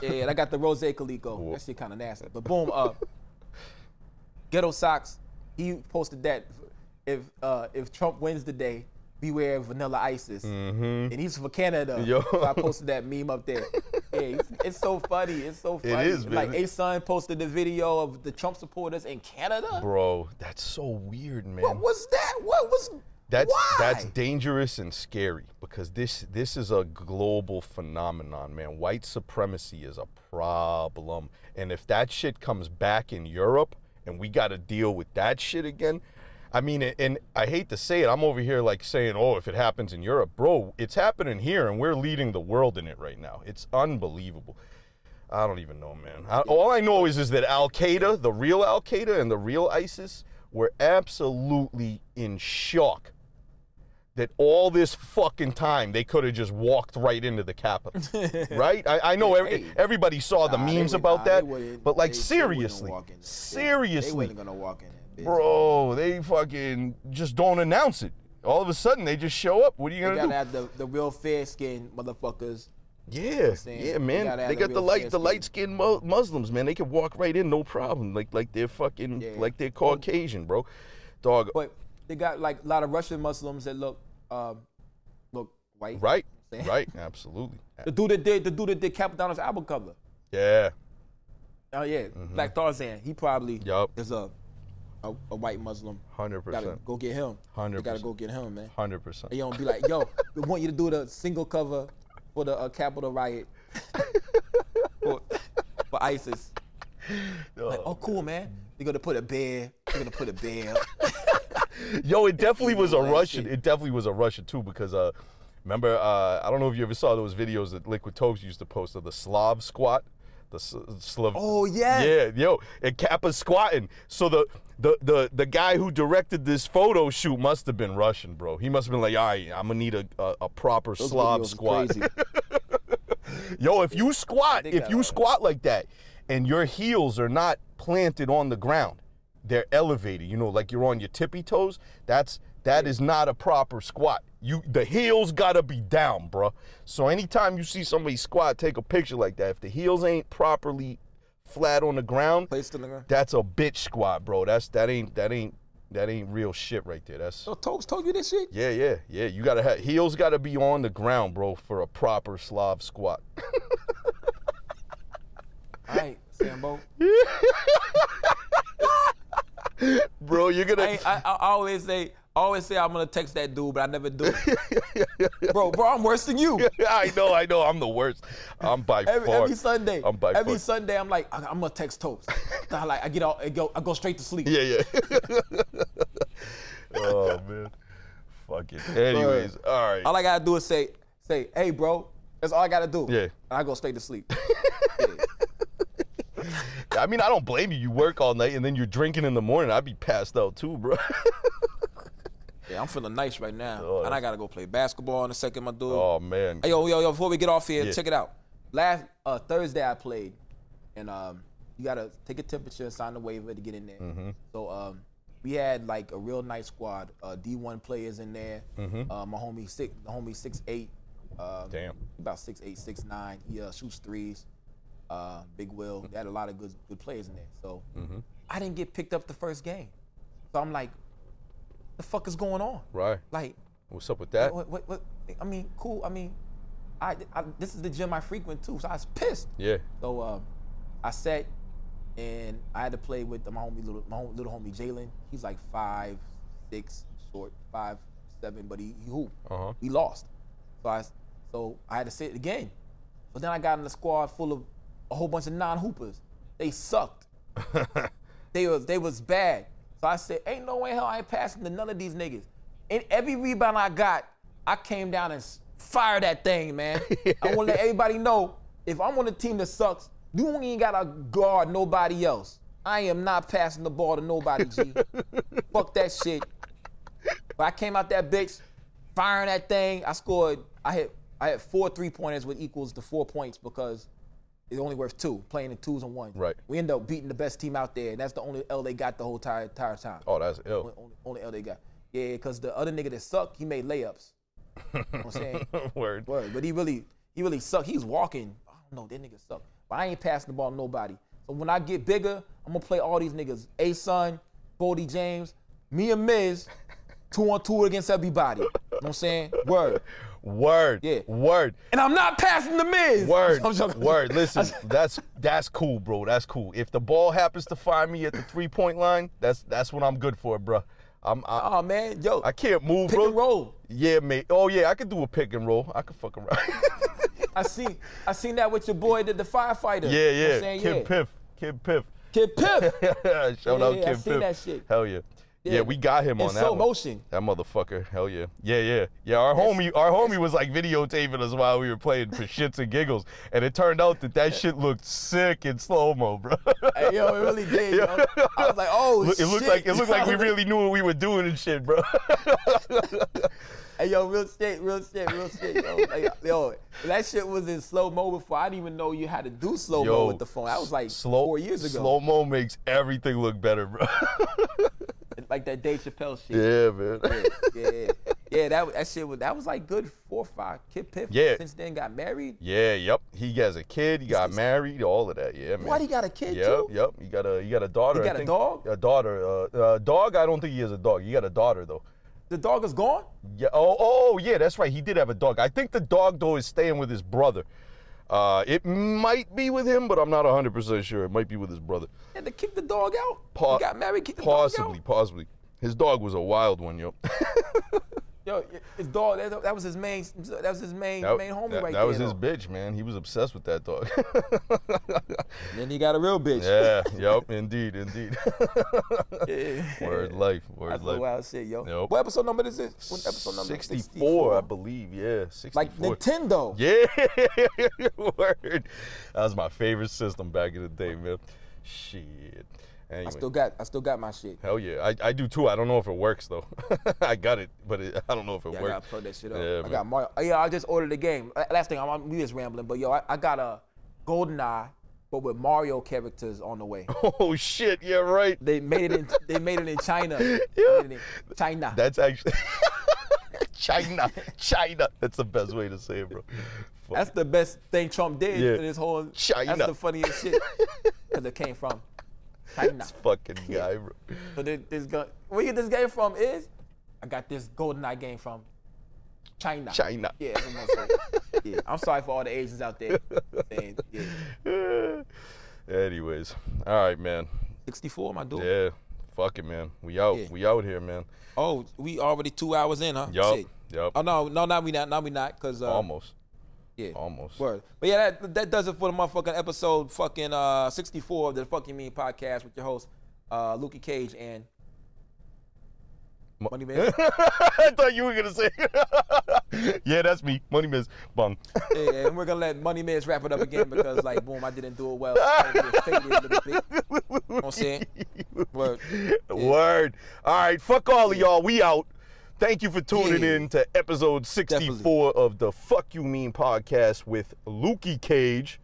Yeah, and I got the rose Coleco. That shit kind of nasty. But boom, uh, Ghetto Socks. He posted that if uh, if Trump wins the day, beware of Vanilla ISIS. And he's from Canada. Mm-hmm. Yo. So I posted that meme up there. yeah, it's, so funny. It's so It funny. is, Like. A Son posted the video of the Trump supporters in Canada. Bro, that's so weird, man. What was that? What was? That's why? that's dangerous and scary because this this is a global phenomenon, man. White supremacy is a problem, and if that shit comes back in Europe and we got to deal with that shit again, I mean, and- I hate to say it, I'm over here like saying, "Oh, if it happens in Europe, bro, it's happening here, and we're leading the world in it right now. It's unbelievable." I don't even know, man. I, all I know is is that Al Qaeda, the real Al Qaeda and the real ISIS, were absolutely in shock that all this fucking time they could have just walked right into the Capitol, right? I, I know every, everybody saw the Nah, memes about nah, that, but like they- seriously, walk in that. They seriously, wasn't gonna walk in that bitch. bro, they fucking just don't announce it. All of a sudden, they just show up. What are you gonna do? You gotta do? have the, the real fair skinned motherfuckers. Yeah, yeah, man. gotta They got the light, the light skinned mu- Muslims, man. They can walk right in, no problem. Like, like they're fucking, Yeah. like they're Caucasian, bro. Dog, But they got like a lot of Russian Muslims that look um, look white. right, right, absolutely. The dude that did the dude that did Cappadonna's album cover. Yeah, Oh yeah, Black Tarzan. He probably Mm-hmm. Yup. is a, a a white Muslim. Hundred percent. go get him. Hundred You gotta go get him, man. hundred percent. You don't be like, yo, we want you to do the single cover for the uh, Capitol riot for, for ISIS. Like, oh, cool, man. You're gonna put a bear. You're gonna put a bear. Yo, it definitely was a Russian. It definitely was a Russian too, because uh, remember, uh, I don't know if you ever saw those videos that Liquid Toast used to post of the Slav squat, the Slav. Oh, yeah. Yeah, yo, and Kappa squatting. So the the the the guy who directed this photo shoot must have been Russian, bro. He must have been like, all right, I'm gonna need a a, a proper Those Slav squat. crazy. Yo, if you squat, if you squat like that, and your heels are not planted on the ground, they're elevated. You know, like you're on your tippy toes. That's that is not a proper squat. You the heels gotta be down, bruh. So anytime you see somebody squat, take a picture like that. If the heels ain't properly flat on the ground, Placed in the ground. that's a bitch squat, bro. That's that ain't that ain't that ain't real shit right there. That's So Toast told you this shit? yeah, yeah, yeah. You gotta have heels gotta be on the ground, bro, for a proper Slav squat. All right, Sambo. bro, you're gonna I, I, I always say I always say I'm gonna text that dude, but I never do. bro, bro, I'm worse than you. I know, I know. I'm the worst. I'm by Every, far. every Sunday, I'm by every far. Sunday, I'm like, I, am gonna text Toast. I like, I get out, I go, I go straight to sleep. Yeah, yeah. oh man. Fuck it. Anyways, all right. All I gotta do is say, say, hey, bro. That's all I gotta do. Yeah. And I go straight to sleep. I mean, I don't blame you. You work all night and then you're drinking in the morning. I'd be passed out too, bro. Yeah, I'm feeling nice right now, Oh, and I gotta go play basketball in a second, my dude. oh man. Hey, yo, yo, yo, before we get off here, Yeah. check it out. Last uh, Thursday I played, and um, you gotta take a temperature and sign the waiver to get in there. Mm-hmm. So um, we had like a real nice squad. Uh, D1 players in there. Uh, my homie six, the homie six eight. Um, Mm-hmm. Damn. About six eight, six nine. He uh, shoots threes. Uh, Big Will. They had a lot of good good players in there. So Mm-hmm. I didn't get picked up the first game. So I'm like, the fuck is going on? Right. Like, What's up with that? what, what, what, I mean, cool. I mean, I, I this is the gym I frequent too, so I was pissed. Yeah. So um, I sat and I had to play with my homie, little, my little homie Jalen. He's like five, six, short, five, seven, but he, he hoop. Uh-huh. We lost. So I, so I had to sit again. But then I got in the squad full of a whole bunch of non-hoopers. They sucked. they was they was bad. So I said, ain't no way hell I ain't passing to none of these niggas. And every rebound I got, I came down and fired that thing, man. I want to let everybody know if I'm on a team that sucks, you ain't gotta guard nobody else. I am not passing the ball to nobody, G. Fuck that shit. But I came out that bitch, firing that thing. I scored. I hit. I had four three pointers, which equals the four points because it's only worth two, playing in twos and ones. Right. We end up beating the best team out there, and that's the only L they got the whole entire, entire time. Oh, that's ill. Only, only L they got. Yeah, because the other nigga that sucked, he made layups. You know what I'm saying? Word. Word. But he really, he really sucked. He's walking. I don't know, that nigga sucked. But I ain't passing the ball to nobody. So when I get bigger, I'm gonna play all these niggas. A Sun, Bodie James, me and Miz, two on two against everybody. You know what I'm saying? Word. Word. Yeah. Word. And I'm not passing the Miz. Word. I'm joking. Word. Listen, that's that's cool, bro. That's cool. If the ball happens to find me at the three point line, that's that's what I'm good for, bro. I'm I, Oh man, yo, I can't move, bro. pick bro. and roll. Yeah, mate. Oh yeah, I could do a pick and roll. I could fuck around. I seen, I seen that with your boy, the, the firefighter. yeah, You know yeah. Kid yeah. Piff. Kid Piff. Kid Piff. Shout Yeah, out yeah, I Kid seen Piff. that shit. Hell yeah. Yeah. Yeah. we got him In on that slow motion. That motherfucker. Hell yeah. Yeah, yeah. Yeah, our homie our homie was like videotaping us while we were playing for shits and giggles. And it turned out that that shit looked sick in slow-mo, bro. Hey, yo, it really did, yo. I was like, oh Look- shit. it looked like it looked like we really knew what we were doing and shit, bro. Hey, yo, real shit, real shit, real shit, yo. Like, yo, that shit was in slow mo before. I didn't even know you had to do slow mo with the phone. That was like slow, four years ago. Slow mo makes everything look better, bro. Like that Dave Chappelle shit. yeah, man. Yeah, yeah, yeah. That that shit was that was like good four or five. Kid Piff. Yeah. Since then got married. Yeah, yep. He has a kid. He got married. All of that. Yeah, man. Why he got a kid Yep, too? yep. You got a you got a daughter. He I got a dog? A daughter. Uh, uh, dog. I don't think he has a dog. You got a daughter though. The dog is gone. Yeah. Oh, oh, yeah. That's right. He did have a dog. I think the dog though is staying with his brother. Uh, it might be with him, but I'm not 100 percent sure. It might be with his brother. Had to kick the dog out. Pa- he got married. Kicked the Possibly, dog out. possibly. His dog was a wild one, yo. Yo, his dog. That, that was his main. That was his main That, main homie that- right that there. That was his though. bitch, man. He was obsessed with that dog. Then he got a real bitch. yeah. Yep. Indeed. Indeed. Yeah. Word life. Word life. That's life. the wild shit, yo. Yep. What episode number is this? What episode number? 64, I believe. Yeah, 64. Like Nintendo. Yeah, word. That was my favorite system back in the day, man. Shit. Anyway, I still got I still got my shit. hell yeah, I, I do too. I don't know if it works though. I got it, but it, I don't know if it Yeah, I works. gotta plug that shit up. Yeah, I man. got Mario. Yeah, I just ordered the game. Last thing, I'm, I'm we just rambling, but yo, I, I got a Golden Eye, but with Mario characters on the way. Oh shit, yeah, right. They made it in they made it in China. Yeah. in China. That's actually China, China. That's the best way to say it, bro. Fuck. That's the best thing Trump did Yeah. in his whole. China. That's the funniest shit because it came from China. this fucking guy, bro. So this, this gun, where you get this game from is, I got this GoldenEye game from China. China. Yeah, I'm yeah, I'm sorry for all the Asians out there saying, yeah, Anyways, all right, man. 64, my dude. Yeah, Fuck it, man. We out. Yeah. We out here, man. Oh, we already two hours in, huh? Yup. Yup. Oh no, no, now we not. Now we not, cause uh, Almost. Yeah. Almost. Word. But yeah, that, that does it for the motherfucking episode fucking uh 64 of the fucking mean podcast with your host, uh Lukey Cage and Money Man. I thought you were gonna say. yeah, that's me. Money Miss Bung. yeah, and we're gonna let Money Miz wrap it up again because like boom, I didn't do it well. I did faded a little bit. You know what I'm saying? Word. Word. All right, fuck all of y'all. We out. Thank you for tuning Yeah. in to episode 64 of the Fuck You Mean podcast with Lukey Cage,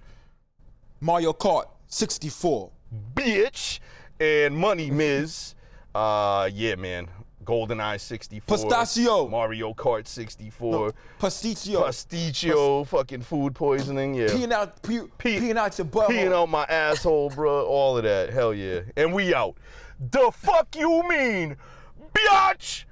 Mario Kart 64. bitch, and Money Miz. Uh, yeah, man. GoldenEye 64. Pistachio. Mario Kart 64. Pasticcio. Pasticcio, fucking food poisoning, yeah. peeing out, pee, Pee- peeing out your butt. peeing out my asshole, bruh. All of that. Hell yeah. And we out. The fuck you mean, biatch?